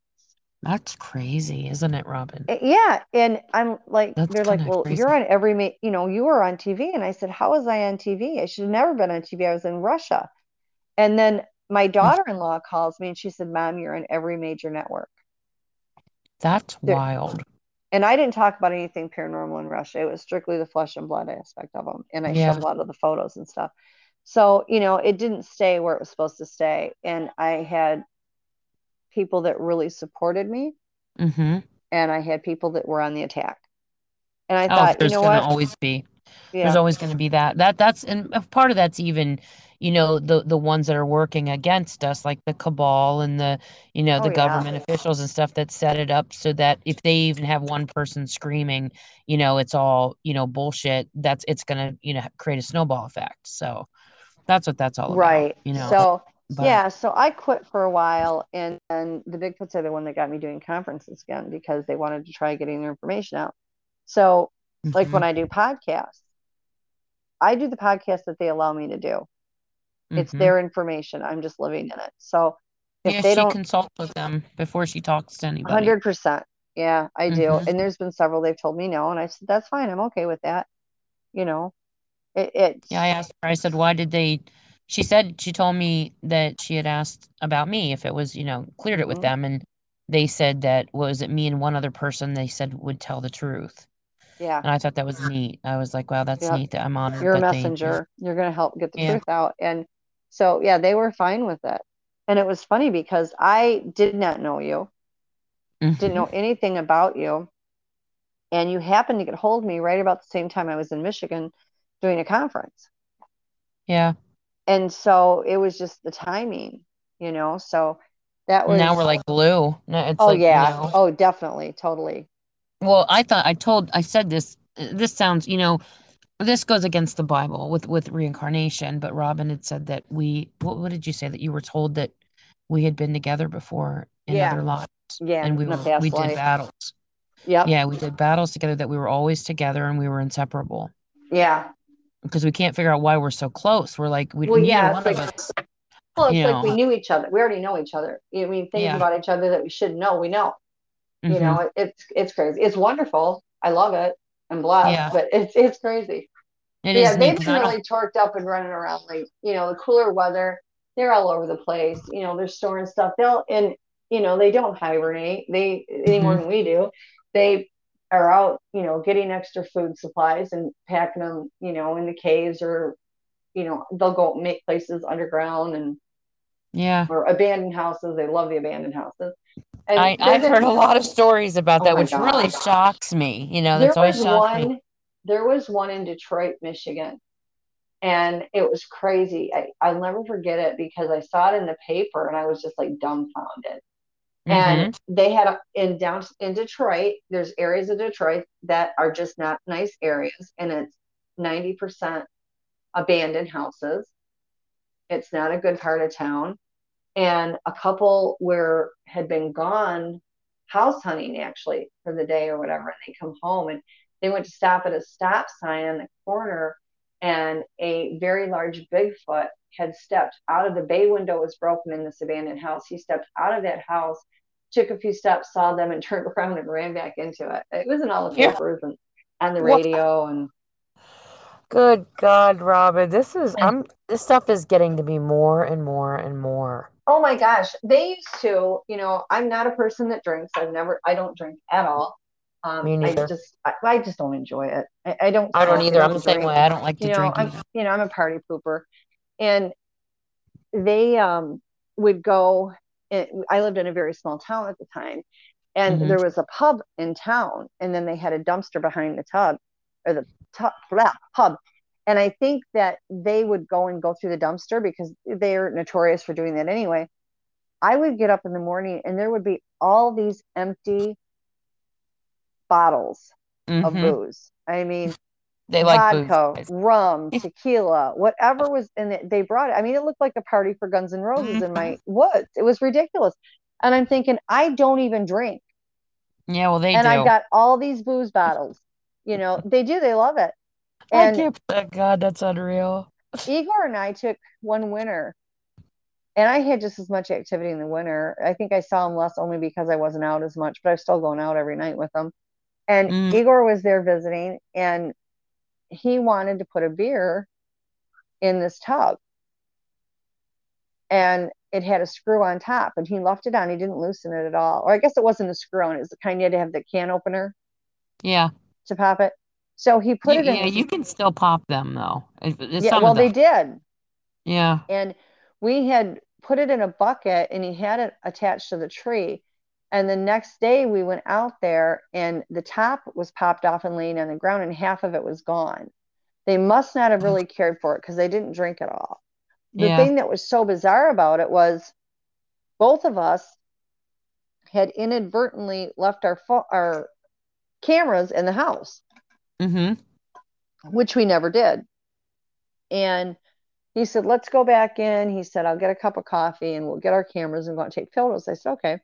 That's crazy, isn't it, Robin? Eh, Yeah. And I'm like, That's they're like, Well, crazy. you're on every, ma- you know, you were on TV. And I said, How was I on TV? I should have never been on TV. I was in Russia. And then my daughter in law calls me and she said, Mom, you're on every major network. That's There- wild. And I didn't talk about anything paranormal in Russia. It was strictly the flesh and blood aspect of them, and I Yeah. showed a lot of the photos and stuff. So you know, it didn't stay where it was supposed to stay, and I had people that really supported me, Mm-hmm. and I had people that were on the attack. And I Oh, thought, you there's know gonna what? always be. Yeah, There's always going to be that. That that's and part of that's even, you know, the the ones that are working against us, like the cabal and the, you know, Oh, the yeah. government officials and stuff that set it up so that if they even have one person screaming, you know, it's all, you know, bullshit. That's it's going to, you know, create a snowball effect. So that's what that's all about. right. You know. So but, yeah, so I quit for a while, and and the Bigfoots are the one that got me doing conferences again because they wanted to try getting their information out. So like mhm. when I do podcasts, I do the podcast that they allow me to do. It's Mhm. their information. I'm just living in it. So if Yeah, they she don't consult with them before she talks to anybody. Hundred percent. Yeah, I do. Mhm. And there's been several they've told me no, and I said that's fine. I'm okay with that. You know, it, it's Yeah, I asked her, I said, why did they? She said she told me that she had asked about me if it was, you know, cleared it with Mhm. them. And they said that was it me and one other person they said would tell the truth. yeah. And I thought that was neat. I was like, wow, that's Yep. neat that I'm honored You're a that they. messenger. You're gonna help get the Yeah. truth out. And so yeah, they were fine with it. And it was funny because I did not know you, didn't Mhm. know anything about you, and you happened to get hold of me right about the same time I was in Michigan doing a conference. Yeah. And so it was just the timing, you know. So that was Now we're like glue. No, oh like, you yeah, know, oh definitely, totally. Well, I thought I told I said this this sounds, you know, this goes against the Bible with with reincarnation, but Robin had said that we what, what did you say that you were told that we had been together before in Yeah. other lives Yeah, and we were we did battles. Yeah, Yeah, we did battles together that we were always together and we were inseparable Yeah. because we can't figure out why we're so close. We're like we Well, yeah, one it's of like- us. Well, it's You like we knew each other. We already know each other. I mean, things Yeah. about each other that we should know, we know. You Mhm. know, it, it's it's crazy. It's wonderful. I love it. I'm blessed, Yeah. but it's it's crazy. It yeah, they've been really torqued up and running around like, you know, the cooler weather, they're all over the place. You know, they're storing stuff. They'll and you know, they don't hibernate. They any more Mhm. than we do. They are out, you know, getting extra food supplies and packing them, you know, in the caves or, you know, they'll go make places underground and yeah. or abandoned houses. They love the abandoned houses. And I, I've heard a lot of stories about Oh that, which really shocks me. You know, there that's always shocked me. There was one in Detroit, Michigan, and it was crazy. I, I'll never forget it because I saw it in the paper and I was just like dumbfounded. Mhm. And they had a, in down in Detroit, there's areas of Detroit that are just not nice areas, and it's 90% abandoned houses. It's not a good part of town. And a couple where had been gone house hunting actually for the day or whatever, and they come home and they went to stop at a stop sign on the corner, and a very large Bigfoot had stepped out of the bay window was broken in this abandoned house. He stepped out of that house, took a few steps, saw them, and turned around and ran back into it. It was in all the Yeah. papers and on the What? radio and Good God, Robin, this is I'm this stuff is getting to be more and more and more. Oh my gosh, they used to, you know, I'm not a person that drinks. I've never, I don't drink at all. Um, Me I just, I, I just don't enjoy it. I, I don't. I don't either. I'm the same way. I don't like to You know, drink I'm, either. you know, I'm a party pooper, and they um would go. I lived in a very small town at the time, and Mhm. there was a pub in town, and then they had a dumpster behind the tub, or the tub, blah, pub. And I think that they would go and go through the dumpster because they're notorious for doing that anyway. I would get up in the morning and there would be all these empty bottles of Mhm. booze. I mean, They like vodka, rum, tequila, whatever was in it, they brought it. I mean, it looked like a party for Guns N' Roses in my woods. It was ridiculous. And I'm thinking, I don't even drink. Yeah, well, they and do. I've got all these booze bottles. You know, they do, they love it. And I And can't. oh, God, that's unreal. Igor and I took one winter, and I had just as much activity in the winter. I think I saw him less only because I wasn't out as much, but I was still going out every night with him. And Mm. Igor was there visiting, and he wanted to put a beer in this tub. And it had a screw on top, and he left it on. He didn't loosen it at all. Or I guess it wasn't a screw on, it was the kind you had to have the can opener Yeah. to pop it. So he put You, it in. yeah, you can still pop them though. Yeah, well, they did. Yeah. and we had put it in a bucket and he had it attached to the tree and the next day we went out there and the top was popped off and laying on the ground and half of it was gone they must not have really cared for it because they didn't drink it all the Yeah. thing that was so bizarre about it was both of us had inadvertently left our fo- our cameras in the house Mm-hmm. which we never did. And he said, let's go back in. He said, I'll get a cup of coffee and we'll get our cameras and go and take photos. I said, okay.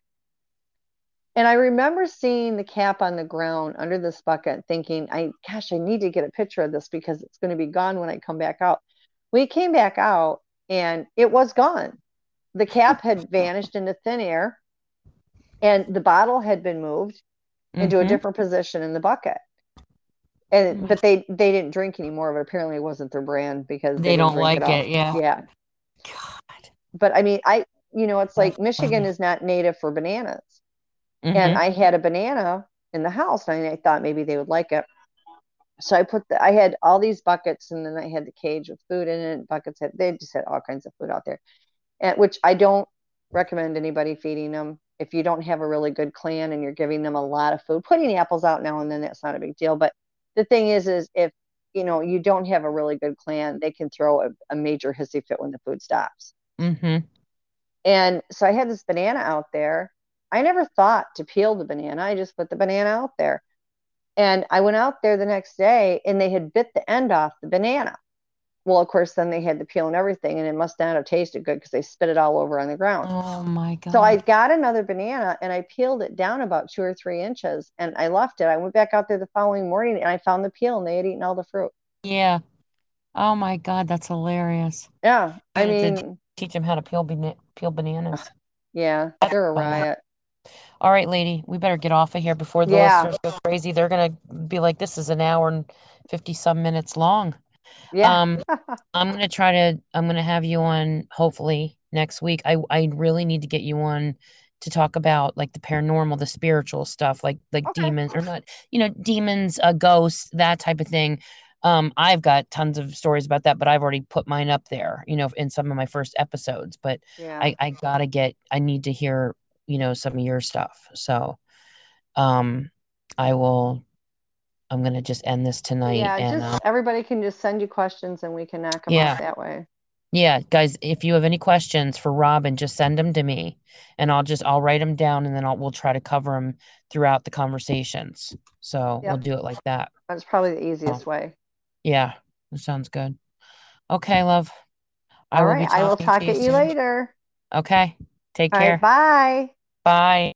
And I remember seeing the cap on the ground under this bucket, thinking, I gosh, I need to get a picture of this because it's going to be gone when I come back out. We came back out and it was gone. The cap had vanished into thin air, and the bottle had been moved into Mhm. a different position in the bucket. And but they they didn't drink anymore. But apparently, it wasn't their brand because They didn't don't like all. it, yeah. Yeah, God. but I mean, I you know, it's like Michigan is not native for bananas, Mhm. and I had a banana in the house, and I thought maybe they would like it. So I put the I had all these buckets, and then I had the cage with food in it. Buckets had they just had all kinds of food out there, and which I don't recommend anybody feeding them. If you don't have a really good clan and you're giving them a lot of food, putting apples out now and then that's not a big deal. But the thing is, is if you know you don't have a really good clan, they can throw a, a major hissy fit when the food stops. Mhm. And so I had this banana out there. I never thought to peel the banana. I just put the banana out there. And I went out there the next day and they had bit the end off the banana. Well, of course, then they had the peel and everything, and it must not have tasted good because they spit it all over on the ground. Oh my god. So I got another banana and I peeled it down about two or three inches and I left it. I went back out there the following morning and I found the peel and they had eaten all the fruit. Yeah. Oh my god, that's hilarious. Yeah. I did- mean, Teach them how to peel bana- peel bananas. yeah, they're a riot. All right, lady, we better get off of here before the Yeah. listeners go crazy. They're gonna be like, "This is an hour and fifty some minutes long." Yeah. Um, I'm gonna try to. I'm gonna have you on hopefully next week. I I really need to get you on to talk about like the paranormal, the spiritual stuff, like like Okay. demons or not, you know, demons, uh, ghosts, that type of thing. Um, I've got tons of stories about that, but I've already put mine up there, you know, in some of my first episodes. But yeah. I I gotta get. I need to hear, you know, some of your stuff. So, um, I will. I'm gonna just end this tonight, Yeah, and just uh, everybody can just send you questions and we can knock them Yeah. off that way. Yeah, guys, if you have any questions for Robin, just send them to me and I'll just I'll write them down and then I'll we'll try to cover them throughout the conversations. So we'll do it like that. That's probably the easiest way. Yeah, that sounds good. Okay, love. I All will. I will talk to at you later. Okay. Take All care. right. Bye. Bye.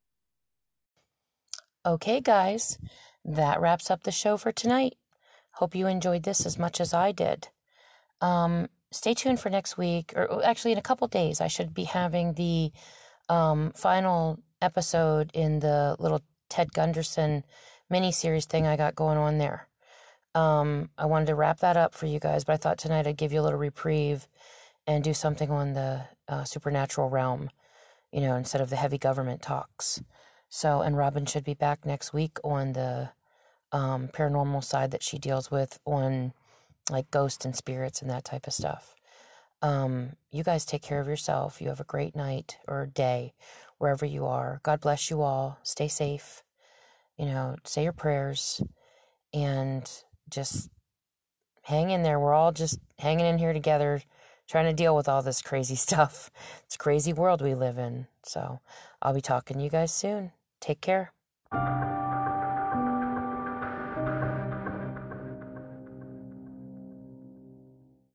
Okay, guys, that wraps up the show for tonight. Hope you enjoyed this as much as I did. Um, stay tuned for next week, or oh, actually, in a couple days, I should be having the um, final episode in the little Ted Gunderson mini series thing I got going on there. Um, I wanted to wrap that up for you guys, but I thought tonight I'd give you a little reprieve and do something on the uh, supernatural realm, you know, instead of the heavy government talks. So, and Robin should be back next week on the um, paranormal side that she deals with on like ghosts and spirits and that type of stuff. Um, you guys take care of yourself. You have a great night or day wherever you are. God bless you all. Stay safe. You know, say your prayers and just hang in there. We're all just hanging in here together, trying to deal with all this crazy stuff. It's a crazy world we live in. So I'll be talking to you guys soon. Take care.